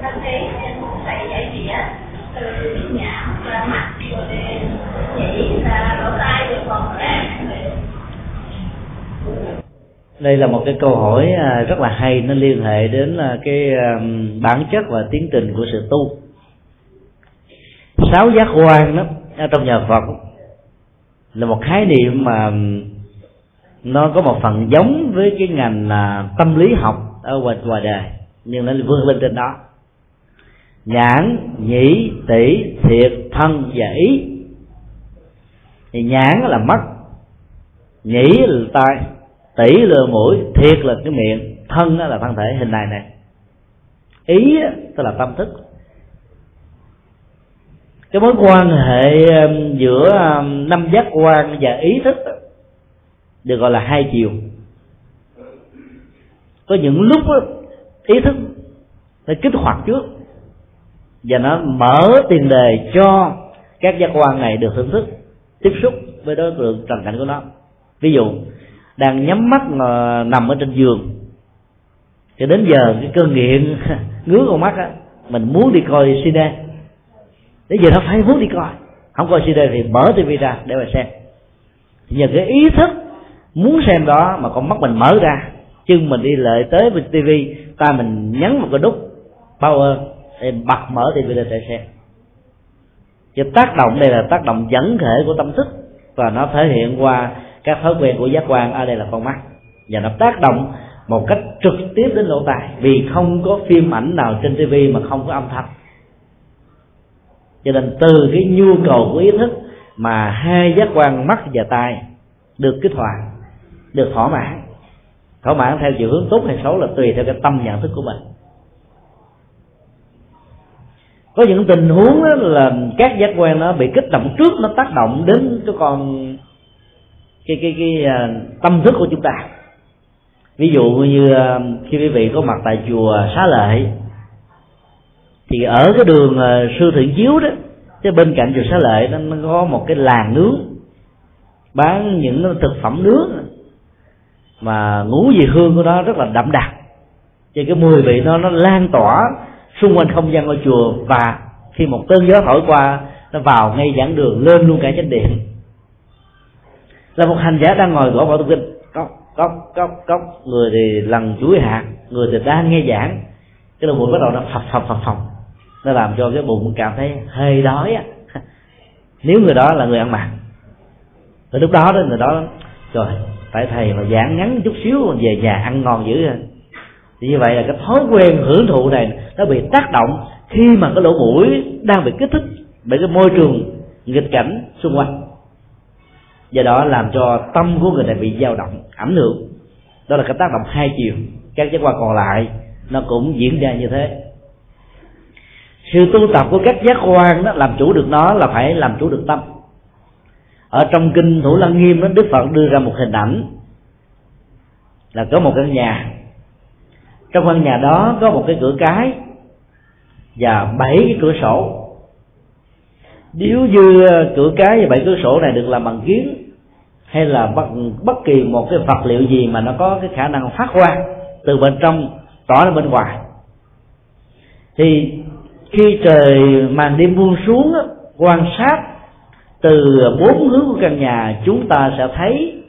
thân trí thầy dạy gì từ nhãn là mặt rồi chỉ là lỗ tai rồi còn đây là một cái câu hỏi à, rất là hay. Nó liên hệ đến à, cái bản chất và tiến trình của sự tu. Sáu giác quan đó trong nhà Phật là một khái niệm mà nó có một phần giống với cái ngành là tâm lý học ở ngoài ngoài đời, nhưng nó vươn lên trên đó. Nhãn, nhĩ tỷ thiệt, thân và ý. Thì nhãn là mắt, nhĩ là tai tỷ là mũi, thiệt là cái miệng, thân là thân thể, hình này này ý tức là tâm thức. Cái mối quan hệ um, giữa um, năm giác quan và ý thức được gọi là hai chiều. Có những lúc ý thức nó kích hoạt trước và nó mở tiền đề cho các giác quan này được thưởng thức, tiếp xúc với đối tượng trần cảnh của nó. Ví dụ, đang nhắm mắt mà nằm ở trên giường, thì đến giờ cái cơn nghiện [laughs] ngứa con mắt á, mình muốn đi coi cd. Đến giờ nó phải muốn đi coi, không coi cd thì mở tivi ra để mà xem. Nhờ cái ý thức muốn xem đó mà con mắt mình mở ra, chân mình đi lợi tới bên tivi ta mình nhấn một cái nút power để bật mở tivi lên để xem. Cái tác động đây là tác động dẫn thể của tâm thức và nó thể hiện qua các thói quen của giác quan. Ở đây là con mắt. Và nó tác động một cách trực tiếp đến lỗ tai, vì không có phim ảnh nào trên tivi mà không có âm thanh. Cho nên từ cái nhu cầu của ý thức mà hai giác quan mắt và tai được kích hoạt được thỏa mãn. Thỏa mãn theo chiều hướng tốt hay xấu là tùy theo cái tâm nhận thức của mình. Có những tình huống là các giác quan nó bị kích động trước nó tác động đến cái con cái cái cái uh, tâm thức của chúng ta. Ví dụ như uh, khi quý vị có mặt tại chùa xá lợi thì ở cái đường uh, sư thượng chiếu đó cái bên cạnh chùa xá lợi nó, nó có một cái làng nướng bán những thực phẩm nướng mà ngũ vị hương của nó rất là đậm đặc. Cho cái mùi vị nó nó lan tỏa xung quanh không gian ngôi chùa. Và khi một cơn gió thổi qua, nó vào ngay giảng đường, lên luôn cả chánh điện. Là một hành giả đang ngồi gõ vào tụng kinh. Cốc cốc cốc cốc. Người thì lần chuối hạt người thì đang nghe giảng. Cái đầu mũi bắt đầu nó phập phập phập phồng. Nó làm cho cái bụng cảm thấy hơi đói á. [laughs] Nếu người đó là người ăn mặn. Rồi lúc đó đó, người đó rồi tại thầy mà giảng ngắn chút xíu về nhà ăn ngon dữ rồi thì như vậy là cái thói quen hưởng thụ này nó bị tác động khi mà cái lỗ mũi đang bị kích thích bởi cái môi trường nghịch cảnh xung quanh. Do đó làm cho tâm của người này bị dao động, ảnh hưởng. Đó là cái tác động hai chiều. Các giác quan còn lại, nó cũng diễn ra như thế. Sự tu tập của các giác quan đó, làm chủ được nó là phải làm chủ được tâm ở trong kinh thủ lăng nghiêm đó đức phật đưa ra một hình ảnh là có một căn nhà. Trong căn nhà đó có một cái cửa cái và bảy cái cửa sổ. Nếu như ờ, cửa cái và bảy cửa sổ này được làm bằng kiến hay là bất, bất kỳ một cái vật liệu gì mà nó có cái khả năng phát quang từ bên trong tỏ ra bên ngoài. Thì khi trời màn đêm buông xuống quan sát từ bốn hướng của căn nhà, chúng ta sẽ thấy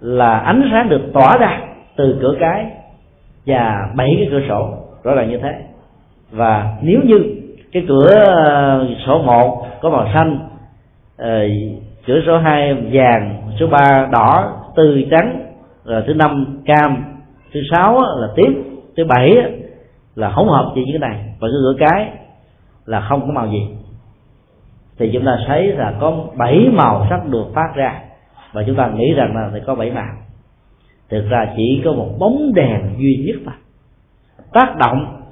là ánh sáng được tỏa ra từ cửa cái và bảy cái cửa sổ. Rõ ràng như thế. Và nếu như cái cửa ờ, sổ một có màu xanh ờ, cửa số hai vàng số ba đỏ, tư trắng, rồi thứ năm cam, thứ sáu là tím, thứ bảy là hỗn hợp gì như thế này. Và cái cửa cái là không có màu gì thì chúng ta thấy là có bảy màu sắc được phát ra. Và chúng ta nghĩ rằng là phải có bảy màu. Thực ra chỉ có một bóng đèn duy nhất mà. Tác động,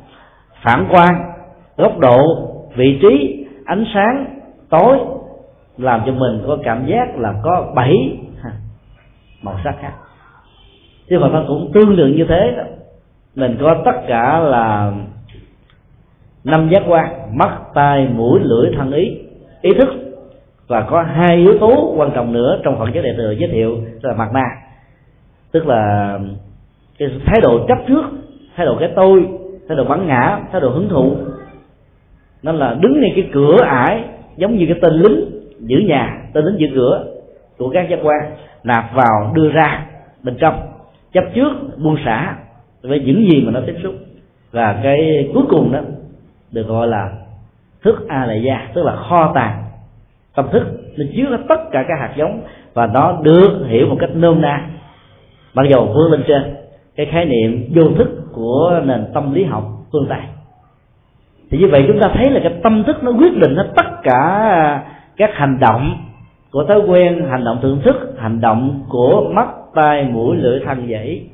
phản quang, góc độ, vị trí, ánh sáng, tối làm cho mình có cảm giác là có bảy màu sắc khác. Chứ mà nó cũng tương tự như thế đó mình có tất cả là năm giác quan, mắt, tai, mũi, lưỡi, thân ý ý thức và có hai yếu tố quan trọng nữa trong phần giới đại thừa giới thiệu là mặt na tức là cái thái độ chấp trước, thái độ cái tôi, thái độ bắn ngã, thái độ hứng thụ. Nó là đứng ngay cái cửa ải, giống như cái tên lính giữ nhà, tên lính giữ cửa của các giác quan, nạp vào đưa ra bên trong. Chấp trước, buông xả với những gì mà nó tiếp xúc. Và cái cuối cùng đó, được gọi là thức a lại gia tức là kho tàng tâm thức, nó chứa tất cả các hạt giống và nó được hiểu một cách nôm na. Mặc dầu vươn lên trên, cái khái niệm vô thức của nền tâm lý học phương tây. Thì như vậy chúng ta thấy là cái tâm thức nó quyết định hết tất cả các hành động của thói quen, hành động thưởng thức, hành động của mắt, tai, mũi, lưỡi, thân, dãy.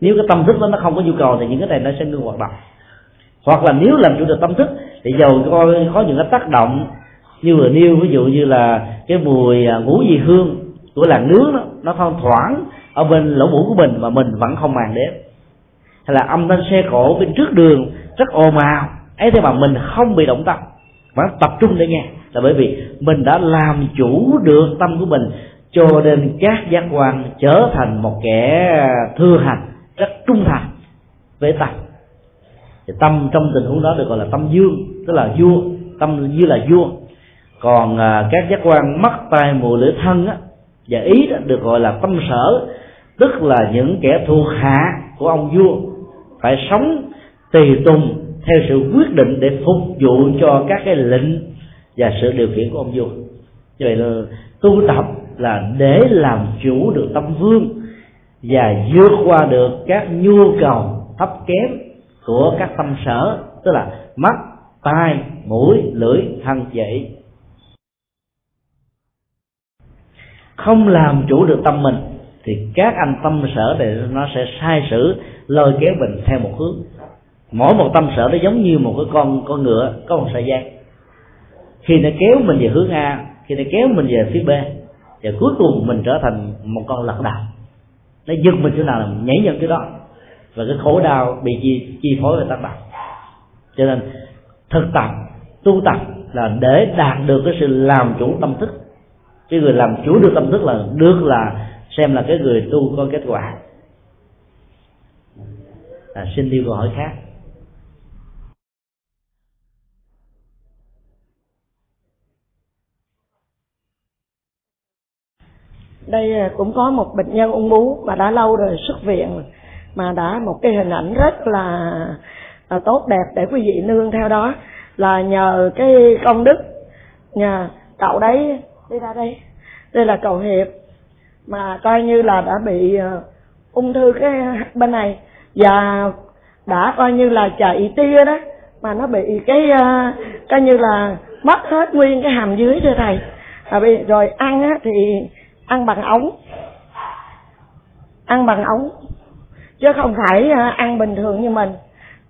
Nếu cái tâm thức đó nó không có nhu cầu thì những cái này nó sẽ ngưng hoạt động. Hoặc là nếu làm chủ được tâm thức thì dầu coi có những cái tác động như vừa nêu ví dụ như là cái mùi à, ngũ vị hương của làng nướng đó, nó thoang thoảng ở bên lỗ mũi của mình mà mình vẫn không màng đến hay là âm thanh xe cộ bên trước đường rất ồn ào ấy thế mà mình không bị động tâm vẫn tập trung để nghe. Là bởi vì mình đã làm chủ được tâm của mình cho nên các giác quan trở thành một kẻ thư hành rất trung thành với tâm thì tâm trong tình huống đó được gọi là tâm dương tức là vua tâm như là vua. Còn à, các giác quan mắt tai mùi lưỡi thân á, và ý đó được gọi là tâm sở tức là những kẻ thuộc hạ của ông vua phải sống tùy tùng theo sự quyết định để phục vụ cho các cái lệnh và sự điều khiển của ông vua. Như vậy là tu tập là để làm chủ được tâm vương và vượt qua được các nhu cầu thấp kém của các tâm sở tức là mắt tai mũi lưỡi thân vậy, không làm chủ được tâm mình thì các anh tâm sở này nó sẽ sai sử lôi kéo mình theo một hướng. Mỗi một tâm sở nó giống như một cái con con ngựa có một sợi dây. Khi nó kéo mình về hướng a khi nó kéo mình về phía b và cuối cùng mình trở thành một con lật đà. Nó giật mình chỗ nào là nhảy nhận cái đó và cái khổ đau bị chi, chi phối và tác động cho nên thực tập tu tập là để đạt được cái sự làm chủ tâm thức. Cái người làm chủ được tâm thức là được là xem là cái người tu có kết quả. À, xin đi câu hỏi khác. Đây à, cũng có một bệnh nhân ung bú mà đã lâu rồi xuất viện mà đã một cái hình ảnh rất là, là tốt đẹp để quý vị nương theo đó. Là nhờ cái công đức nhờ cậu đấy đi ra đây. Đây là cậu hiệp mà coi như là đã bị uh, ung thư cái bên này và đã coi như là chạy tia đó mà nó bị cái uh, coi như là mất hết nguyên cái hàm dưới thưa thầy. À, rồi ăn á, thì ăn bằng ống. Ăn bằng ống chứ không phải uh, ăn bình thường như mình.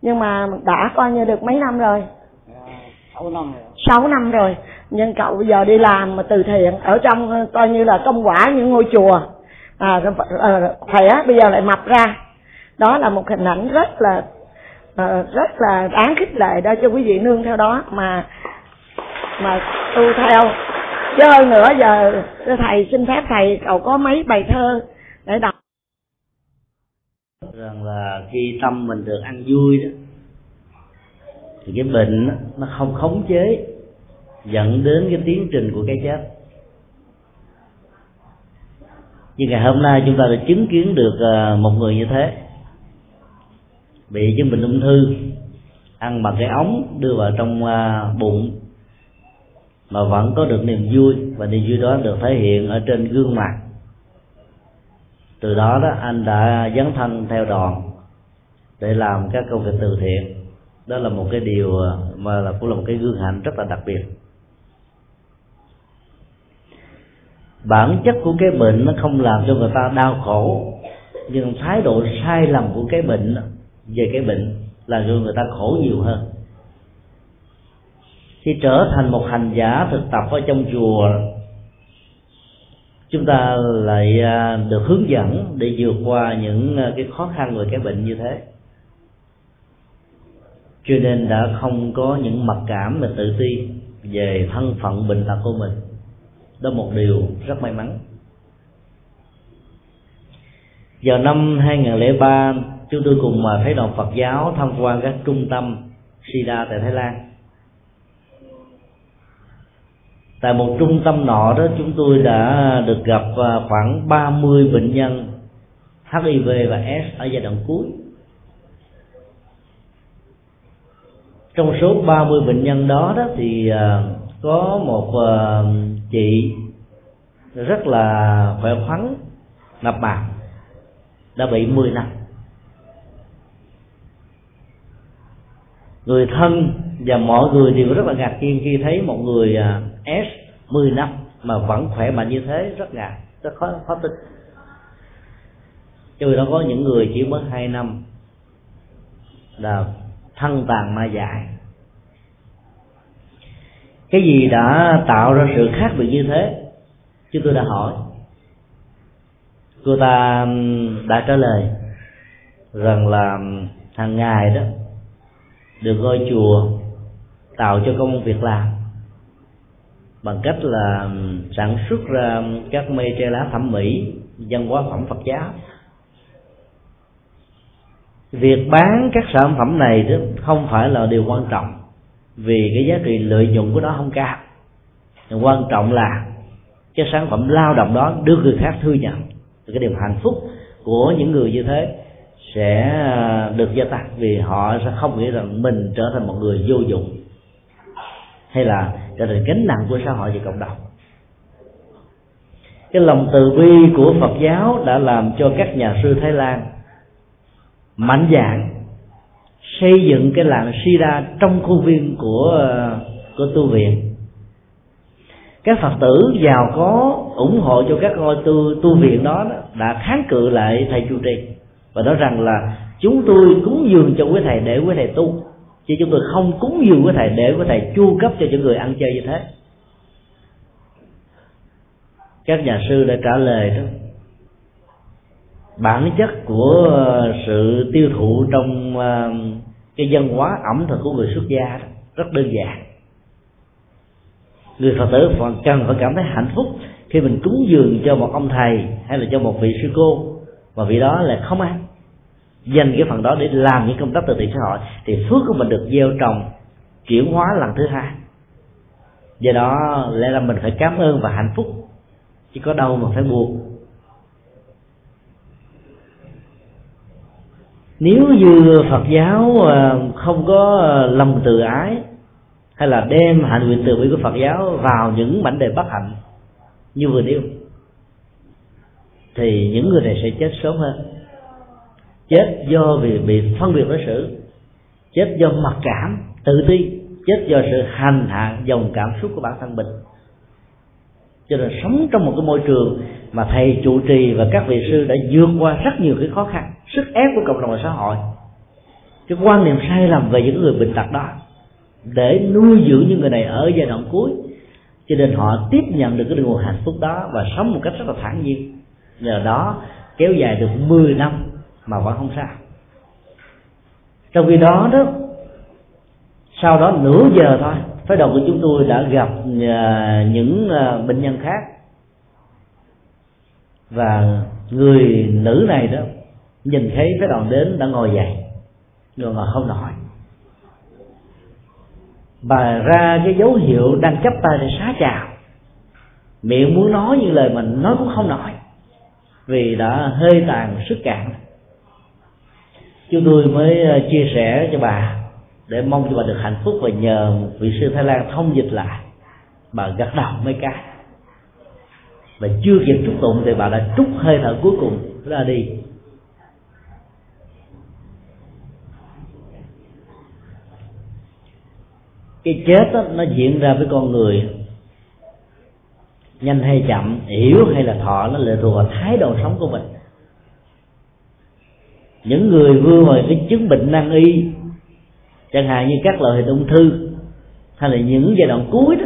Nhưng mà đã coi như được mấy năm rồi. 6 năm rồi 6 năm rồi. Nhưng cậu bây giờ đi làm mà từ thiện ở trong coi như là công quả những ngôi chùa. À, à khỏe bây giờ lại mập ra. Đó là một hình ảnh rất là rất là đáng khích lệ đó cho quý vị nương theo đó mà mà tu theo. Chứ hơn nữa giờ thầy xin phép thầy cậu có mấy bài thơ để đọc rằng là khi tâm mình được ăn vui đó, thì cái bệnh nó không khống chế, dẫn đến cái tiến trình của cái chết. Nhưng ngày hôm nay chúng ta đã chứng kiến được à, một người như thế, bị chứng bệnh ung thư, ăn bằng cái ống đưa vào trong à, bụng, mà vẫn có được niềm vui, và niềm vui đó được thể hiện ở trên gương mặt từ đó đó, anh đã dấn thân theo đoàn để làm các công việc từ thiện. Đó là một cái điều à, mà là cũng là một cái gương hạnh rất là đặc biệt. Bản chất của cái bệnh nó không làm cho người ta đau khổ, nhưng thái độ sai lầm của cái bệnh về cái bệnh là cho người ta khổ nhiều hơn. Khi trở thành một hành giả thực tập ở trong chùa chúng ta lại à, được hướng dẫn để vượt qua những à, cái khó khăn về cái bệnh như thế. Cho nên đã không có những mặc cảm và tự ti về thân phận bệnh tật của mình. Đó là một điều rất may mắn. Vào năm 2003 chúng tôi cùng à, thấy đoàn Phật giáo tham quan các trung tâm SIDA tại Thái Lan. Tại một trung tâm nọ đó, chúng tôi đã được gặp à, khoảng 30 bệnh nhân HIV và S ở giai đoạn cuối. Trong số 30 bệnh nhân đó đó thì à, có một à, chị rất là khỏe khoắn, mập mạp, đã bị 10 năm. Người thân và mọi người đều rất là ngạc nhiên khi thấy một người S 10 năm, mà vẫn khỏe mạnh như thế, rất ngạc rất khó khó tin. Trừ đó có những người chỉ mới hai năm là thân tàn ma dại. Cái gì đã tạo ra sự khác biệt như thế? Chứ tôi đã hỏi. Cô ta đã trả lời rằng là hàng ngày đó, được ngôi chùa tạo cho công việc làm bằng cách là sản xuất ra các mê tre lá thẩm mỹ, văn hóa phẩm Phật giáo. Việc bán các sản phẩm này đó không phải là điều quan trọng, vì cái giá trị lợi nhuận của nó không cao. Quan trọng là cái sản phẩm lao động đó được người khác thừa nhận. Cái điều hạnh phúc của những người như thế sẽ được gia tăng, vì họ sẽ không nghĩ rằng mình trở thành một người vô dụng hay là trở thành gánh nặng của xã hội và cộng đồng. Cái lòng từ bi của Phật giáo đã làm cho các nhà sư Thái Lan mạnh dạn xây dựng cái làng Sira trong khuôn viên của của tu viện. Các phật tử giàu có ủng hộ cho các ngôi tu tu viện đó, đó đã kháng cự lại thầy chủ trì và nói rằng là chúng tôi cúng dường cho quý thầy để quý thầy tu chứ chúng tôi không cúng dường với thầy để với thầy chu cấp cho những người ăn chơi như thế. Các nhà sư đã trả lời đó. Bản chất của sự tiêu thụ trong ờ, cái văn hóa ẩm thực của người xuất gia đó, rất đơn giản. Người phật tử cần phải cảm thấy hạnh phúc khi mình cúng dường cho một ông thầy hay là cho một vị sư cô và vị đó là không ăn dành cái phần đó để làm những công tác từ thiện xã hội, thì phước của mình được gieo trồng, chuyển hóa lần thứ hai. Do đó, lẽ là mình phải cảm ơn và hạnh phúc, chứ có đâu mà phải buồn. Nếu như phật giáo ờ, không có lòng từ ái, hay là đem hạnh nguyện từ bi của phật giáo vào những mảnh đề bất hạnh như vừa nêu, thì những người này sẽ chết sớm hơn chết do vì bị phân biệt đối xử. Chết do mặc cảm, tự ti. Chết do sự hành hạ, dòng cảm xúc của bản thân mình. Cho nên sống trong một cái môi trường mà thầy trụ trì và các vị sư đã vượt qua rất nhiều cái khó khăn, sức ép của cộng đồng và xã hội. Cái quan niệm sai lầm về những người bệnh tật đó để nuôi dưỡng những người này ở giai đoạn cuối. Cho nên họ tiếp nhận được cái nguồn hạnh phúc đó và sống một cách rất là thản nhiên. Nhờ đó kéo dài được 10 năm mà vẫn không sao. Trong khi đó đó, sau đó nửa giờ thôi, phái đoàn của chúng tôi đã gặp à, những à, bệnh nhân khác. Và người nữ này đó nhìn thấy phái đoàn đến đã ngồi dậy rồi mà không nổi bà ra cái dấu hiệu đang chấp tay để xá chào. Miệng muốn nói những lời mình nói cũng không nổi vì đã hơi tàn sức cạn chúng tôi mới ờ, chia sẻ cho bà để mong cho bà được hạnh phúc và nhờ vị sư thái lan thông dịch lại. Bà gật đầu mấy cái. Và chưa kịp trúc tụng thì bà đã trút hơi thở cuối cùng ra đi. Cái chết đó, nó diễn ra với con người nhanh hay chậm hiểu hay là thọ nó lệ thuộc vào thái độ sống của mình những người vừa vào cái chứng bệnh nan y chẳng hạn như các loại hình ung thư hay là những giai đoạn cuối đó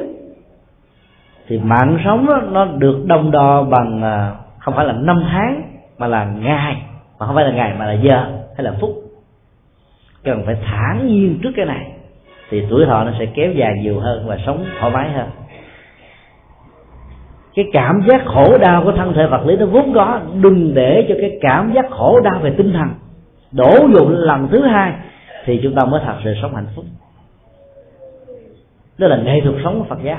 thì mạng sống đó, nó được đồng đo bằng à, không phải là năm tháng mà là ngày mà không phải là ngày mà là giờ hay là phút. Cần phải thản nhiên trước cái này thì tuổi thọ nó sẽ kéo dài nhiều hơn và sống thoải mái hơn. Cái cảm giác khổ đau của thân thể vật lý nó vốn có đừng để cho cái cảm giác khổ đau về tinh thần đổ dụng lần thứ hai, thì chúng ta mới thật sự sống hạnh phúc. Đó là nghệ thuật sống của phật giáo.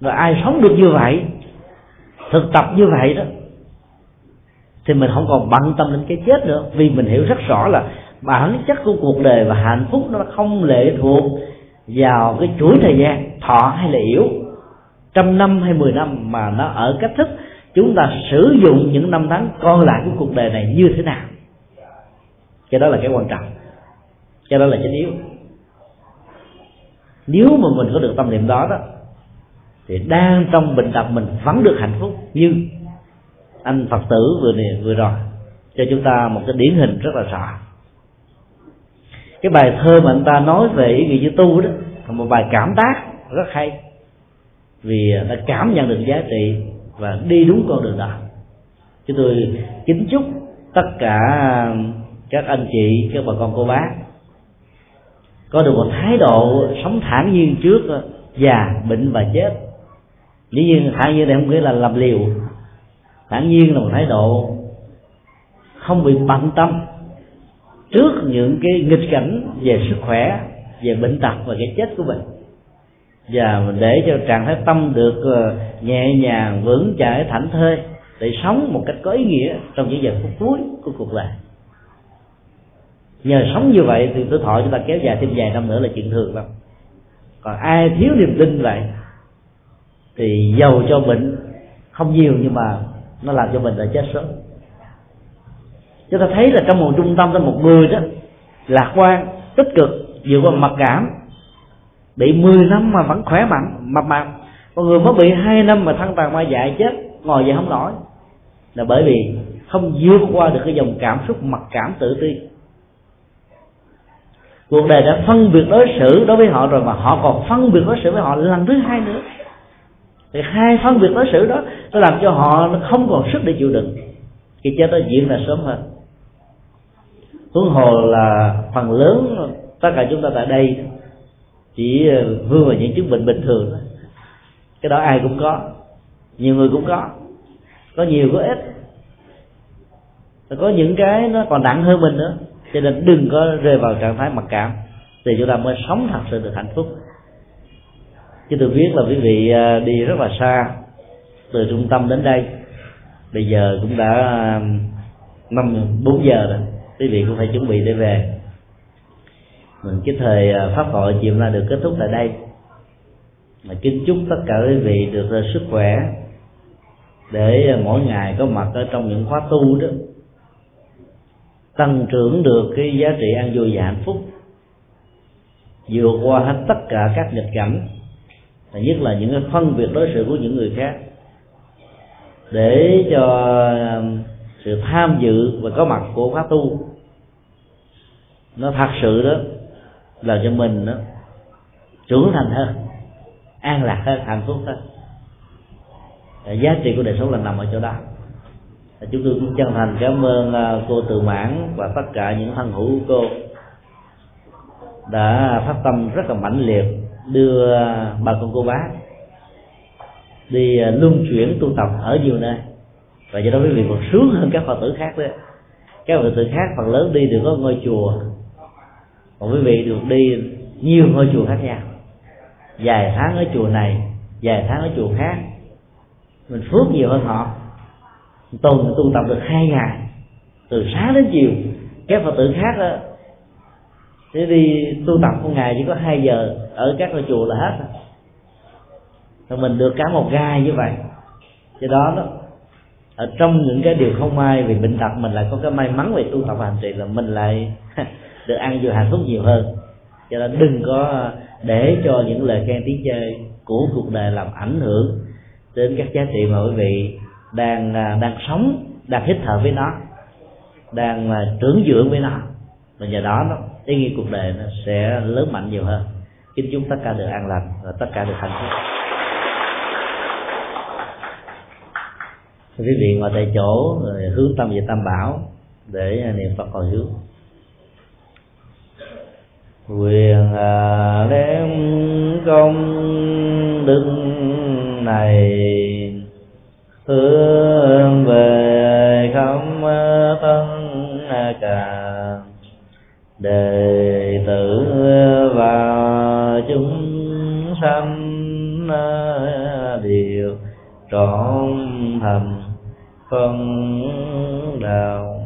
Rồi ai sống được như vậy, thực tập như vậy đó, thì mình không còn bận tâm đến cái chết nữa. Vì mình hiểu rất rõ là bản chất của cuộc đời và hạnh phúc nó không lệ thuộc vào cái chuỗi thời gian thọ hay là yếu. Trăm năm hay mười năm mà nó ở cách thức chúng ta sử dụng những năm tháng còn lại của cuộc đời này như thế nào cái đó là cái quan trọng. Cái đó là chính yếu. Nếu mà mình có được tâm niệm đó đó, thì đang trong bệnh tật mình vẫn được hạnh phúc như anh phật tử vừa này vừa rồi. Cho chúng ta một cái điển hình rất là rõ. Cái bài thơ mà anh ta nói về ý nghĩa chữ tu đó, là một bài cảm tác rất hay. Vì đã cảm nhận được giá trị và đi đúng con đường đó. Chúng tôi kính chúc tất cả các anh chị, các bà con, cô bác. Có được một thái độ sống thản nhiên trước ờ, già, bệnh và chết. Dĩ nhiên thản nhiên này không nghĩa là làm liều. Thản nhiên là một thái độ không bị bận tâm trước những cái nghịch cảnh về sức khỏe, về bệnh tật và cái chết của mình. Và để cho trạng thái tâm được ờ, nhẹ nhàng, vững chãi, thảnh thơi, để sống một cách có ý nghĩa trong những giờ phút cuối của cuộc đời nhờ sống như vậy thì tuổi thọ chúng ta kéo dài thêm vài năm nữa là chuyện thường lắm còn ai thiếu niềm tin vậy thì giàu cho bệnh không nhiều nhưng mà nó làm cho mình là chết sớm. Chúng ta thấy là trong một trung tâm, trong một người đó, lạc quan, tích cực, vượt qua mặc cảm, bị 10 năm mà vẫn khỏe mạnh, mập mạp. Con người mới bị hai năm mà thân tàn ma dại chết, ngồi dậy không nổi. Là bởi vì không vượt qua được cái dòng cảm xúc mặc cảm tự ti cuộc đời đã phân biệt đối xử đối với họ rồi mà họ còn phân biệt đối xử với họ lần thứ hai nữa. Thì hai phân biệt đối xử đó, nó làm cho họ không còn sức để chịu đựng. Cái chết nó diễn ra sớm hơn. Huống hồ là phần lớn tất cả chúng ta tại đây chỉ vương vào những chứng bệnh bình thường đó. cái đó ai cũng có, nhiều người cũng có. Có nhiều, có ít. Có những cái nó còn nặng hơn mình nữa cho nên đừng có rơi vào trạng thái mặc cảm, thì chúng ta mới sống thật sự được hạnh phúc. Chứ tôi biết là quý vị à, đi rất là xa, từ trung tâm đến đây. Bây giờ cũng đã à, năm, bốn giờ rồi, quý vị cũng phải chuẩn bị để về. Mình cái thời à, pháp hội chiều nay được kết thúc tại đây. Mà kính chúc tất cả quý vị được sức khỏe, để mỗi ngày có mặt ở trong những khóa tu đó tăng trưởng được cái giá trị an vui và hạnh phúc, vượt qua hết tất cả các nghịch cảnh, và nhất là những cái phân biệt đối xử của những người khác, để cho um, sự tham dự và có mặt của pháp tu, nó thật sự đó là cho mình đó trưởng thành hơn, an lạc hơn, hạnh phúc hơn. Giá trị của đời sống là nằm ở chỗ đó chúng tôi cũng chân thành cảm ơn à, cô từ mãn và tất cả những thân hữu của cô đã phát tâm rất là mãnh liệt đưa bà con cô bác đi à, luân chuyển tu tập ở nhiều nơi. Và do đó quý vị còn sướng hơn các phật tử khác đấy các phật tử khác, phần lớn đi được có ngôi chùa, còn quý vị được đi nhiều ngôi chùa khác nhau. Vài tháng ở chùa này, vài tháng ở chùa khác, mình phước nhiều hơn họ tuần tu tập được hai ngày, từ sáng đến chiều. Các phật tử khác đó sẽ đi tu tập một ngày chỉ có hai giờ ở các ngôi chùa là hết rồi. Mình được cả một gai như vậy. Do đó đó, ở trong những cái điều không may vì bệnh tật mình lại có cái may mắn về tu tập hành trì là mình lại [laughs] được ăn vừa hạnh phúc nhiều hơn. Cho nên đừng có để cho những lời khen tiếng chơi của cuộc đời làm ảnh hưởng đến các giá trị mà quý vị đang à, đang sống, đang hít thở với nó, đang à, trưởng dưỡng với nó. Và nhờ đó nó, ý nghĩa cuộc đời nó sẽ lớn mạnh nhiều hơn. Kính chúc tất cả được an lành và tất cả được hạnh phúc. Quý vị ngồi tại chỗ, rồi hướng tâm về tam bảo để niệm phật hồi hướng quyền đem à, công đức này hướng về không thân cả đệ tử và chúng sanh đều trọn thành phân đạo.